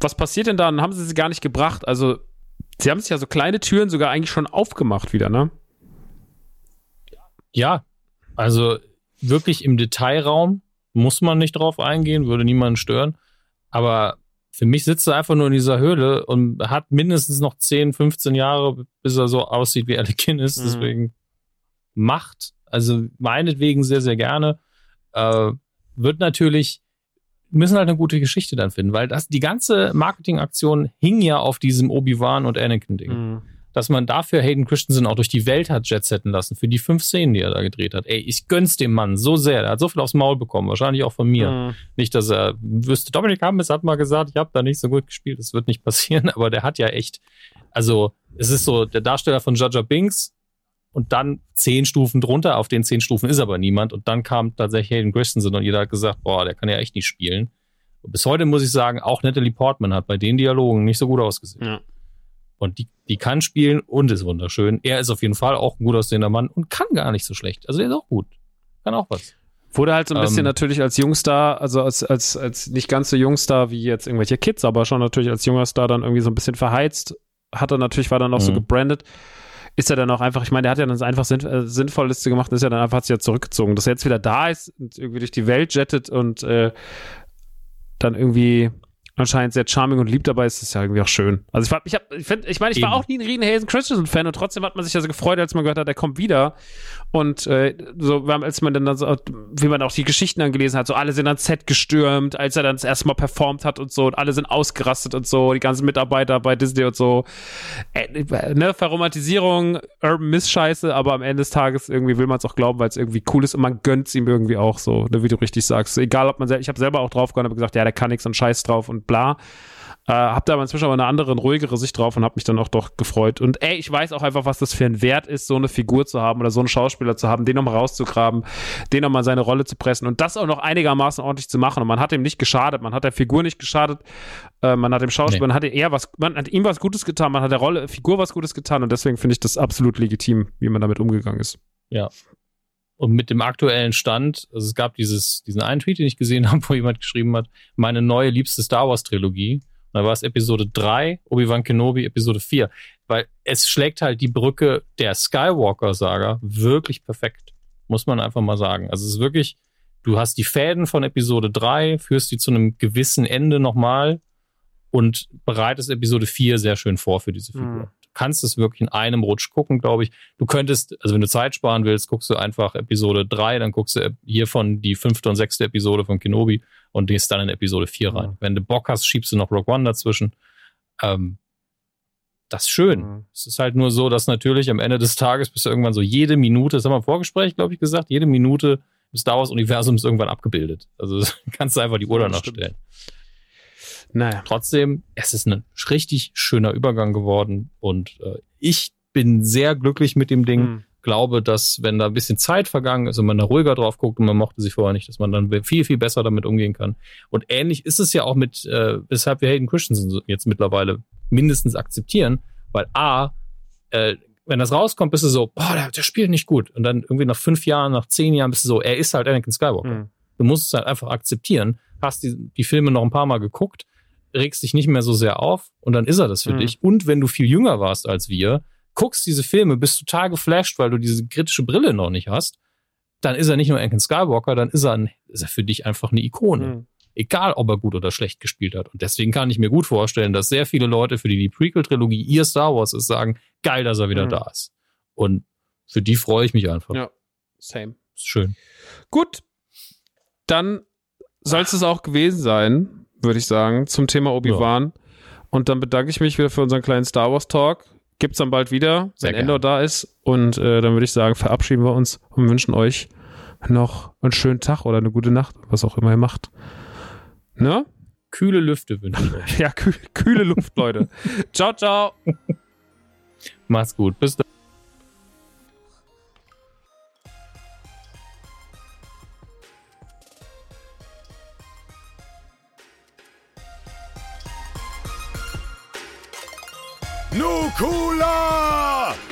was passiert denn da? Dann haben sie sie gar nicht gebracht. Also, sie haben sich ja so kleine Türen sogar eigentlich schon aufgemacht wieder, ne? Ja, also wirklich im Detailraum muss man nicht drauf eingehen, würde niemanden stören. Aber für mich sitzt er einfach nur in dieser Höhle und hat mindestens noch 10, 15 Jahre, bis er so aussieht, wie Anakin ist. Mhm. Deswegen macht, also meinetwegen sehr, sehr gerne. Äh, wird natürlich, müssen halt eine gute Geschichte dann finden, weil das, die ganze Marketingaktion hing ja auf diesem Obi-Wan und Anakin-Ding. Mhm. Dass man dafür Hayden Christensen auch durch die Welt hat jetsetten lassen, für die fünf Szenen, die er da gedreht hat. Ey, ich gönn's dem Mann so sehr. Er hat so viel aufs Maul bekommen, wahrscheinlich auch von mir. Mhm. Nicht, dass er wüsste, Dominik Hammes hat mal gesagt, ich habe da nicht so gut gespielt, das wird nicht passieren, aber der hat ja echt, also es ist so der Darsteller von Jaja Binks und dann zehn Stufen drunter, auf den zehn Stufen ist aber niemand und dann kam tatsächlich Hayden Christensen und jeder hat gesagt, boah, der kann ja echt nicht spielen. Und bis heute muss ich sagen, auch Natalie Portman hat bei den Dialogen nicht so gut ausgesehen. Ja. Und die, die kann spielen und ist wunderschön. Er ist auf jeden Fall auch ein gut aussehender Mann und kann gar nicht so schlecht. Also er ist auch gut. Kann auch was. Wurde halt so ein bisschen ähm, natürlich als Jungstar, also als, als, als nicht ganz so Jungstar wie jetzt irgendwelche Kids, aber schon natürlich als junger Star dann irgendwie so ein bisschen verheizt. Hat er natürlich, war dann auch so mhm. gebrandet. Ist er dann auch einfach, ich meine, der hat ja dann einfach Sinn, äh, Sinnvollste gemacht und ist ja dann einfach, hat sich ja zurückgezogen. Dass er jetzt wieder da ist und irgendwie durch die Welt jettet und äh, dann irgendwie anscheinend sehr charming und lieb dabei ist, ist ja irgendwie auch schön. Also ich war, ich hab, ich ich meine, ich war auch nie ein riesen Hayden Christensen Fan und trotzdem hat man sich also gefreut, als man gehört hat, er kommt wieder. Und äh, so, als man dann so, wie man auch die Geschichten dann gelesen hat, so alle sind ans Set gestürmt, als er dann das erste Mal performt hat und so und alle sind ausgerastet und so, die ganzen Mitarbeiter bei Disney und so. Äh, ne, Verromantisierung, Urban Miss-Scheiße, aber am Ende des Tages irgendwie will man es auch glauben, weil es irgendwie cool ist und man gönnt es ihm irgendwie auch so, ne, wie du richtig sagst. Egal, ob man, ich habe selber auch drauf gehört, habe gesagt, ja, der kann nichts und Scheiß drauf und bla. Äh, hab da aber inzwischen aber eine andere, ruhigere Sicht drauf und hab mich dann auch doch gefreut. Und ey, ich weiß auch einfach, was das für ein Wert ist, so eine Figur zu haben oder so einen Schauspieler zu haben, den nochmal rauszugraben, den nochmal seine Rolle zu pressen und das auch noch einigermaßen ordentlich zu machen. Und man hat ihm nicht geschadet, man hat der Figur nicht geschadet, äh, man hat dem Schauspieler, nee. man hat eher was, man hat ihm was Gutes getan, man hat der Rolle, Figur was Gutes getan und deswegen finde ich das absolut legitim, wie man damit umgegangen ist. Ja, und mit dem aktuellen Stand, also es gab dieses, diesen einen Tweet, den ich gesehen habe, wo jemand geschrieben hat, meine neue liebste Star Wars Trilogie. Und da war es Episode 3, Obi-Wan Kenobi, Episode 4. Weil es schlägt halt die Brücke der Skywalker-Saga wirklich perfekt. Muss man einfach mal sagen. Also es ist wirklich, du hast die Fäden von Episode 3, führst die zu einem gewissen Ende nochmal und bereitest Episode 4 sehr schön vor für diese Figur. Mhm kannst es wirklich in einem Rutsch gucken, glaube ich. Du könntest, also wenn du Zeit sparen willst, guckst du einfach Episode 3, dann guckst du hiervon die fünfte und sechste Episode von Kenobi und gehst dann in Episode 4 rein. Mhm. Wenn du Bock hast, schiebst du noch Rogue One dazwischen. Ähm, das ist schön. Mhm. Es ist halt nur so, dass natürlich am Ende des Tages bist du irgendwann so jede Minute, das haben wir im Vorgespräch, glaube ich, gesagt, jede Minute im Star Wars-Universum ist irgendwann abgebildet. Also kannst du einfach die Uhr danach stellen. Naja. Trotzdem, es ist ein richtig schöner Übergang geworden und äh, ich bin sehr glücklich mit dem Ding. Mhm. Glaube, dass wenn da ein bisschen Zeit vergangen ist und man da ruhiger drauf guckt und man mochte sie vorher nicht, dass man dann viel, viel besser damit umgehen kann. Und ähnlich ist es ja auch mit, äh, weshalb wir Hayden Christensen jetzt mittlerweile mindestens akzeptieren, weil A, äh, wenn das rauskommt, bist du so, boah, der, der, spielt nicht gut. Und dann irgendwie nach fünf Jahren, nach zehn Jahren bist du so, er ist halt Anakin Skywalker. Mhm. Du musst es halt einfach akzeptieren. Hast die, die Filme noch ein paar Mal geguckt regst dich nicht mehr so sehr auf und dann ist er das für mhm. dich. Und wenn du viel jünger warst als wir, guckst diese Filme, bist total geflasht, weil du diese kritische Brille noch nicht hast, dann ist er nicht nur Anakin Skywalker, dann ist er, ein, ist er für dich einfach eine Ikone. Mhm. Egal, ob er gut oder schlecht gespielt hat. Und deswegen kann ich mir gut vorstellen, dass sehr viele Leute, für die die Prequel-Trilogie ihr Star Wars ist, sagen, geil, dass er wieder mhm. da ist. Und für die freue ich mich einfach. Ja, same. Ist schön. Gut, dann soll es auch gewesen sein würde ich sagen, zum Thema Obi-Wan. Ja. Und dann bedanke ich mich wieder für unseren kleinen Star Wars Talk. Gibt's dann bald wieder, wenn Endor da ist. Und äh, dann würde ich sagen, verabschieden wir uns und wünschen euch noch einen schönen Tag oder eine gute Nacht, was auch immer ihr macht. Ne? Kühle Lüfte wünsche ich euch. ja, kühl, kühle Luft, Leute. ciao, ciao. Macht's gut. Bis dann. cooler!